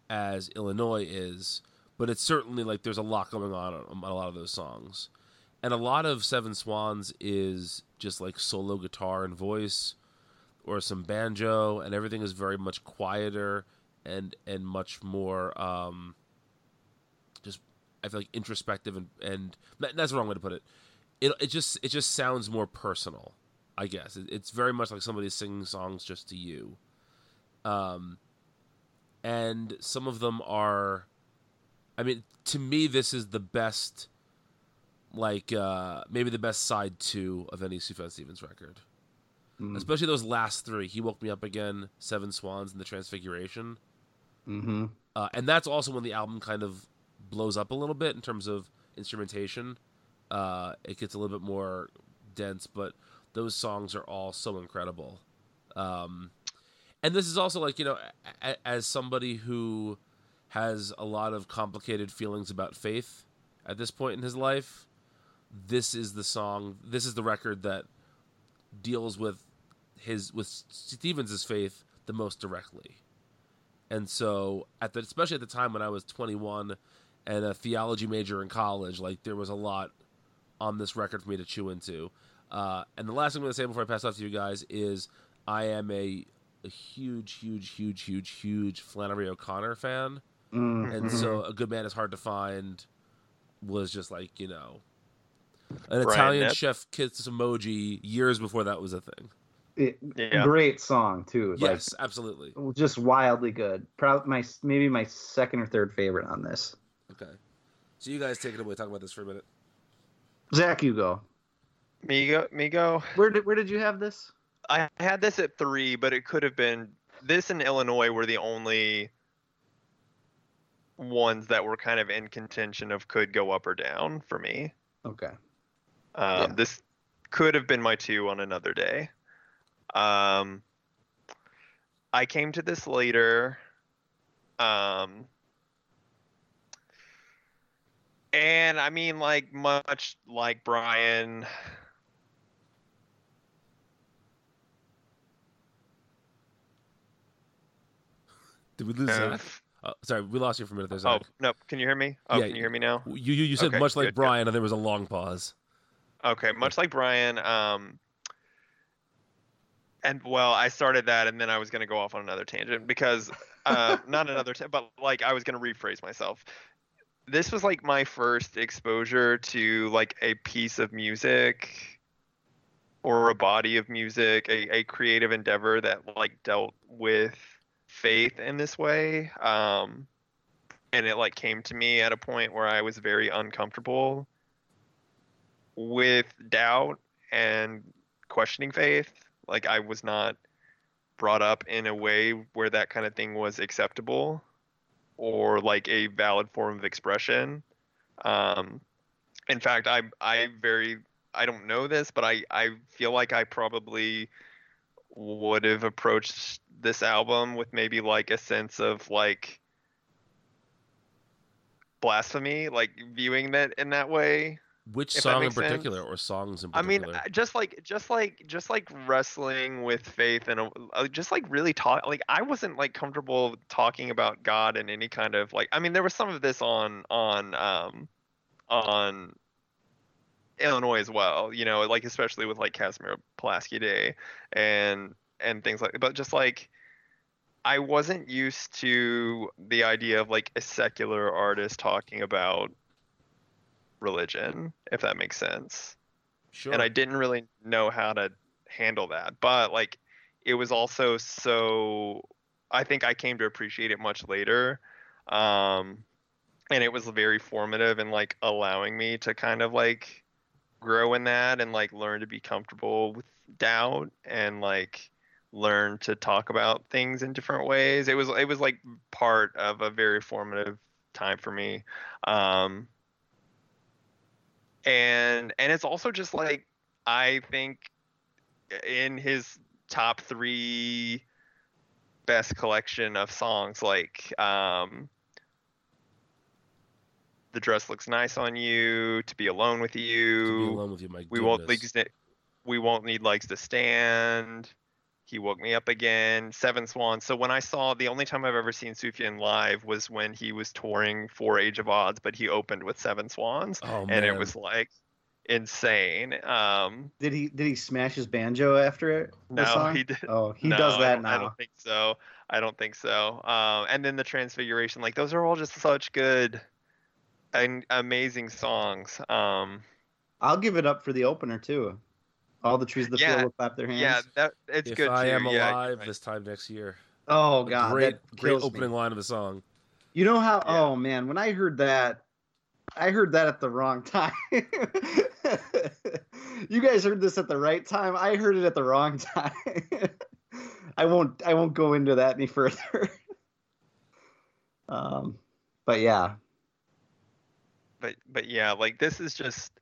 as Illinois is, but it's certainly like there's a lot going on on a lot of those songs. And a lot of Seven Swans is just like solo guitar and voice or some banjo and everything is very much quieter and and much more um just I feel like introspective and and that's the wrong way to put it. It it just it just sounds more personal, I guess. It, it's very much like somebody singing songs just to you. Um and some of them are I mean, to me this is the best like uh maybe the best side 2 of any Sufjan Stevens record Mm. especially those last three. He woke me up again, Seven Swans, and the Transfiguration. Mm-hmm. Uh, and that's also when the album kind of blows up a little bit in terms of instrumentation. Uh, it gets a little bit more dense, but those songs are all so incredible. Um, and this is also like you know, a- as somebody who has a lot of complicated feelings about faith at this point in his life, this is the song. This is the record that deals with his with Stevens's faith the most directly. And so at the especially at the time when I was 21 and a theology major in college, like there was a lot on this record for me to chew into. Uh, and the last thing I'm going to say before I pass off to you guys is I am a, a huge, huge, huge, huge, huge Flannery O'Connor fan, Mm-hmm. and so a good man is hard to find was just like you know an Brian Italian Knipp. chef kiss emoji years before that was a thing. It, Yeah. Great song too. Yes, absolutely. Just wildly good. Probably my maybe my second or third favorite on this. Okay. So you guys take it away. Talk about this for a minute. Zach, you go. Me go. Me go. Where did where did you have this? I had this at three, but it could have been this and Illinois were the only ones that were kind of in contention of could go up or down for me. Okay. Um, Yeah. This could have been my two on another day. Um, I came to this later. Um, and I mean, like, much like Brian. Did we lose uh, Zach? Oh, sorry, we lost you for a minute there, oh, no. Can you hear me? Oh, Yeah, can you hear me now? You you, you said Okay, much like good. Brian, and there was a long pause. Okay, much like Brian. Um, and well, I started that, and then I was going to go off on another tangent because, uh, not another, ta- but like I was going to rephrase myself. This was like my first exposure to like a piece of music or a body of music, a, a creative endeavor that like dealt with faith in this way. Um, and it like came to me at a point where I was very uncomfortable with doubt and questioning faith. Like I was not brought up in a way where that kind of thing was acceptable or like a valid form of expression. Um, in fact, I I very I don't know this, but I I feel like I probably would have approached this album with maybe like a sense of like blasphemy, like viewing that in that way. Which song in makes sense. particular, or songs in particular? I mean, just like just like just like wrestling with faith and just like really talk. Like I wasn't like comfortable talking about God in any kind of like. I mean, there was some of this on on um on Illinois as well. You know, like especially with like Casimir Pulaski Day and and things like. But just like I wasn't used to the idea of like a secular artist talking about religion, if that makes sense sure. and I didn't really know how to handle that. But like, it was also so. I think I came to appreciate it much later, um, and it was very formative in like allowing me to kind of like grow in that and like learn to be comfortable with doubt and like learn to talk about things in different ways. It was it was like part of a very formative time for me. Um, and and it's also just like I think in his top three best collection of songs, like um, "The Dress Looks Nice on You," "To Be Alone with to be You," alone with you, my "We Won't goodness. Legs We Won't Need Legs to Stand," He woke me up again. Seven Swans. So when I saw the only time I've ever seen Sufjan live was when he was touring for Age of Adz, but he opened with Seven Swans, Oh and man, it was like insane. Um, Did he did he smash his banjo after it? the no, song? he did. Oh, he no, does I that don't- I now. don't think so. I don't think so. Um, and then the Transfiguration, like those are all just such good and amazing songs. Um, I'll give it up for the opener too. All the trees of the Yeah, field will clap their hands. yeah, that it's if good I too. am yeah, alive right. this time next year. Oh god, great, that great kills me. opening line of the song. You know how? Yeah. Oh man, when I heard that, I heard that at the wrong time. you guys heard this at the right time. I heard it at the wrong time. I won't. I won't go into that any further. um, but yeah, but but yeah, like this is just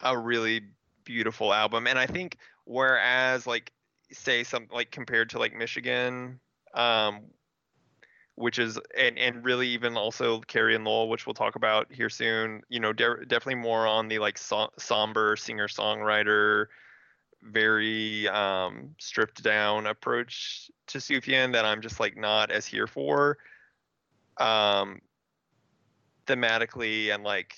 a really beautiful album, and I think whereas like say something like compared to like Michigan, um, which is and and really even also Carrie and Lowell, which we'll talk about here soon. You know, de- definitely more on the like so- somber singer songwriter, very um, stripped down approach to Sufjan that I'm just like not as here for. Um, thematically and like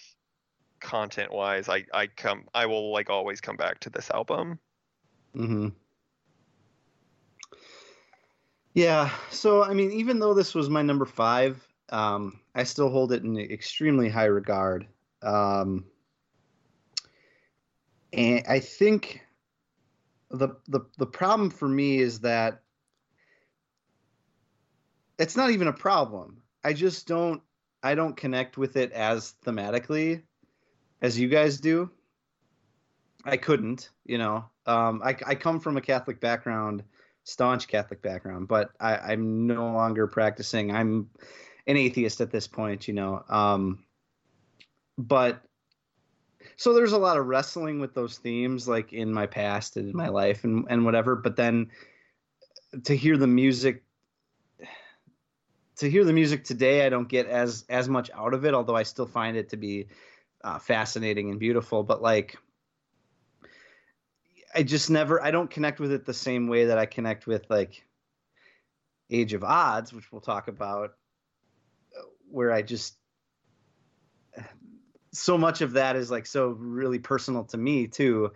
content wise i i come i will like always come back to this album Mm-hmm. Yeah. So, I mean, even though this was my number five, um, I still hold it in extremely high regard. Um, and I think the, the the problem for me is that it's not even a problem. I just don't I don't connect with it as thematically as you guys do. I couldn't, you know. Um, I, I come from a Catholic background, staunch Catholic background, but I, I'm no longer practicing. I'm an atheist at this point, you know. Um, but so there's a lot of wrestling with those themes, like in my past and in my life and, and whatever. But then to hear the music, to hear the music today, I don't get as as much out of it, although I still find it to be uh, fascinating and beautiful. But like, I just never I don't connect with it the same way that I connect with like Age of Adz, which we'll talk about, where I just so much of that is like so really personal to me too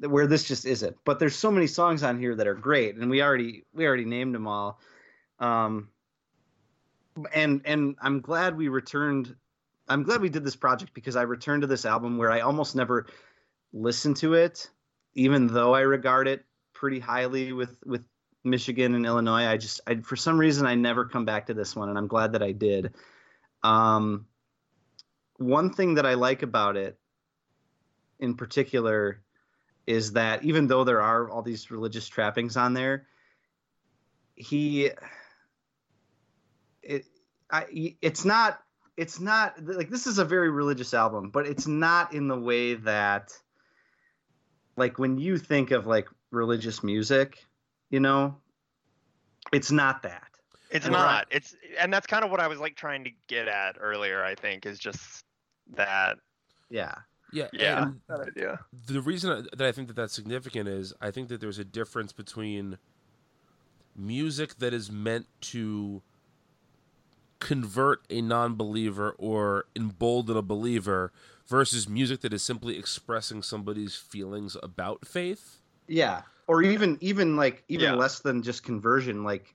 where this just isn't but there's so many songs on here that are great and we already we already named them all um and and i'm glad we returned i'm glad we did this project because i returned to this album where i almost never listened to it even though i regard it pretty highly with with michigan and illinois. I just I, for some reason i never come back to this one and i'm glad that i did. Um one thing that I like about it in particular is that even though there are all these religious trappings on there, he I it's not it's not like this is a very religious album, but it's not in the way that like when you think of like religious music, you know, it's not that. it's And not. it's and that's kind of what i was like trying to get at earlier i think is just that. Yeah. Yeah, yeah. and idea. the reason that I think that that's significant is I think that there's a difference between music that is meant to convert a non-believer or embolden a believer versus music that is simply expressing somebody's feelings about faith. Yeah. Or even even like even Yeah. less than just conversion, like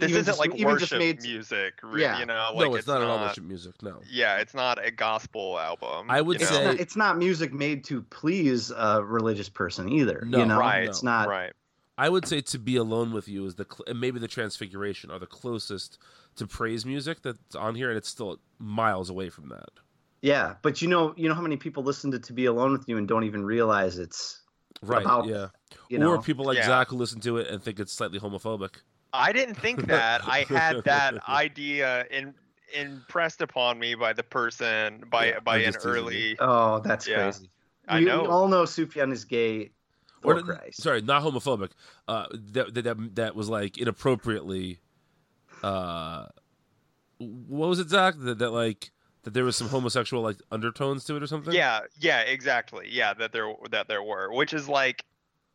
this isn't just- like even worship just made music re- Yeah. you know like no, it's, not, at all worship music. No. yeah it's not a gospel album I would you it's know? say- not, it's not music made to please a religious person either. No, you know, right it's not. right I would say "To Be Alone with You" is the cl- maybe the Transfiguration are the closest to praise music that's on here, and it's still miles away from that. Yeah, but you know, you know how many people listen to "To Be Alone with You" and don't even realize it's Right? About- yeah. you know. or people like Yeah. Zach who listen to it and think it's slightly homophobic. I didn't think that. I had that idea in impressed upon me by the person by Yeah, by an just you. early. oh, that's Yeah. crazy. I we, know. we all know Sufjan is gay. For Or, Christ. sorry, not homophobic. Uh, that, that that that was like inappropriately. Uh, what was it, Zach? That, that like that there was some homosexual like undertones to it or something. Yeah, yeah, exactly. Yeah, that there that there were, which is like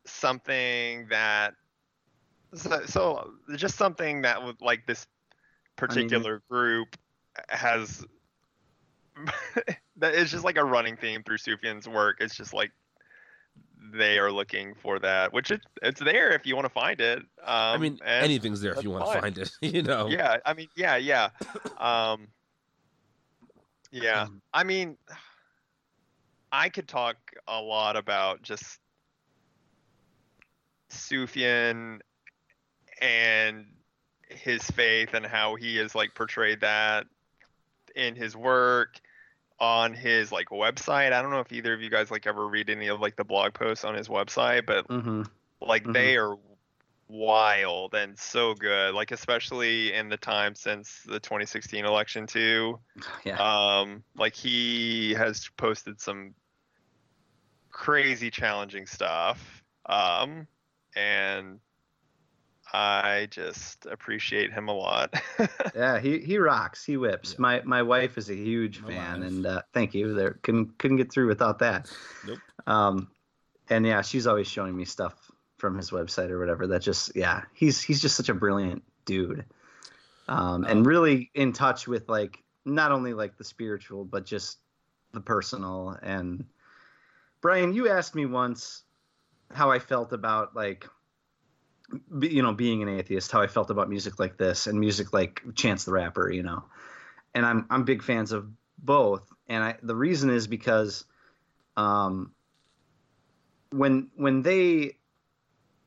something that so, so just something that would like this particular group has that is just like a running theme through Sufjan's work. It's just like they are looking for that, which it, it's there if you want to find it. Um, I mean, anything's there if you want to find it. You know. yeah i mean yeah yeah um yeah i mean i could talk a lot about just sufjan and his faith and how he has like portrayed that in his work on his like website i don't know if either of you guys like ever read any of like the blog posts on his website but hmm like Mhm. they are wild and so good like especially in the time since the 2016 election too Yeah. um like he has posted some crazy challenging stuff um and i just appreciate him a lot yeah, he he rocks. He whips. Yeah. My my wife is a huge My fan, wife. and uh, thank you. There couldn't couldn't get through without that. Nope. Um, and yeah, she's always showing me stuff from his website or whatever. That just yeah, he's he's just such a brilliant dude, um, and really in touch with like not only like the spiritual but just the personal. And Brian, you asked me once how I felt about like be- you know being an atheist how i felt about music like this and music like chance the rapper you know. And i'm i'm big fans of both. And i the reason is because um when when they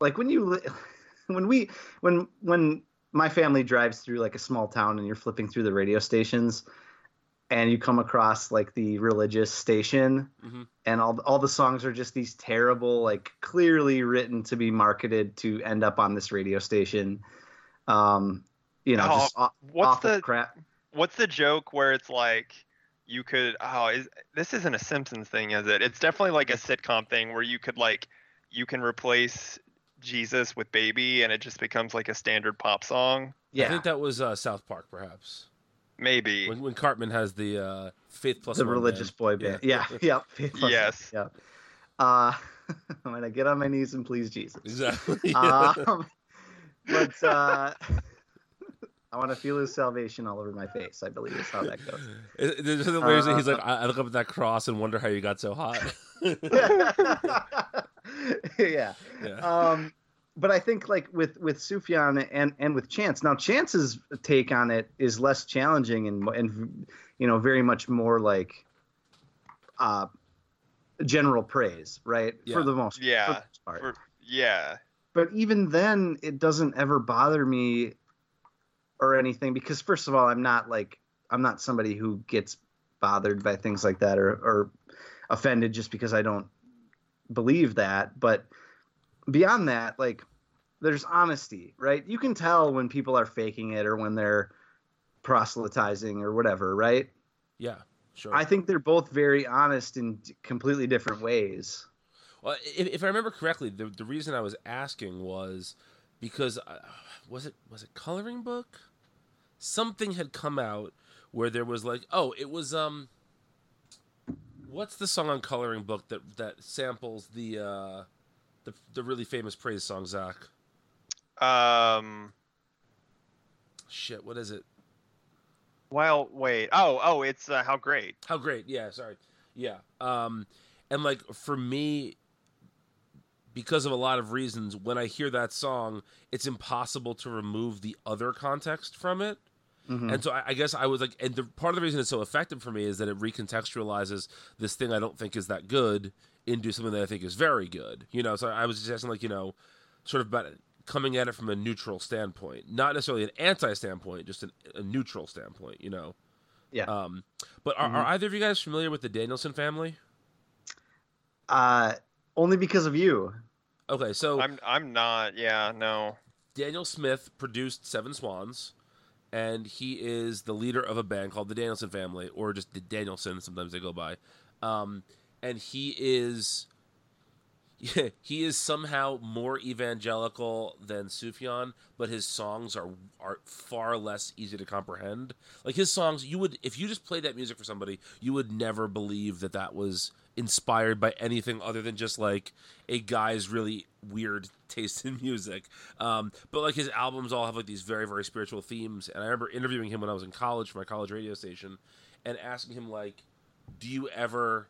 like when you when we when when my family drives through like a small town and you're flipping through the radio stations and you come across like the religious station Mhm. and all all the songs are just these terrible like clearly written to be marketed to end up on this radio station um you know Oh, just aw- what's awful the crap what's the joke where it's like you could oh is this isn't a simpsons thing is it it's definitely like a sitcom thing where you could like you can replace jesus with baby and it just becomes like a standard pop song Yeah. I think that was uh, South Park, perhaps. Maybe When, when Cartman has the uh, Faith Plus the One religious band. boy band yeah yeah, Yes. yeah uh i'm gonna get on my knees and please jesus Exactly. um, but uh I want to feel his salvation all over my face. I believe is how that goes. It- There's the ways that he's like, Uh, I I look up at that cross and wonder how you got so hot. yeah. yeah. Um, but I think like with with Sufjan and and with Chance. Now Chance's take on it is less challenging and and you know very much more like uh general praise, right? Yeah. For the most, for Yeah, part. for, yeah but even then it doesn't ever bother me or anything because first of all i'm not like i'm not somebody who gets bothered by things like that or, or offended just because i don't believe that but beyond that like there's honesty right you can tell when people are faking it or when they're proselytizing or whatever right yeah. Sure. i think they're both very honest in completely different ways Well, if, if I remember correctly, the, the reason I was asking was because uh, was it was it coloring book? Something had come out where there was like, oh, it was um, what's the song on coloring book that that samples the uh, the the really famous praise song, Zach? um Shit, what is it? well wait oh oh it's uh, how great How great? Yeah, sorry. Yeah. Um and like for me because of a lot of reasons when I hear that song, it's impossible to remove the other context from it. Mhm. And so I, I guess I was like, and the, part of the reason it's so effective for me is that it recontextualizes this thing I don't think is that good into something that I think is very good. You know, so I was just asking, like, you know, sort of about coming at it from a neutral standpoint, not necessarily an anti standpoint, just an, a neutral standpoint. You know. yeah Um, but are, are either of you guys familiar with the Danielson family? uh only because of you Okay, so i'm i'm not yeah no Daniel Smith produced Seven Swans, and he is the leader of a band called the Danielson Family, or just the Danielson. Sometimes they go by, um, and he is he is somehow more evangelical than Sufjan, but his songs are are far less easy to comprehend. Like his songs, you would if you just played that music for somebody, you would never believe that that was inspired by anything other than just like a guy's really weird taste in music. Um, but like his albums all have like these very very spiritual themes. And I remember interviewing him when I was in college for my college radio station, and asking him like, "Do you ever?"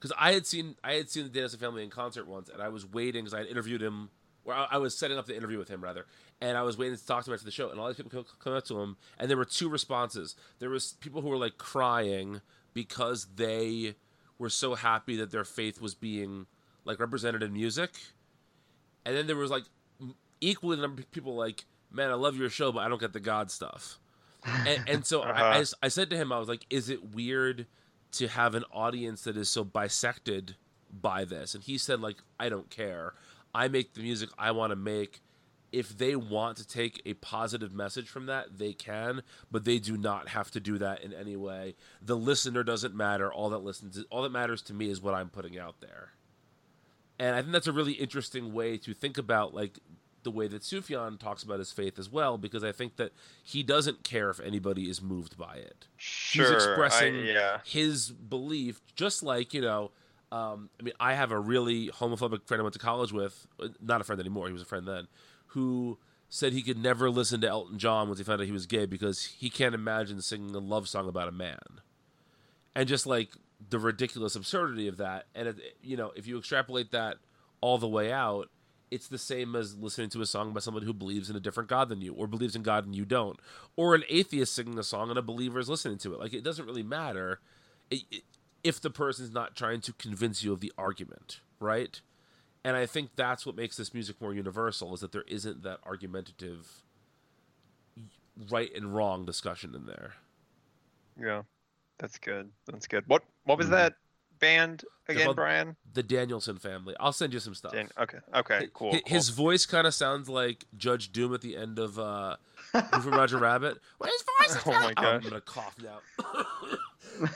Because I had seen I had seen the Danielson family in concert once, and I was waiting because I had interviewed him. Or I I was setting up the interview with him rather, and I was waiting to talk to him after the show, and all these people come- up to him, and there were two responses. There was people who were like crying because they were so happy that their faith was being like represented in music, and then there was like equally the number of people like, "Man, I love your show, but I don't get the God stuff." And, and so I, I, Uh-huh. I said to him, I was like, "Is it weird to have an audience that is so bisected by this?" And he said, "Like, I don't care. I make the music I want to make." if they want to take a positive message from that, they can, but they do not have to do that in any way. The listener doesn't matter. All that listens, all that matters to me is what I'm putting out there. And I think that's a really interesting way to think about like the way that Sufjan talks about his faith as well, because I think that he doesn't care if anybody is moved by it. Sure. He's expressing I, yeah. his belief, just like you know. Um, I mean, I have a really homophobic friend I went to college with, uh, not a friend anymore. He was a friend then, who said he could never listen to Elton John once he found out he was gay because he can't imagine singing a love song about a man, and just like the ridiculous absurdity of that. And it, you know, if you extrapolate that all the way out, it's the same as listening to a song by someone who believes in a different God than you, or believes in God and you don't, or an atheist singing a song and a believer is listening to it. Like it doesn't really matter it, it- if the person's not trying to convince you of the argument, right? And I think that's what makes this music more universal is that there isn't that argumentative right and wrong discussion in there. Yeah. That's good. That's good. What what was Mhm. that band again, called- Brian? The Danielson family. I'll send you some stuff. Dan- okay. Okay. Cool. Hi- cool. His voice kind of sounds like Judge Doom at the end of uh, from Roger Rabbit. Well, his voice Oh my gosh. I'm gonna cough now.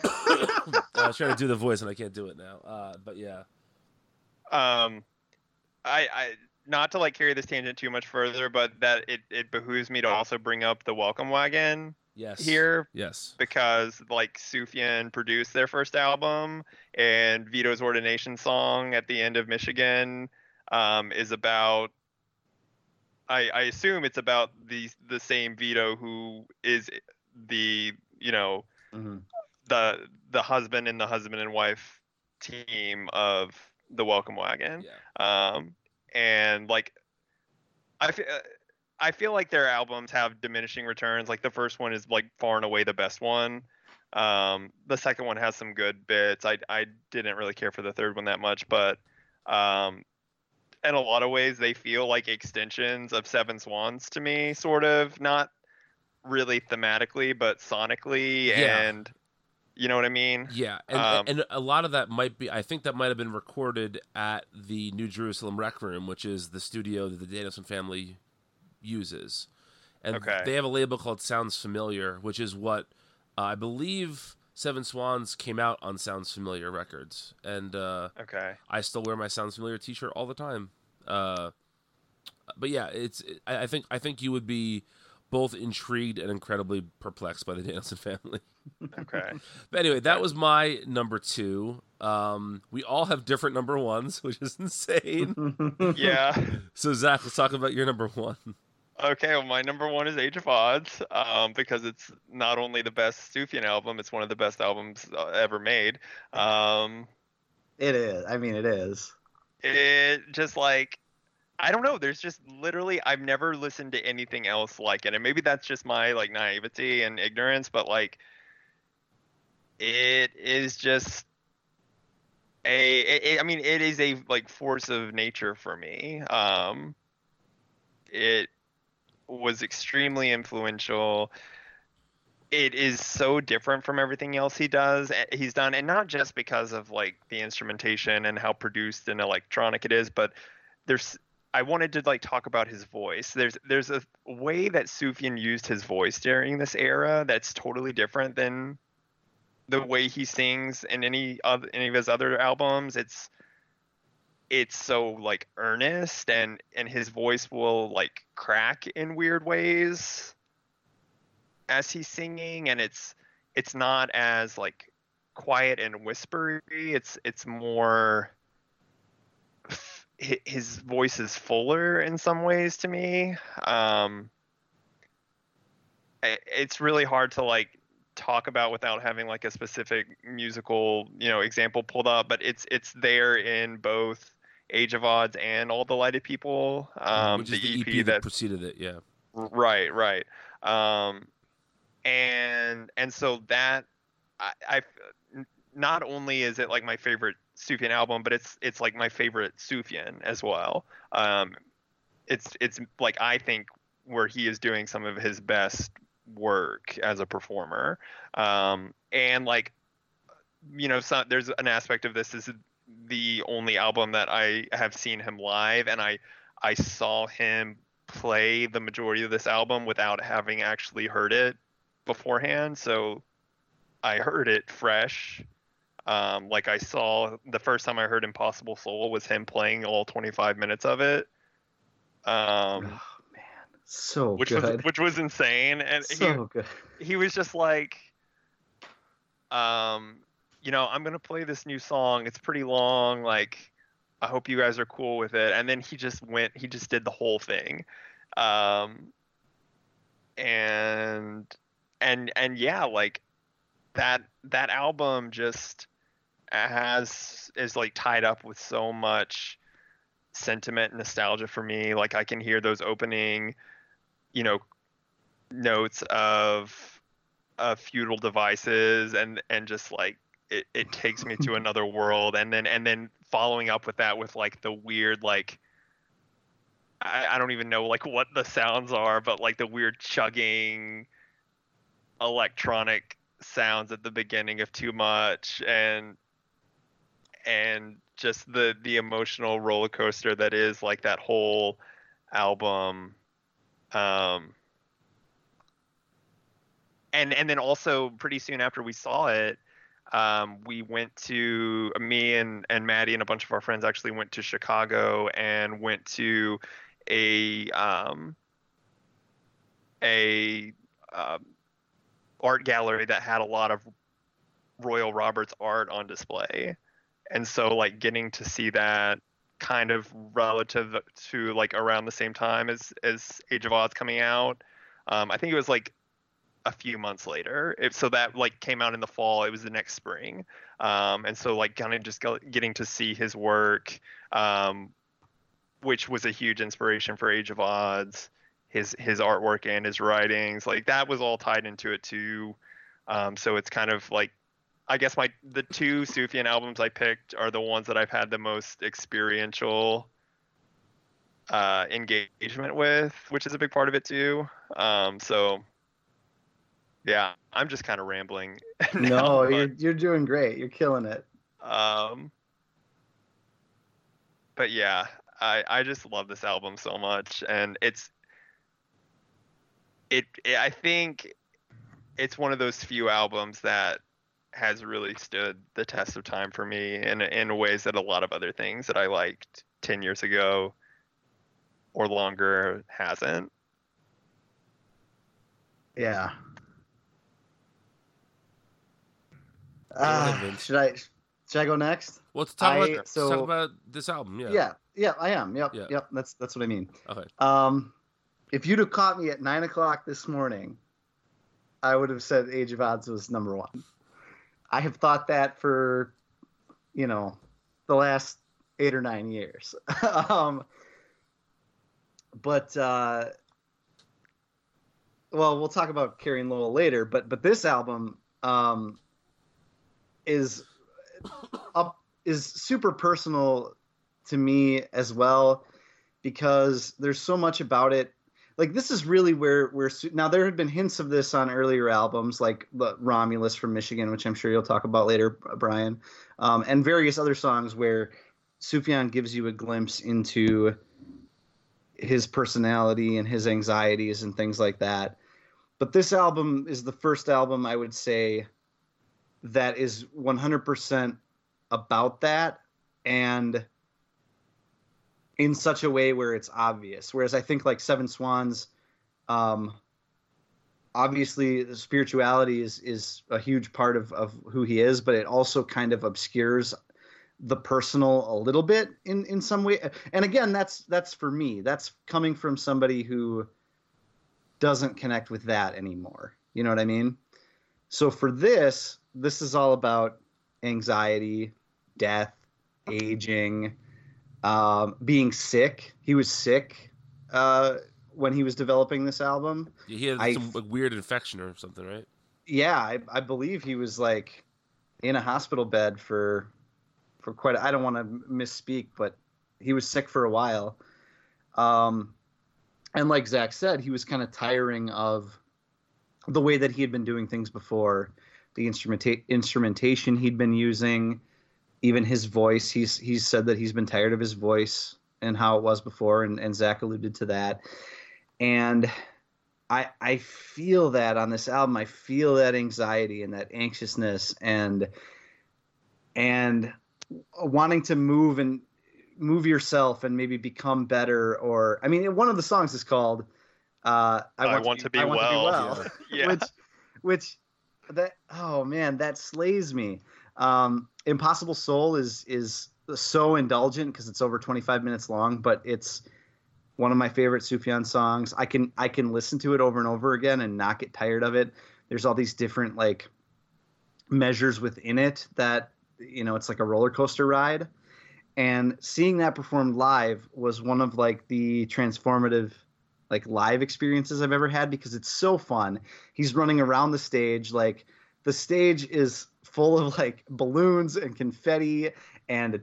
I was trying to do the voice and I can't do it now. Uh, but yeah, um I I not to like carry this tangent too much further, but that it, it behooves me to also bring up the welcome wagon yes. here Yes. because like Sufjan produced their first album and Vito's ordination song at the end of Michigan um, is about I, I assume it's about the the same Vito who is the you know Mhm. the the husband and the husband and wife team of the welcome wagon Yeah. um, and like I feel I feel like their albums have diminishing returns. Like the first one is like far and away the best one. Um, the second one has some good bits. I I didn't really care for the third one that much, but um, in a lot of ways they feel like extensions of Seven Swans to me, sort of not really thematically, but sonically, Yeah. and you know what I mean. Yeah, and, Um, and a lot of that might be. I think that might have been recorded at the New Jerusalem Rec Room, which is the studio that the Danielson family uses. And Okay. they have a label called Sounds Familyre, which is what uh, I believe Seven Swans came out on Sounds Familyre Records, and uh, Okay. I still wear my Sounds Familyre T-shirt all the time. Uh, but yeah, it's. I, I think I think you would be both intrigued and incredibly perplexed by the Danielson family. Okay. But anyway, that was my number two. Um, we all have different number ones, which is insane. yeah. so Zach, let's talk about your number one. Okay, well, my number one is Age of Adz, um, because it's not only the best Sufjan album, it's one of the best albums uh, ever made. Um, It is. I mean, it is. it just like, I don't know. There's just literally, I've never listened to anything else like it, and maybe that's just my like naivety and ignorance, but like, it is just a. It, it- I mean, it is a like force of nature for me. Um, it was extremely influential. It is so different from everything else he does. eh, He's done, and not just because of like the instrumentation and how produced and electronic it is, but there's. I wanted to like talk about his voice. There's there's a way that Sufjan used his voice during this era that's totally different than the way he sings in any of any of his other albums. It's it's so like earnest and and his voice will like crack in weird ways as he's singing and it's it's not as like quiet and whispery. It's it's more his voice is fuller in some ways to me. Um, it's really hard to like talk about without having like a specific musical you know example pulled up but it's it's there in both Age of Adz and All Delighted People um Which the, the EP, that, preceded it, yeah. right right. Um and and so that I, I not only is it like my favorite Sufjan album but it's it's like my favorite Sufjan as well. Um it's it's like I think where he is doing some of his best work as a performer. Um and like you know some, there's an aspect of this is the only album that i have seen him live and i i saw him play the majority of this album without having actually heard it beforehand. So i heard it fresh. Um like i saw the first time i heard impossible soul was him playing all 25 minutes of it. Um man, so which good. was which was insane. And so he, good. he was just like um you know i'm gonna play this new song. It's pretty long like i hope you guys are cool with it. And then he just went he just did the whole thing. Um and and and yeah like that that album just has is like tied up with so much sentiment and nostalgia for me. Like i can hear those opening you know notes of of Futile Devices and and just like it, it takes me to another world and then and then following up with that with like the weird like I, I don't even know like what the sounds are but like the weird chugging electronic sounds at the beginning of too much and and just the the emotional roller coaster that is like that whole album um and and then also pretty soon after we saw it um, we went to me and and Maddie and a bunch of our friends actually went to Chicago and went to a um, a uh, art gallery that had a lot of Royal Robertson art on display, and so like getting to see that kind of relative to like around the same time as as Age of Adz coming out. Um, I think it was like a few months later. It, so that like came out in the fall. It was the next spring, um, and so like kind of just getting to see his work, um, which was a huge inspiration for Age of Adz. His his artwork and his writings, like that was all tied into it too. Um, so it's kind of like I guess my the two Sufjan albums I picked are the ones that I've had the most experiential uh, engagement with, which is a big part of it too. Um, so yeah, I'm just kind of rambling. now, no, but, you're you're doing great. You're killing it. um, but yeah, I I just love this album so much, and it's it, it I think it's one of those few albums that has really stood the test of time for me in in ways that a lot of other things that I liked 10 years ago or longer hasn't. Yeah. ahead, Uh, should I should I go next? Well, let's talk, I- about, so- talk about this album. Yeah. Yeah, yeah, I am. Yep, Yeah. yep. That's that's what I mean. Okay. Um, if you'd have caught me at nine o'clock this morning, I would have said Age of Adz was number one. I have thought that for, you know, the last eight or nine years. um, but uh, well, we'll talk about Carrie and Lowell later. But but this album um, is up is super personal to me as well because there's so much about it. Like this is really where Su- now there had been hints of this on earlier albums like Romulus from Michigan which I'm sure you'll talk about later Brian um, and various other songs where Sufjan gives you a glimpse into his personality and his anxieties and things like that. But this album is the first album I would say that is 100% about that and in such a way where it's obvious whereas i think like seven swans um obviously the spirituality is is a huge part of of who he is, but it also kind of obscures the personal a little bit in in some way. And again, that's that's for me. That's coming from somebody who doesn't connect with that anymore. You know what I mean? So for this, this is all about anxiety, death, aging, um, being sick. He was sick uh, when he was developing this album. He had I- some like, weird infection or something, right? Yeah, I, I believe he was like in a hospital bed for for quite. I don't want to misspeak, but he was sick for a while. Um, and like Zach said, he was kind of tiring of the way that he had been doing things before, the instrumenta- instrumentation he'd been using, even his voice. He's he's said that he's been tired of his voice and how it was before, and, and Zach alluded to that. And I I feel that on this album. I feel that anxiety and that anxiousness and and wanting to move and move yourself and maybe become better or I mean one of the songs is called uh, I want to be I want well. to be well. Yeah. which which that oh man that slays me. Um impossible soul is is so indulgent because it's over 25 minutes long but it's one of my favorite sufjan songs. I can i can listen to it over and over again and not get tired of it. There's all these different like measures within it that you know it's like a roller coaster ride. And seeing that performed live was one of like the transformative like live experiences I've ever had because it's so fun. He's running around the stage like the stage is full of like balloons and confetti and a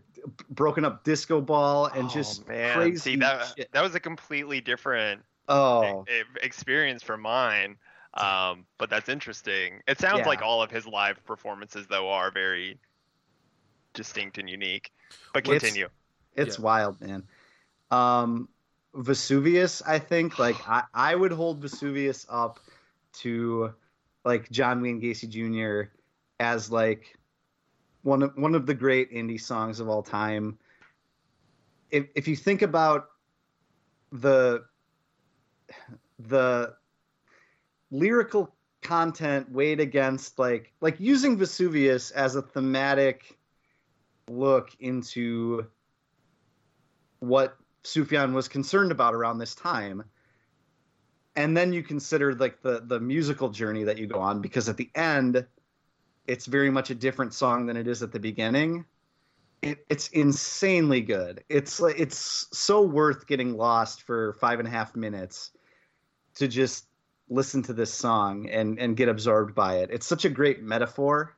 broken up disco ball and Oh, just man. crazy See that shit. that was a completely different Oh, e- experience from mine. Um, but that's interesting. It sounds Yeah. like all of his live performances though are very distinct and unique. But Well, it's- continue. it's Yeah. wild, man. Um, Vesuvius, I think, like I, I would hold Vesuvius up to like John Wayne Gacy Jr. as like one of one of the great indie songs of all time. If if you think about the the lyrical content weighed against like like using Vesuvius as a thematic look into what Sufjan was concerned about around this time. And then you consider like the the musical journey that you go on because at the end it's very much a different song than it is at the beginning. It, it's insanely good. It's like it's so worth getting lost for five and a half minutes to just listen to this song and and get absorbed by it. It's such a great metaphor.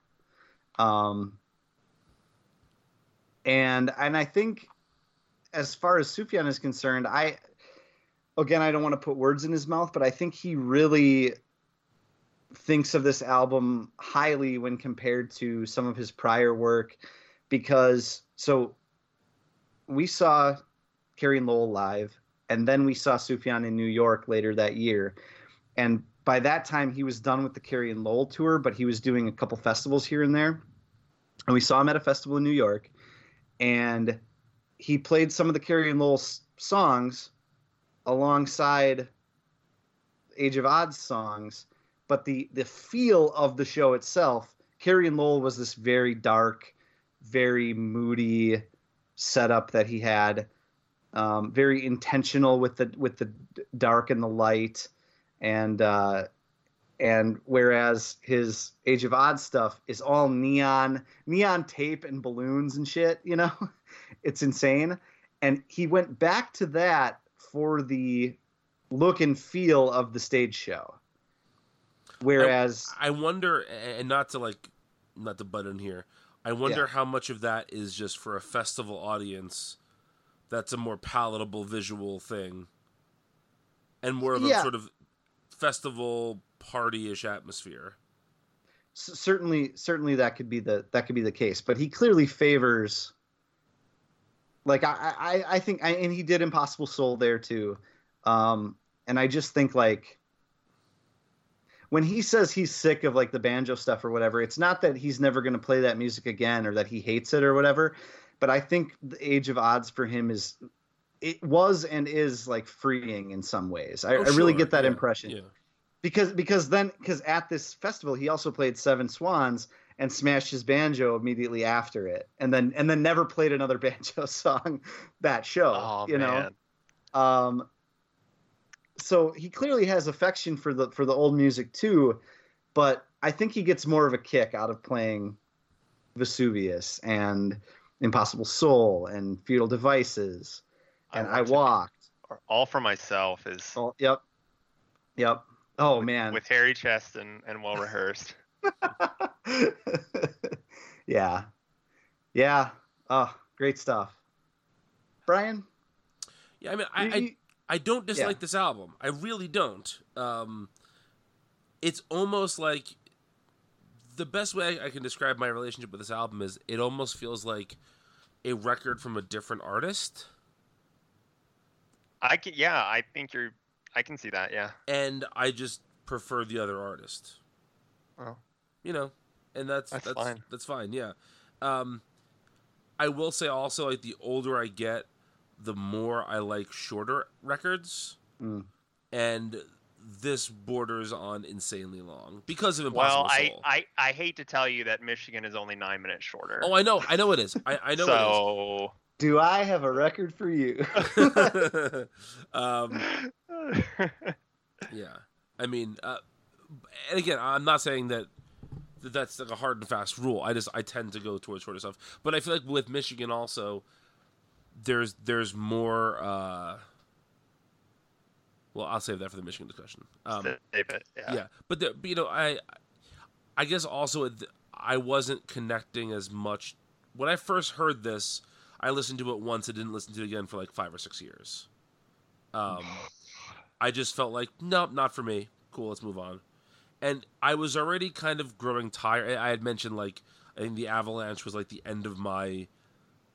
Um, and and I think as far as Sufjan is concerned, I again I don't want to put words in his mouth, but I think he really thinks of this album highly when compared to some of his prior work because so we saw Carrie and Lowell live and then we saw Sufjan in New York later that year. And by that time he was done with the Carrie and Lowell tour but he was doing a couple festivals here and there. And we saw him at a festival in New York and he played some of the Carrie and Lowell s- songs alongside Age of Adz songs, but the the feel of the show itself, Carrie and Lowell was this very dark, very moody setup that he had, um, very intentional with the with the dark and the light, and uh, and whereas his Age of Adz stuff is all neon, neon tape and balloons and shit, you know, it's insane. And he went back to that for the look and feel of the stage show. Whereas, I wonder, and not to like, not to butt in here. I wonder Yeah. how much of that is just for a festival audience. That's a more palatable visual thing, and more of a Yeah. sort of festival party-ish atmosphere. c- certainly, certainly that could be the that could be the case. But he clearly favors. Like I, I, I think, I, and he did Impossible Soul there too, um, and I just think like when he says he's sick of like the banjo stuff or whatever, it's not that he's never going to play that music again or that he hates it or whatever. But I think the Age of Adz for him is it was and is like freeing in some ways. I, Oh, I really sure, get that yeah, impression. Yeah. because because then because at this festival he also played Seven Swans and smashed his banjo immediately after it, and then and then never played another banjo song that show. Oh you man. know, um, so he clearly has affection for the for the old music too, but I think he gets more of a kick out of playing Vesuvius and Impossible Soul and Futile Devices and I, to- Walked. All for myself is Oh, yep, yep. Oh man, with Harry Cheston and well rehearsed. yeah, yeah. Oh, great stuff, Brian. Yeah, I mean, I, you- I I don't dislike Yeah. this album. I really don't. Um, it's almost like the best way I can describe my relationship with this album is it almost feels like a record from a different artist, I can yeah, I think you're I can see that, yeah. and I just prefer the other artist. Oh. You know, and that's That's that's fine. That's fine. Yeah. Um, I will say also, like the older I get, the more I like shorter records. Mm. and this borders on insanely long because of Impossible Well, I, Soul. I I hate to tell you that Michigan is only nine minutes shorter. oh, I know, I know it is. I, I know so Do I have a record for you? um, yeah, I mean, uh, and again, I'm not saying that, that that's like a hard and fast rule. I just I tend to go towards shorter stuff, but I feel like with Michigan also, there's there's more. Uh, well, I'll save that for the Michigan discussion. Um, save it. Yeah. yeah but, the, but you know i i guess also i wasn't connecting as much when i first heard this i listened to it once and didn't listen to it again for like five or six years um i just felt like nope not for me cool let's move on and i was already kind of growing tired i had mentioned like i think the avalanche was like the end of my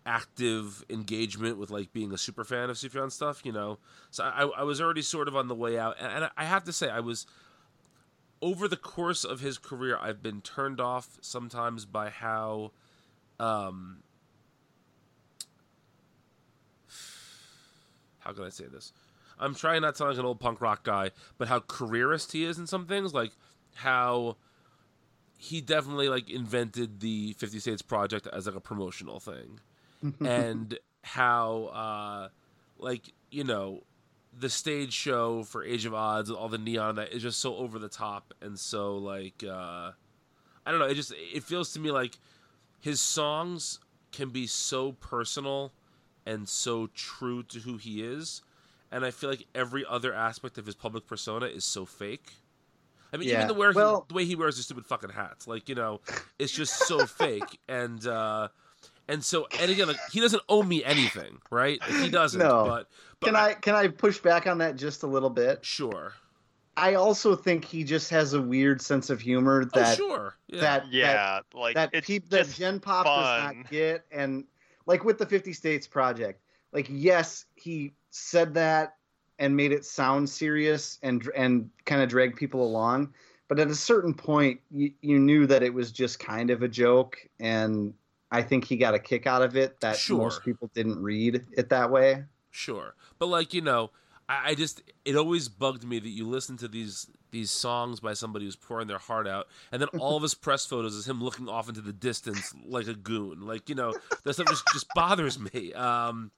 active engagement with like being a super fan of Sufjan stuff, you know. So I, I was already sort of on the way out, and, and I have to say I was over the course of his career, I've been turned off sometimes by how, um, how can I say this? I'm trying not to sound like an old punk rock guy, but how careerist he is in some things, like how he definitely like invented the 50 States Project as like a promotional thing. And how uh like you know the stage show for Age of Adz and all the neon that is just so over the top and so like uh i don't know it just it feels to me like his songs can be so personal and so true to who he is. And i feel like every other aspect of his public persona is so fake I mean, Yeah, even the, wear well- the way he wears his stupid fucking hats, like you know, it's just so fake. And uh, and so, and again, like he doesn't owe me anything, right? Like, he doesn't. No. But, but can I can I push back on that just a little bit? Sure. I also think he just has a weird sense of humor oh, that sure. Yeah. that that Yeah, like that it's peop, that Gen Pop does not get, and like with the Fifty States Project, like yes, he said that and made it sound serious and and kind of drag people along, but at a certain point, you, you knew that it was just kind of a joke, and I think he got a kick out of it that Sure. most people didn't read it that way. Sure, but like you know, I, I just it always bugged me that you listen to these these songs by somebody who's pouring their heart out, and then all of his press photos is him looking off into the distance like a goon. Like you know, that stuff just just bothers me. Um,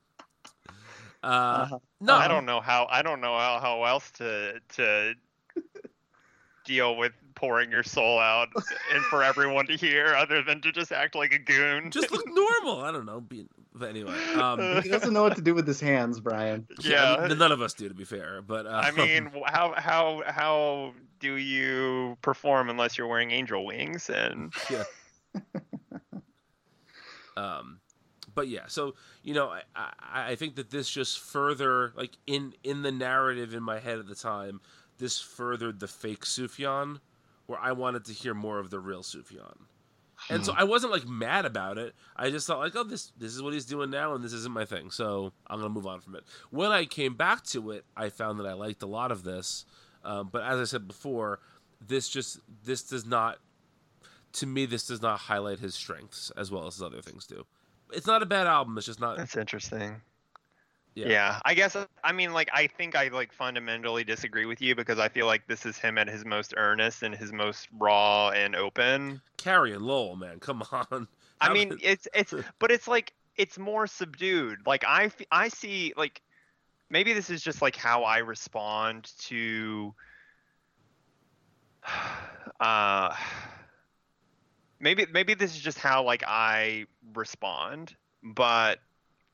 uh, Uh-huh. no, I don't know how I don't know how, how else to to deal with pouring your soul out and for everyone to hear other than to just act like a goon. Just look normal. I don't know. Be, but anyway, um, He doesn't know what to do with his hands, Brian. yeah. none of us do, to be fair. But uh, I mean, how how how do you perform unless you're wearing angel wings? And yeah. um, but yeah, so you know, I, I I think that this just further like in in the narrative in my head at the time, this furthered the fake Sufjan, where I wanted to hear more of the real Sufjan. And so I wasn't like mad about it. I just thought like, oh, this this is what he's doing now, and this isn't my thing. So I'm gonna move on from it. When I came back to it, I found that I liked a lot of this. Um, but as I said before, this just this does not to me this does not highlight his strengths as well as his other things do. It's not a bad album. It's just not. that's interesting. Yeah. Yeah. I guess I mean like I think I like fundamentally disagree with you because I feel like this is him at his most earnest and his most raw and open. Carrie and Lowell, man, come on. I mean, it's it's but it's like it's more subdued. Like I I see like maybe this is just like how I respond to uh maybe maybe this is just how like I respond, but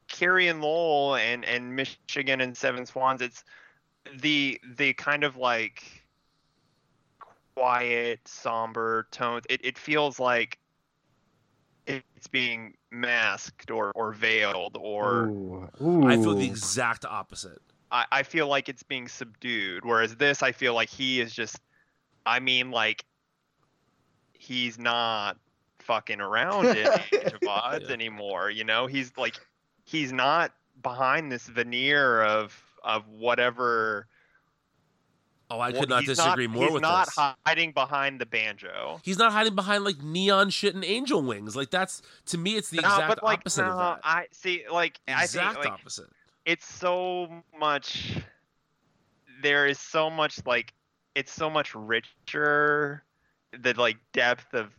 Carrie and Lowell and and Michigan and Seven Swans, it's the the kind of like quiet, somber tones. It it feels like it's being masked or or veiled or Ooh. I feel the exact opposite. I, I feel like it's being subdued. Whereas this, I feel like he is just, I mean, like, he's not fucking around in Age of Adz Yeah. anymore. You know, he's like, he's not behind this veneer of of whatever. Oh, I Well, could not he's disagree more with that. he's not this. hiding behind the banjo. He's not hiding behind like neon shit and angel wings. Like that's to me, it's the No, exact but like, opposite no, of that. I see. Like, The I exact think like opposite. it's so much there is so much like it's so much richer the like depth of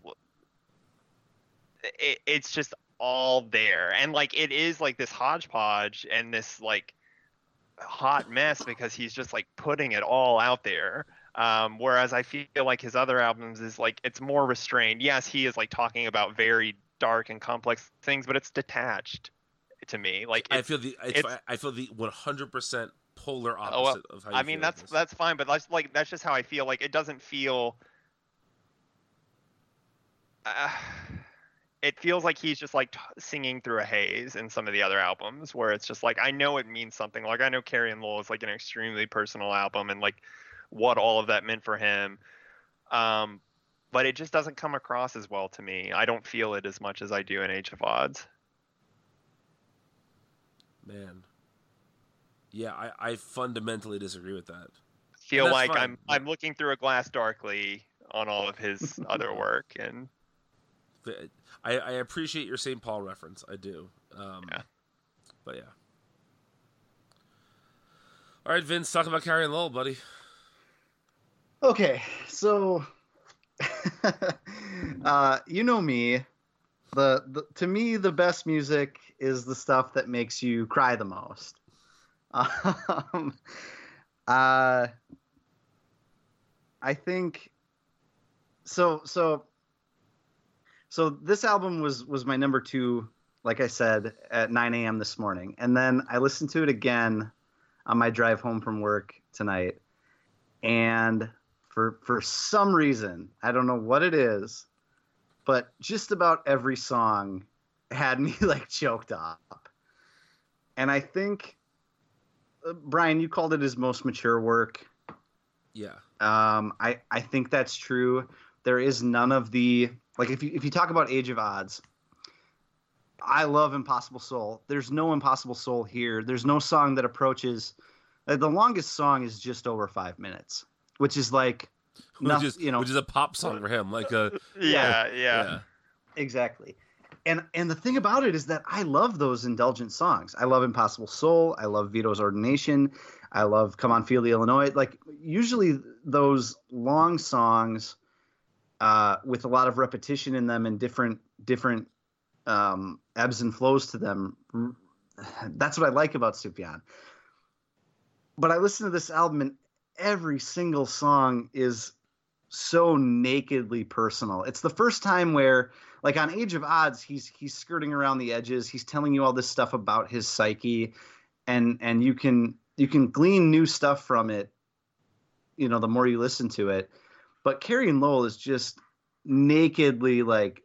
it, it's just all there and like it is like this hodgepodge and this like hot mess because he's just like putting it all out there um, whereas i feel like his other albums is like it's more restrained yes he is like talking about very dark and complex things but it's detached to me like I feel the I, I feel the 100 percent polar Oh, well, opposite of how you I mean that's this. that's fine, but that's like that's just how I feel. Like it doesn't feel. Uh, it feels like he's just like t- singing through a haze in some of the other albums, where it's just like I know it means something. Like I know Carrie and Lowell is like an extremely personal album, and like what all of that meant for him. Um, but it just doesn't come across as well to me. I don't feel it as much as I do in Age of Adz. man. Yeah, I, I fundamentally disagree with that. Feel like fine, I'm. I'm looking through a glass darkly on all of his other work, and The- I, I appreciate your St. Paul reference. I do. Um, Yeah. But yeah. All right, Vince, talk about Carrie and Lowell, buddy. Okay, so uh, you know me. The, the to me the best music is the stuff that makes you cry the most. Um, uh, I think so. So so this album was was my number two, like I said, at 9 a.m. this morning, and then I listened to it again on my drive home from work tonight, and for for some reason I don't know what it is, but just about every song had me like choked up, and I think uh, Brian, you called it his most mature work. Yeah. Um, I I think that's true. There is none of the like if you if you talk about Age of Adz, I love Impossible Soul. There's no Impossible Soul here. There's no song that approaches. Uh, the longest song is just over five minutes, which is like, Which no, is you know, which is a pop song for him, like a yeah, yeah. yeah. exactly. And and the thing about it is that I love those indulgent songs. I love Impossible Soul. I love Vito's Ordination. I love Come On Feel the Illinois. Like usually those long songs uh, with a lot of repetition in them and different different um, ebbs and flows to them. That's what I like about Sufjan. But I listen to this album and every single song is so nakedly personal. It's the first time where like on Age of Adz, he's he's skirting around the edges. He's telling you all this stuff about his psyche, and and you can you can glean new stuff from it. You know, the more you listen to it. But Carrie and Lowell is just nakedly like,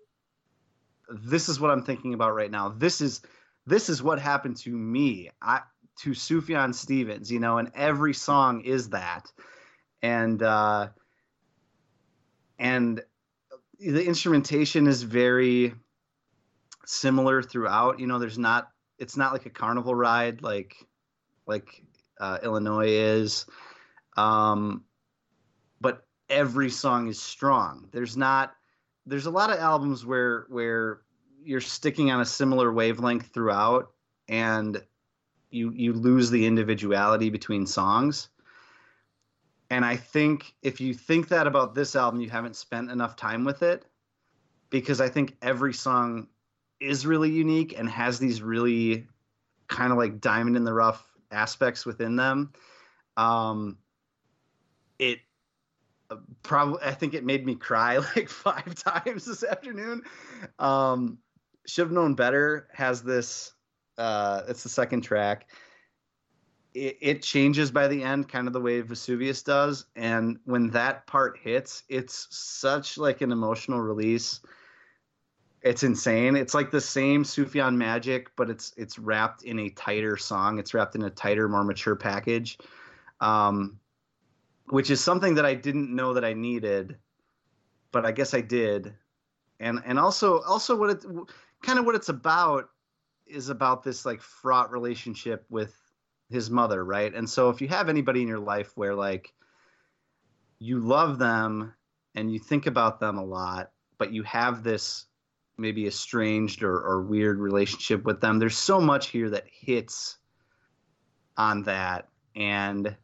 this is what I'm thinking about right now. This is this is what happened to me. I to Sufjan Stevens. You know, and every song is that, and. uh and the instrumentation is very similar throughout you know there's not it's not like a carnival ride like like uh, illinois is um every song is strong there's not there's a lot of albums where where you're sticking on a similar wavelength throughout and you you lose the individuality between songs. And I think if you think that about this album, you haven't spent enough time with it because I think every song is really unique and has these really kind of like diamond in the rough aspects within them. Um, it probably I think it made me cry like five times this afternoon. Um, Should have known better has this. Uh, it's the second track. It, it changes by the end, kind of the way Vesuvius does, and when that part hits, it's such like an emotional release. It's insane. It's like the same Sufjan magic, but it's it's wrapped in a tighter song. It's wrapped in a tighter, more mature package. Um, which is something that I didn't know that I needed, but I guess I did. And and also also what it kind of what it's about is about this like fraught relationship with his mother, right? And so if you have anybody in your life where like you love them and you think about them a lot, but you have this maybe estranged or, or weird relationship with them, there's so much here that hits on that and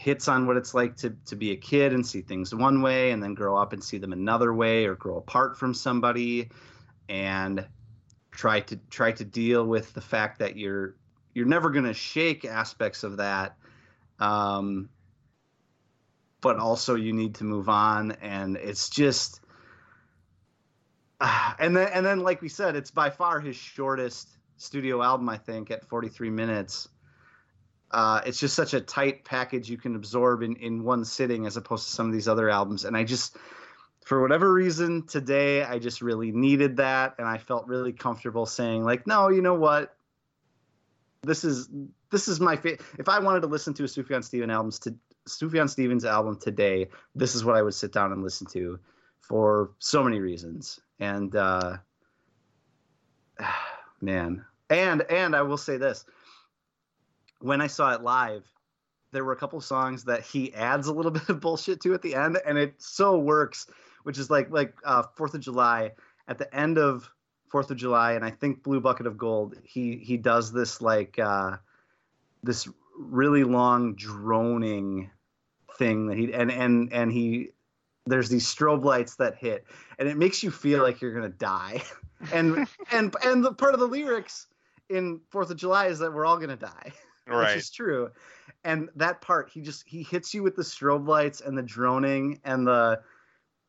hits on what it's like to to be a kid and see things one way and then grow up and see them another way or grow apart from somebody and try to try to deal with the fact that you're you're never going to shake aspects of that um, but also you need to move on and it's just and then and then like we said it's by far his shortest studio album i think at 43 minutes uh, it's just such a tight package you can absorb in, in one sitting as opposed to some of these other albums. And I just, for whatever reason, today I just really needed that, and I felt really comfortable saying like, no, you know what, this is this is my favorite. If I wanted to listen to a Sufjan Stevens albums to Sufjan Stevens album today, this is what I would sit down and listen to for so many reasons. And uh, man, and and I will say this when I saw it live, there were a couple songs that he adds a little bit of bullshit to at the end, and it so works. Which is like like uh, Fourth of July at the end of Fourth of July, and I think Blue Bucket of Gold. He he does this like uh, this really long droning thing that he and and and he there's these strobe lights that hit and it makes you feel like you're gonna die and and and the part of the lyrics in fourth of july is that we're all gonna die Right. which is true. And that part, he just he hits you with the strobe lights and the droning and the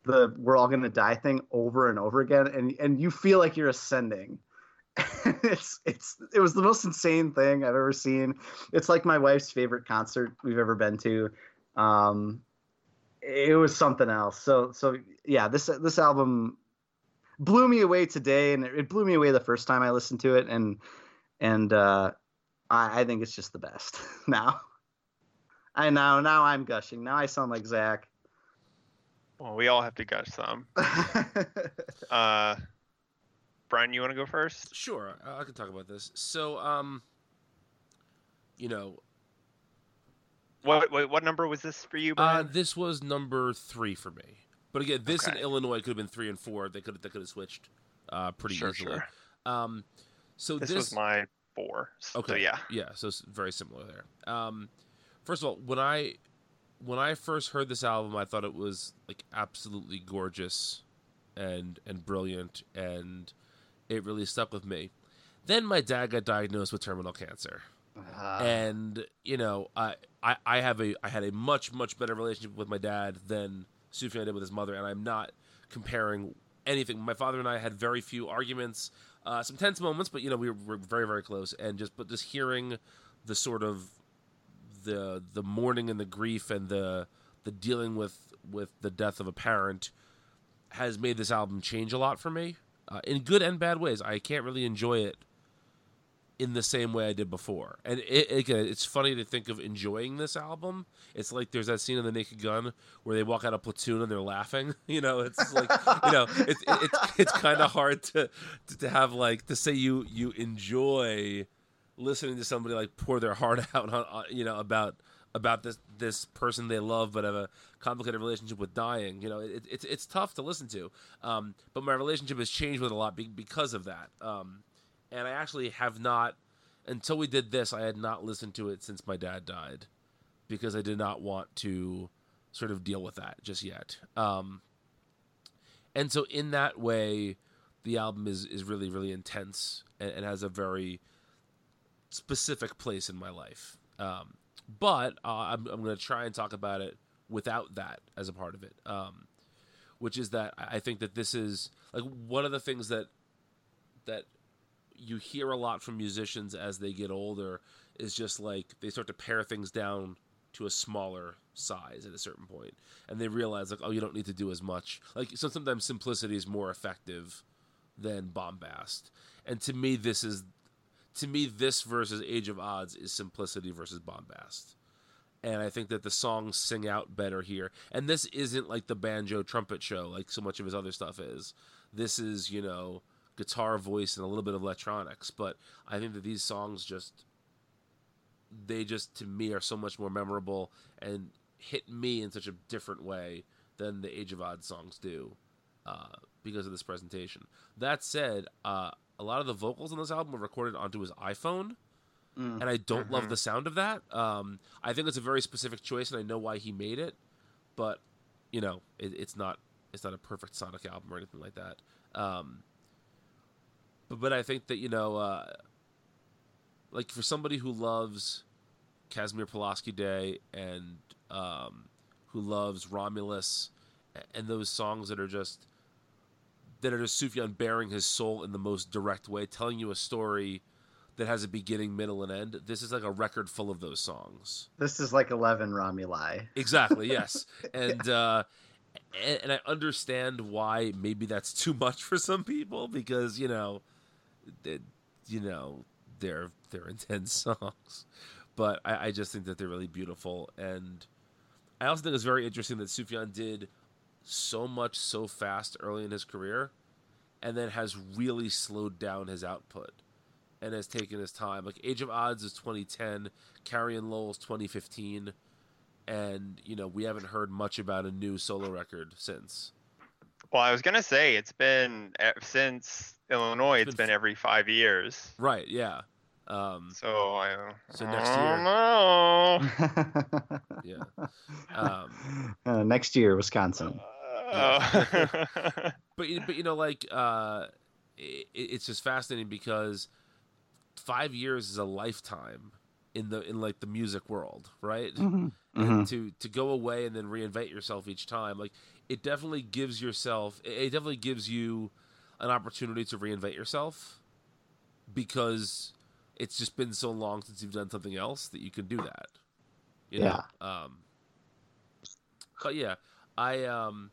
the we're all gonna die thing over and over again, and and you feel like you're ascending. it's it's it was the most insane thing I've ever seen. It's like my wife's favorite concert we've ever been to. Um, it was something else. So so yeah, this this album blew me away today, and it, it blew me away the first time I listened to it, and and uh, I, I think it's just the best now. I know now I'm gushing. Now I sound like Zach. Well, we all have to gush some. Uh, Brian, you want to go first? Sure, I I can talk about this. So, um, you know, What what, what number was this for you, uh, Brian? this was number three for me. But again, this in Illinois could have been three and four. They could they could have switched uh, pretty Sure, easily. sure. Um, so this, this, was my four. So Okay. yeah. Yeah, so it's very similar there. Um, first of all, when I when I first heard this album, I thought it was like absolutely gorgeous and and brilliant, and it really stuck with me. Then my dad got diagnosed with terminal cancer, Uh, and you know, I, I I have a I had a much much better relationship with my dad than Sufjan did with his mother, and I'm not comparing anything. My father and I had very few arguments, uh, some tense moments, but you know we were, were very very close, and just but just hearing the sort of the the mourning and the grief and the the dealing with with the death of a parent has made this album change a lot for me uh, in good and bad ways. I can't really enjoy it in the same way I did before. And it, it's funny to think of enjoying this album. It's like there's that scene in The Naked Gun where they walk out of platoon and they're laughing. You know, it's like you know, it's it's it's kind of hard to, to to have like to say you you enjoy listening to somebody like pour their heart out on, on you know about about this this person they love but have a complicated relationship with dying you know it, it's it's tough to listen to um, but my relationship has changed with it a lot be, because of that um, and I actually have not until we did this, I had not listened to it since my dad died because I did not want to sort of deal with that just yet. Um, and so in that way, the album is is really really intense and, and has a very specific place in my life. Um, but uh, I'm I'm going to try and talk about it without that as a part of it. Um, which is that I think that this is like one of the things that that you hear a lot from musicians as they get older is just like they start to pare things down to a smaller size at a certain point and they realize like oh you don't need to do as much. Like so sometimes simplicity is more effective than bombast. And to me this is to me this versus Age of Adz is simplicity versus bombast. And i think that the songs sing out better here. And this isn't like the banjo trumpet show like so much of his other stuff is. This is you know guitar voice and a little bit of electronics but i think that these songs just they just to me are so much more memorable and hit me in such a different way than the Age of Adz songs do uh, because of this presentation. That said uh, a lot of the vocals on this album were recorded onto his iphone and i don't love the sound of that. Um, i think it's a very specific choice and i know why he made it but you know it, it's not it's not a perfect sonic album or anything like that. Um, but I think that you know, uh, like for somebody who loves Casimir Pulaski Day and um, who loves Romulus and those songs that are just that are just Sufjan bearing his soul in the most direct way, telling you a story that has a beginning, middle, and end. This is like a record full of those songs. This is like Eleven Romuli. Exactly. Yes, and uh, and, and I understand why maybe that's too much for some people because you know, it, you know, they're they're intense songs, but I, I just think that they're really beautiful, and I also think it's very interesting that Sufjan did so much so fast early in his career, and then has really slowed down his output. And has taken his time. Like Age of Adz is 2010, Carrie and Lowell's 2015 and you know we haven't heard much about a new solo record since. Well, I was gonna say it's been e- since Illinois. It's It's been been every five years. Right? Yeah. Um, So I. So next don't year- know. yeah. Um, uh, next year, Wisconsin. Uh, but you- but you know like uh, it, it's just fascinating because five years is a lifetime in the in like the music world, right? Mhm. and Mhm. to to go away and then reinvent yourself each time like it definitely gives yourself it it definitely gives you an opportunity to reinvent yourself because it's just been so long since you've done something else that you can do that you know? um but yeah i um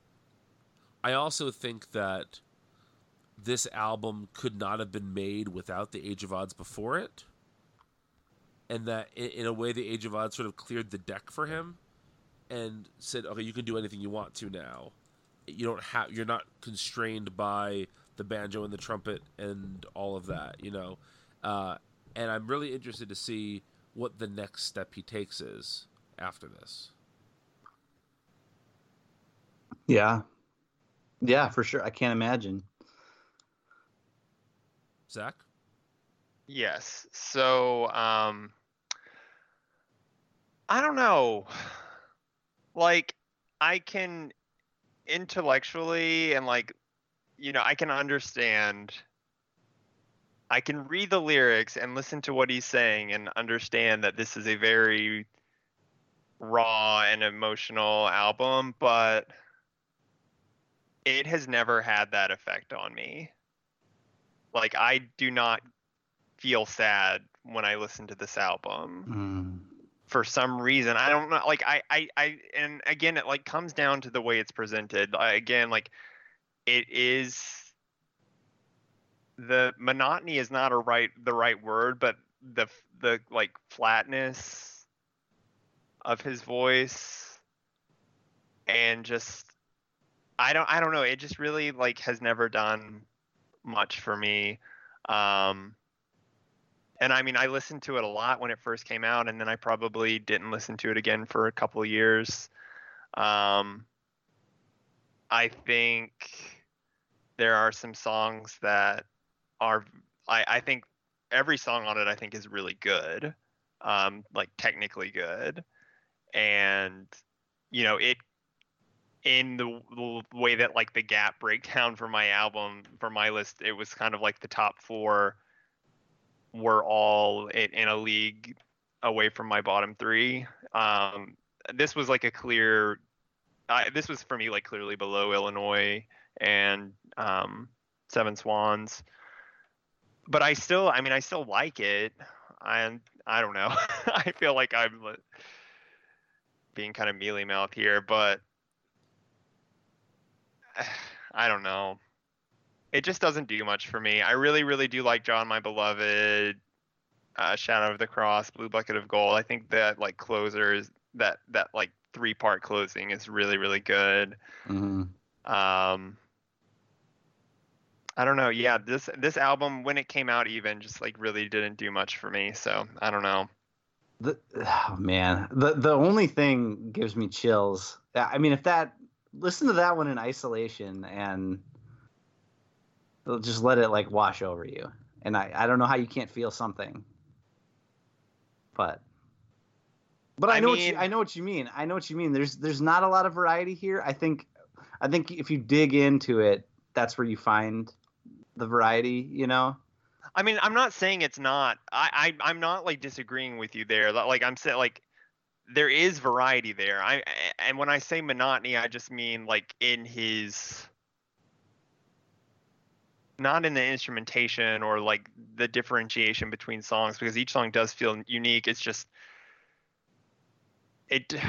i also think that this album could not have been made without the Age of Adz before it and that in, in a way the Age of Adz sort of cleared the deck for him and said okay you can do anything you want to now you don't have you're not constrained by the banjo and the trumpet and all of that you know uh, and i'm really interested to see what the next step he takes is after this Yeah. Yeah, for sure. I can't imagine. zach yes. So um, I don't know. Like I can intellectually and like you know I can understand. I can read the lyrics and listen to what he's saying and understand that this is a very raw and emotional album, but it has never had that effect on me. Like I do not feel sad when I listen to this album Mm. for some reason. I don't know. Like I, I, I, and again, it like comes down to the way it's presented. I, again, like it is the monotony is not a right the right word, but the the like flatness of his voice and just I don't I don't know. It just really like has never done much for me. Um, and I mean, I listened to it a lot when it first came out, and then I probably didn't listen to it again for a couple years. Um, I think there are some songs that are, I, I think every song on it I think is really good, um, like technically good, and you know it in the, the way that like the gap breakdown for my album for my list it was kind of like the top four were all in, in a league away from my bottom three. Um this was like a clear I, this was for me like clearly below illinois and um seven swans but i still i mean i still like it i i don't know i feel like i'm being kind of mealy mouth here but I don't know. It just doesn't do much for me. I really, really do like John, my beloved, uh, Shadow of the Cross, Blue Bucket of Gold. I think that like closers, that that like three part closing is really, really good. Mm-hmm. Um, I don't know. Yeah, this this album when it came out, even just like really didn't do much for me. So I don't know. The, oh man, the the only thing gives me chills. Uh, I mean, if that listen to that one in isolation and just let it like wash over you. And I, I don't know how you can't feel something. But but I, I know what you I know what you mean. I know what you mean. There's there's not a lot of variety here. I think I think if you dig into it, that's where you find the variety, you know? I mean, I'm not saying it's not. I, I I'm not like disagreeing with you there. Li- Like I'm saying, like there is variety there. I and when I say monotony, I just mean like in his, not in the instrumentation or like the differentiation between songs because each song does feel unique. It's just it.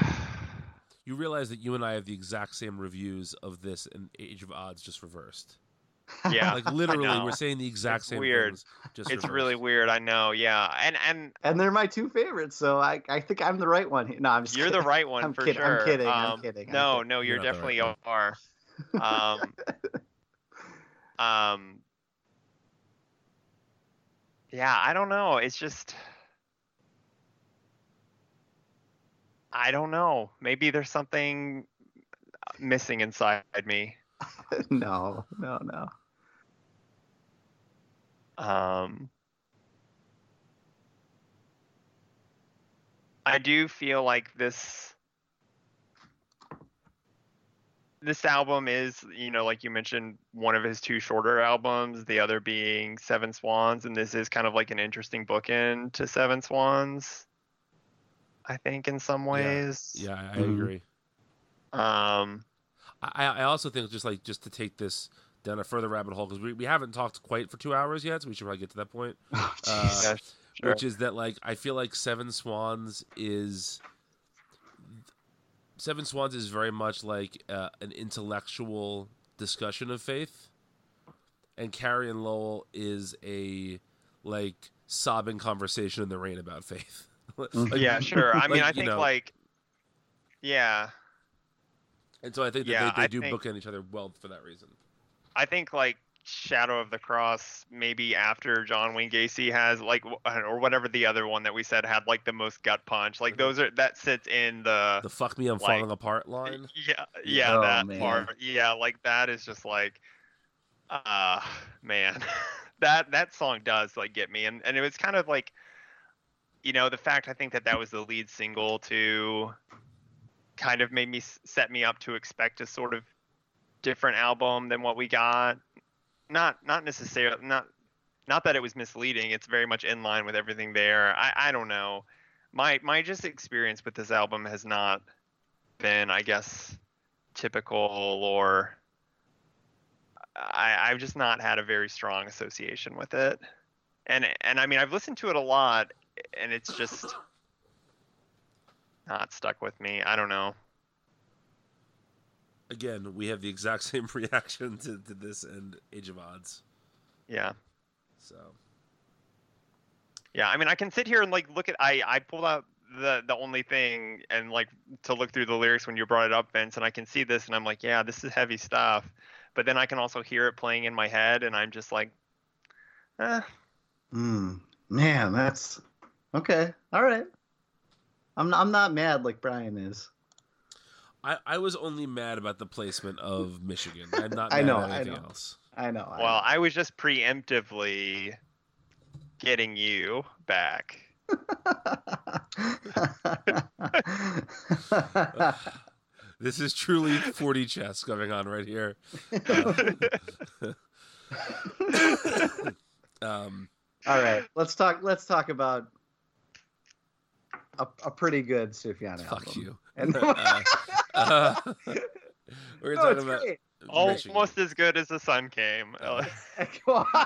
You realize that you and I have the exact same reviews of this in Age of Adz, just reversed. Yeah, Like literally, we're saying the exact It's same weird. things. Just it's reversed. really weird. I know. Yeah, and and And they're my two favorites, so I, I think I'm the right one. No, I'm just You're the right one I'm for kidding, I'm sure. kidding, I'm Um, kidding, I'm No, kidding. no, you're, You're definitely right are. Um, um, yeah, I don't know. It's just, I don't know. Maybe there's something missing inside me. no, no, no. Um, I do feel like this this album is, you know, like you mentioned, one of his two shorter albums, the other being Seven Swans, and this is kind of like an interesting bookend to Seven Swans. I think in some ways. Yeah, yeah I Mhm. agree. Um, I, I also think just like just to take this down a further rabbit hole because we, we haven't talked quite for two hours yet, so we should probably get to that point. Oh, Uh, sure. which is that like I feel like Seven Swans is Seven Swans is very much like uh, an intellectual discussion of faith, and Carrie and Lowell is a like sobbing conversation in the rain about faith. Like, yeah, sure. I mean, like, I you think know, like, yeah, and so I think that Yeah, they, they do think- bookend each other well for that reason. I think like Shadow of the Cross, maybe after John Wayne Gacy has like, or whatever the other one that we said had like the most gut punch. Like Mhm. those are that sits in the, The "fuck me, I'm like- falling apart" line. yeah, yeah, Oh, that man. part, yeah, like that is just like, uh, man, that that song does like get me, and and it was kind of like, you know, the fact I think that that was the lead single to, kind of made me set me up to expect a sort of different album than what we got. Not not necessarily not not that it was misleading. It's very much in line with everything there. I I don't know. My my just experience with this album has not been, I guess, typical or I, I've just not had a very strong association with it. And and I mean I've listened to it a lot and it's just not stuck with me. I don't know. Again, we have the exact same reaction to, to this and Age of Adz. Yeah. So Yeah, I mean, I can sit here and like look at. I I pulled out the the only thing and like to look through the lyrics when you brought it up, Vince, and I can see this, and I'm like, yeah, this is heavy stuff. But then I can also hear it playing in my head, and I'm just like, eh, Hmm. Man, that's okay. All right. I'm I'm not mad like Brian is. I, I was only mad about the placement of Michigan. I'm not I mad know, about I anything know. else. I know. I well, I was just preemptively getting you back. This is truly 40 chess going on right here. Um, All right, let's talk. Let's talk about a, a pretty good Sufjan fuck album. you. And Uh, uh, we're no, talking about great. Almost as good as the sun came. Oh.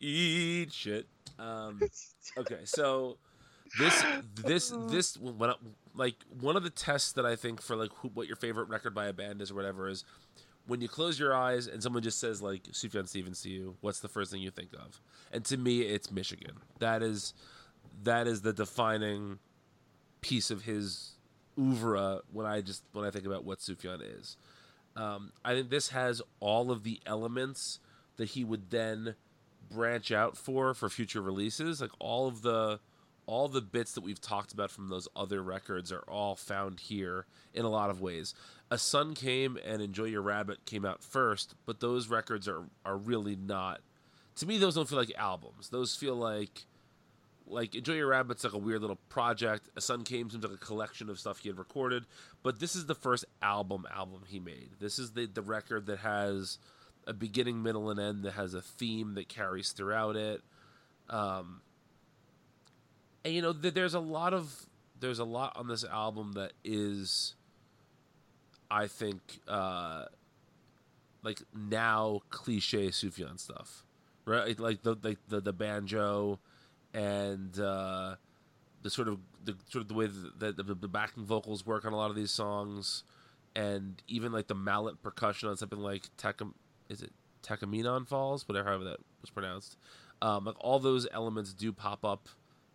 Eat shit. Um, okay, so this this this when I, like one of the tests that I think for like who, what your favorite record by a band is or whatever is when you close your eyes and someone just says like Sufjan Stevens to you, what's the first thing you think of? And to me, it's Michigan. That is that is the defining piece of his oeuvre when I just when I think about what Sufjan is. Um, I think this has all of the elements that he would then branch out for for future releases. Like all of the all the bits that we've talked about from those other records are all found here in a lot of ways. A Sun Came and Enjoy Your Rabbit came out first, but those records are are really not. To me, those don't feel like albums. Those feel like like Enjoy Your Rabbit's like a weird little project. A Sun Came seems like a collection of stuff he had recorded, but this is the first album album he made. This is the the record that has a beginning, middle, and end that has a theme that carries throughout it. Um, and you know, th- there's a lot of there's a lot on this album that is, I think, uh, like now cliche Sufjan stuff, right? Like the like the the banjo and uh, the sort of the sort of the way that the, the backing vocals work on a lot of these songs, and even like the mallet percussion on something like Tekam, is it Tahquamenon Falls, whatever however that was pronounced. Um, like all those elements do pop up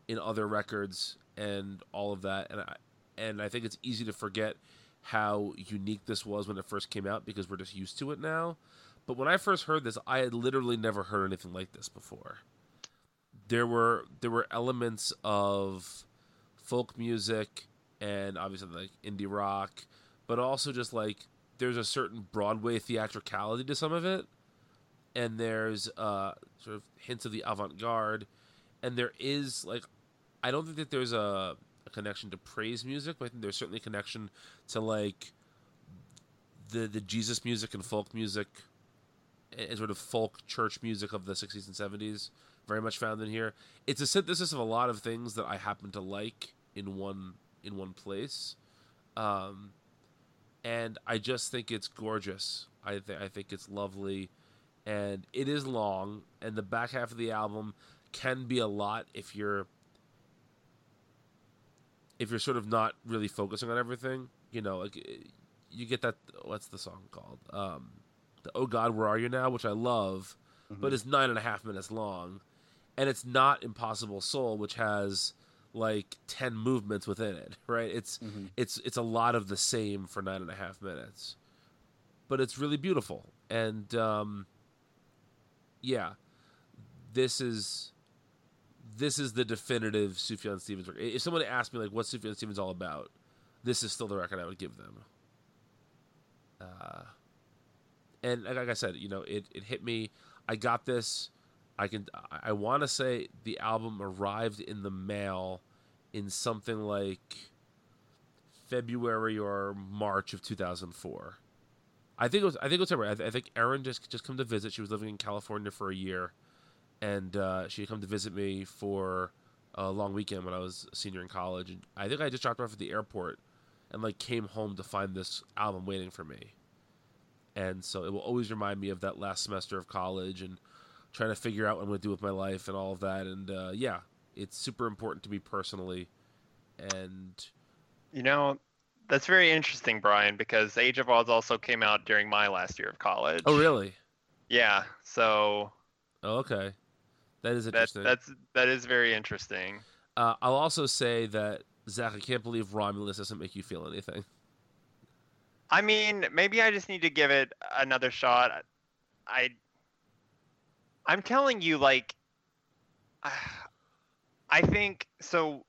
in other records and all of that, and I and I think it's easy to forget how unique this was when it first came out because we're just used to it now. But when I first heard this, I had literally never heard anything like this before there were there were elements of folk music and obviously like indie rock, but also just like there's a certain Broadway theatricality to some of it, and there's uh sort of hints of the avant-garde, and there is like I don't think that there's a, a connection to praise music, but I think there's certainly a connection to like the the Jesus music and folk music and sort of folk church music of the 60s and 70s very much found in here. It's a synthesis of a lot of things that I happen to like in one in one place, um, and I just think it's gorgeous. I th- I think it's lovely, and it is long. And the back half of the album can be a lot if you're if you're sort of not really focusing on everything. You know, like you get that. What's the song called? Um, the Oh God, Where Are You Now, which I love, but it's nine and a half minutes long and it's not Impossible Soul, which has like ten movements within it. Right? It's Mhm. it's it's a lot of the same for nine and a half minutes, but it's really beautiful. And um, yeah, this is this is the definitive Sufjan Stevens record. If someone asked me like what's Sufjan Stevens all about, this is still the record I would give them. Uh, and like I said, you know, it, it hit me. I got this. I can. I want to say the album arrived in the mail in something like February or March of 2004. I think it was. I think it was February. I, think Erin just just come to visit. She was living in California for a year, and uh, she had come to visit me for a long weekend when I was a senior in college. And I think I just dropped her off at the airport, and like came home to find this album waiting for me. And so it will always remind me of that last semester of college and trying to figure out what I'm going to do with my life and all of that. And uh, yeah, it's super important to me personally. And You know, that's very interesting, Brian, because Age of Adz also came out during my last year of college. oh, really? Yeah. So Oh, okay. That is that interesting. that's that is very interesting. Uh, I'll also say that Zach, I can't believe Romulus doesn't make you feel anything. I mean, maybe I just need to give it another shot. I I'm telling you like I think so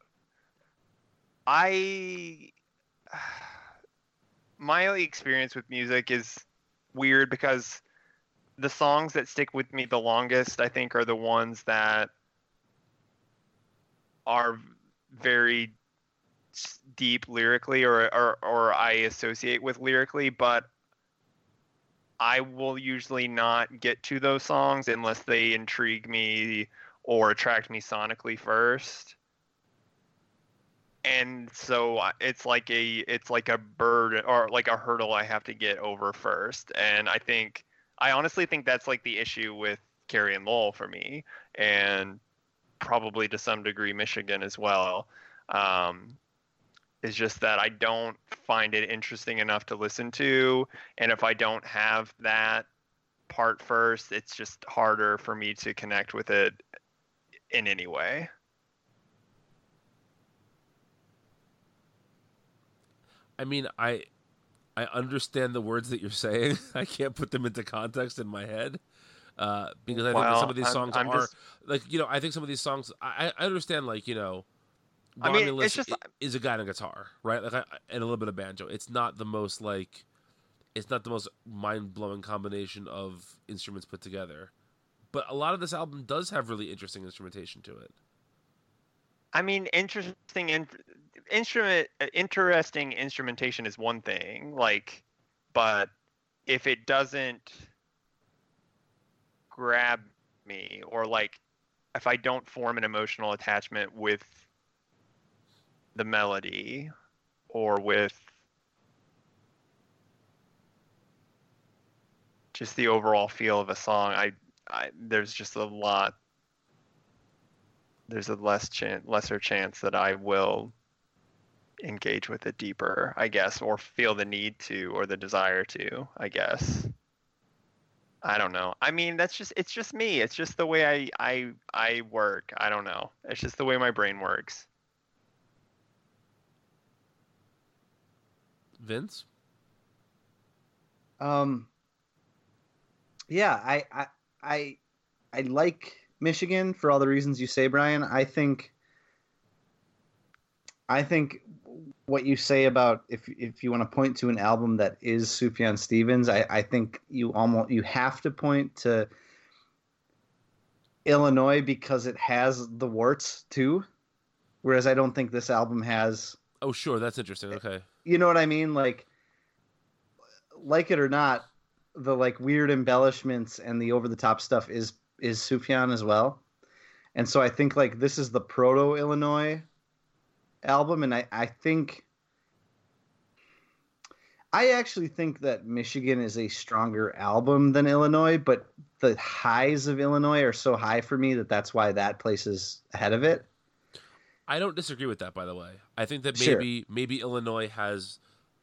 I my experience with music is weird because the songs that stick with me the longest, I think, are the ones that are very deep lyrically or, or or I associate with lyrically, but I will usually not get to those songs unless they intrigue me or attract me sonically first. And so it's like a it's like a bird or like a hurdle I have to get over first. And I think I honestly think that's like the issue with Carrie and Lowell for me, and probably to some degree Michigan as well. Um, is just that I don't find it interesting enough to listen to, and if I don't have that part first, it's just harder for me to connect with it in any way. I mean, I I understand the words that you're saying. I can't put them into context in my head uh, because I think Well, some of these I'm- songs I'm are just- like you know I think some of these songs I, I understand like you know. I mean, it's just- is a guy on a guitar, right? Like, I, and a little bit of banjo. It's not the most like, it's not the most mind blowing combination of instruments put together, but a lot of this album does have really interesting instrumentation to it. I mean, interesting in, instrument, interesting instrumentation is one thing, like, but if it doesn't grab me, or like, if I don't form an emotional attachment with the melody, or with just the overall feel of a song, I, I there's just a lot there's a less chance, lesser chance that I will engage with it deeper, I guess, or feel the need to or the desire to, I guess. I don't know. I mean, that's just it's just me. It's just the way I I I work. I don't know. It's just the way my brain works. Vince, Um, yeah, I, I, I, I like Michigan for all the reasons you say, Brian. I think, I think what you say about if if you want to point to an album that is Sufjan Stevens, I, I think you almost you have to point to Illinois because it has the warts too, whereas I don't think this album has oh sure, that's interesting. Eh, okay, you know what I mean? Like, like it or not, the like weird embellishments and the over the top stuff is is Sufjan as well. And so I think like this is the proto Illinois album, and I I think I actually think that Michigan is a stronger album than Illinois, but the highs of Illinois are so high for me that that's why that place is ahead of it. I don't disagree with that. By the way, I think that Sure. maybe maybe Illinois has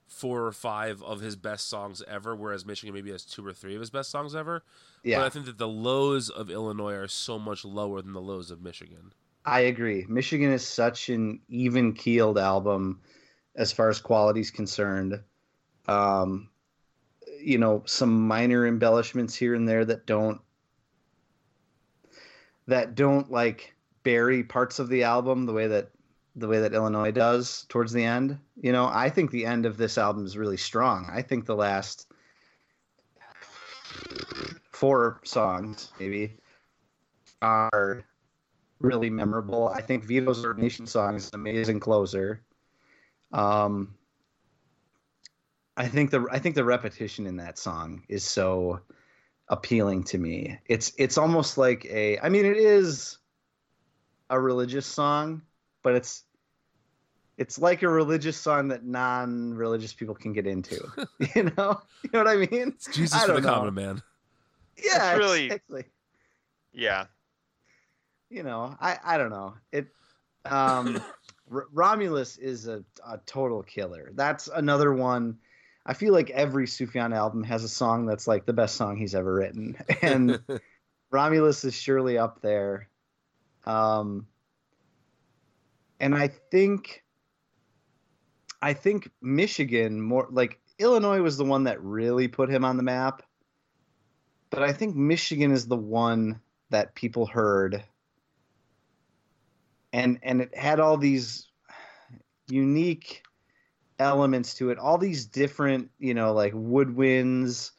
four or five of his best songs ever, whereas Michigan maybe has two or three of his best songs ever. Yeah. But I think that the lows of Illinois are so much lower than the lows of Michigan. I agree. Michigan is such an even keeled album as far as quality is concerned. Um, you know, some minor embellishments here and there that don't that don't like bury parts of the album the way that the way that Illinois does towards the end. You know, I think the end of this album is really strong. I think the last four songs maybe are really memorable. I think Vito's Ordination song is an amazing closer. Um, I think the I think the repetition in that song is so appealing to me. It's it's almost like a I mean it is a religious song, but it's it's like a religious song that non-religious people can get into. you know? You know what I mean? It's Jesus I for the know. common man. Yeah, It's really- exactly. Yeah. you know, I I don't know. It um R- Romulus is a, a total killer. That's another one. I feel like every Sufjan album has a song that's like the best song he's ever written. And Romulus is surely up there. Um and I think I think Michigan more like Illinois was the one that really put him on the map. But I think Michigan is the one that people heard and and it had all these unique elements to it all these different you know like woodwinds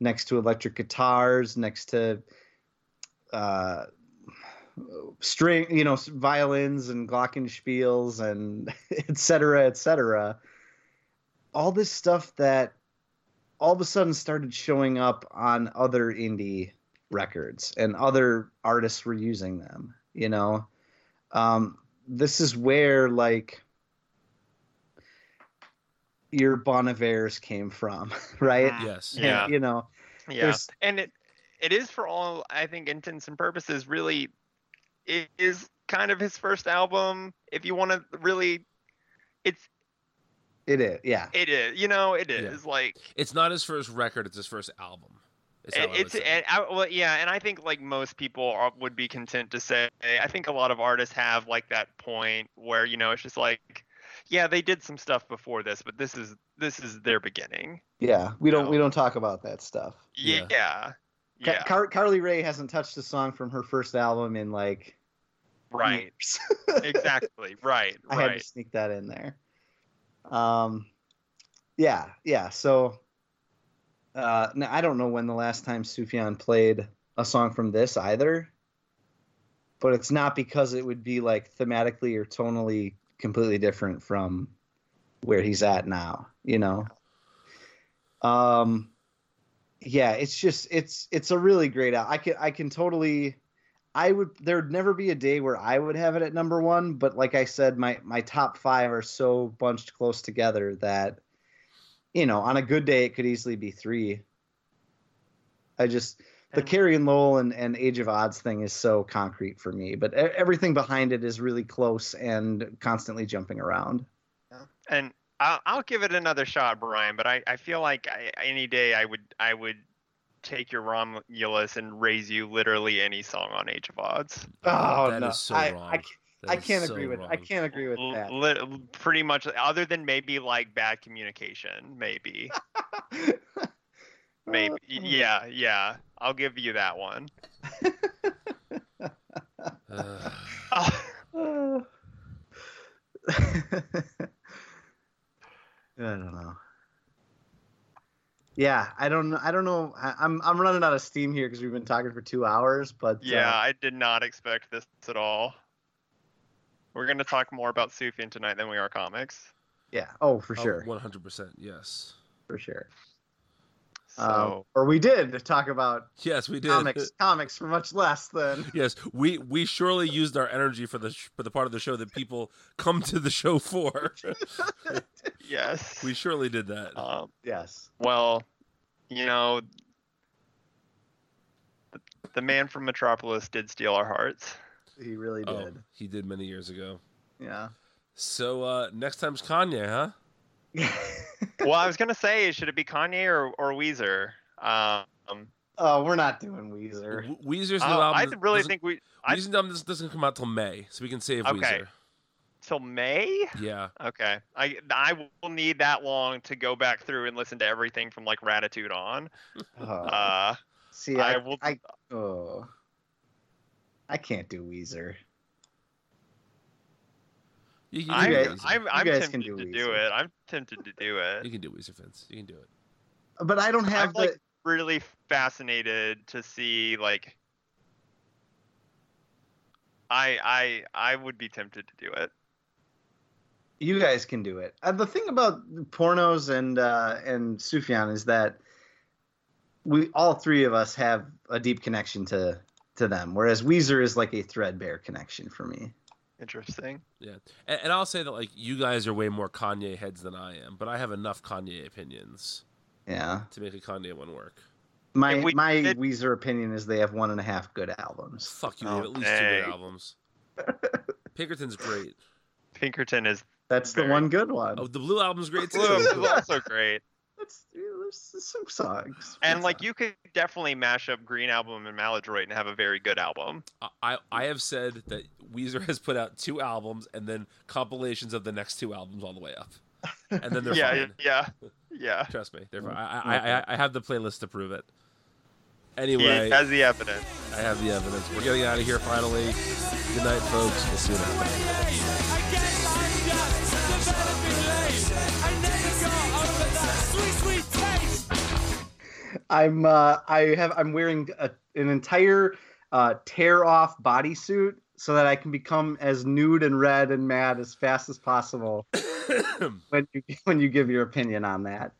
next to electric guitars, next to uh, string, you know, violins and glockenspiels and et cetera, et cetera. All this stuff that all of a sudden started showing up on other indie records and other artists were using them, you know. Um, this is where like your Bon Ivers came from, right? Yes. And, Yeah. you know, Yeah, There's- and it it is for all I think intents and purposes. Really, it is kind of his first album. If you want to really, it's it is, yeah. it is. You know, it is Yeah. like It's not his first record; it's his first album. Is it, I it's say. and I, well, yeah, and I think like most people are, would be content to say. I think a lot of artists have like that point where you know it's just like, yeah, they did some stuff before this, but this is this is their beginning. Yeah, we don't No. we don't talk about that stuff. Yeah. Yeah, Ca- yeah, Car- Carly Rae hasn't touched a song from her first album in like right, exactly, right, I had to sneak that in there. Um, yeah, yeah. So, uh, now, I don't know when the last time Sufjan played a song from this either, but it's not because it would be like thematically or tonally completely different from where he's at now. You know. Um, yeah, it's just it's it's a really great out. I can I can totally. I would there'd never be a day where I would have it at number one, but like I said, my my top five are so bunched close together that you know, on a good day it could easily be three. I just the And- Carrie and Lowell and, and Age of Adz thing is so concrete for me, but e- everything behind it is really close and constantly jumping around. and I'll, I'll give it another shot, Brian. But I, I feel like I, any day I would I would take your Romulus and raise you literally any song on Age of Adz. Oh That no, is so I, wrong. I, ca- That I can't so agree with I can't agree with L- that. lit- pretty much, other than maybe like bad communication, maybe, maybe. Yeah, yeah. I'll give you that one. Ugh. Oh, I don't know. Yeah, I don't. know. I don't know. I, I'm I'm running out of steam here because we've been talking for two hours. But yeah, uh, I did not expect this at all. We're gonna talk more about Sufjan tonight than we are comics. yeah. Oh, for Oh, sure, 100%. Yes. for sure. So Um, or we did talk about Yes, we did. comics, comics for much less than. Yes, we we surely used our energy for the sh- for the part of the show that people come to the show for. yes. we surely did that. um, Yes. Well, you know, the, the man from Metropolis did steal our hearts. He really Oh, did. he did many years ago. Yeah. So uh next time's Kanye, huh? Well, I was gonna say, should it be Kanye or, or Weezer? Um, oh, we're not doing Weezer. W- Weezer's new oh, album. I really think we I, Weezer's album doesn't- doesn't come out till May, so we can save Okay. Weezer. till May. Yeah, Okay, I I will need that long to go back through and listen to everything from like Raditude on. Oh, Uh, see, I, I will- I, oh, I can't do Weezer. You, you I'm, can guys- do Weezer. I'm, I'm guys tempted can do to do it. I'm tempted to do it. You can do Weezer, Vince. You can do it. But I don't have I'm the. like really fascinated to see like. I I I would be tempted to do it. You guys can do it. Uh, the thing about pornos and uh, and Sufjan is that we all three of us have a deep connection to to them, whereas Weezer is like a threadbare connection for me. Interesting. Yeah, and, and I'll say that like you guys are way more Kanye heads than I am, but I have enough Kanye opinions Yeah, to make a Kanye one work. my we my did- Weezer opinion is they have one and a half good albums. Fuck you, Oh, have at least two good albums. Pinkerton's great. Pinkerton is That's the one good one. Oh, the Blue album's great too. Blue is also great. That's there's some songs. And like you could definitely mash up Green Album and Maladroit and have a very good album. I I have said that Weezer has put out two albums and then compilations of the next two albums all the way up, and then they're yeah, fine. yeah, yeah. Trust me, they're fine. I, I, I, I have the playlist to prove it. Anyway, He has the evidence. I have the evidence. We're getting out of here finally. Good night, folks. We'll see you next time. I'm uh, I have I'm wearing a, an entire uh, tear off bodysuit so that I can become as nude and red and mad as fast as possible when you when you give your opinion on that.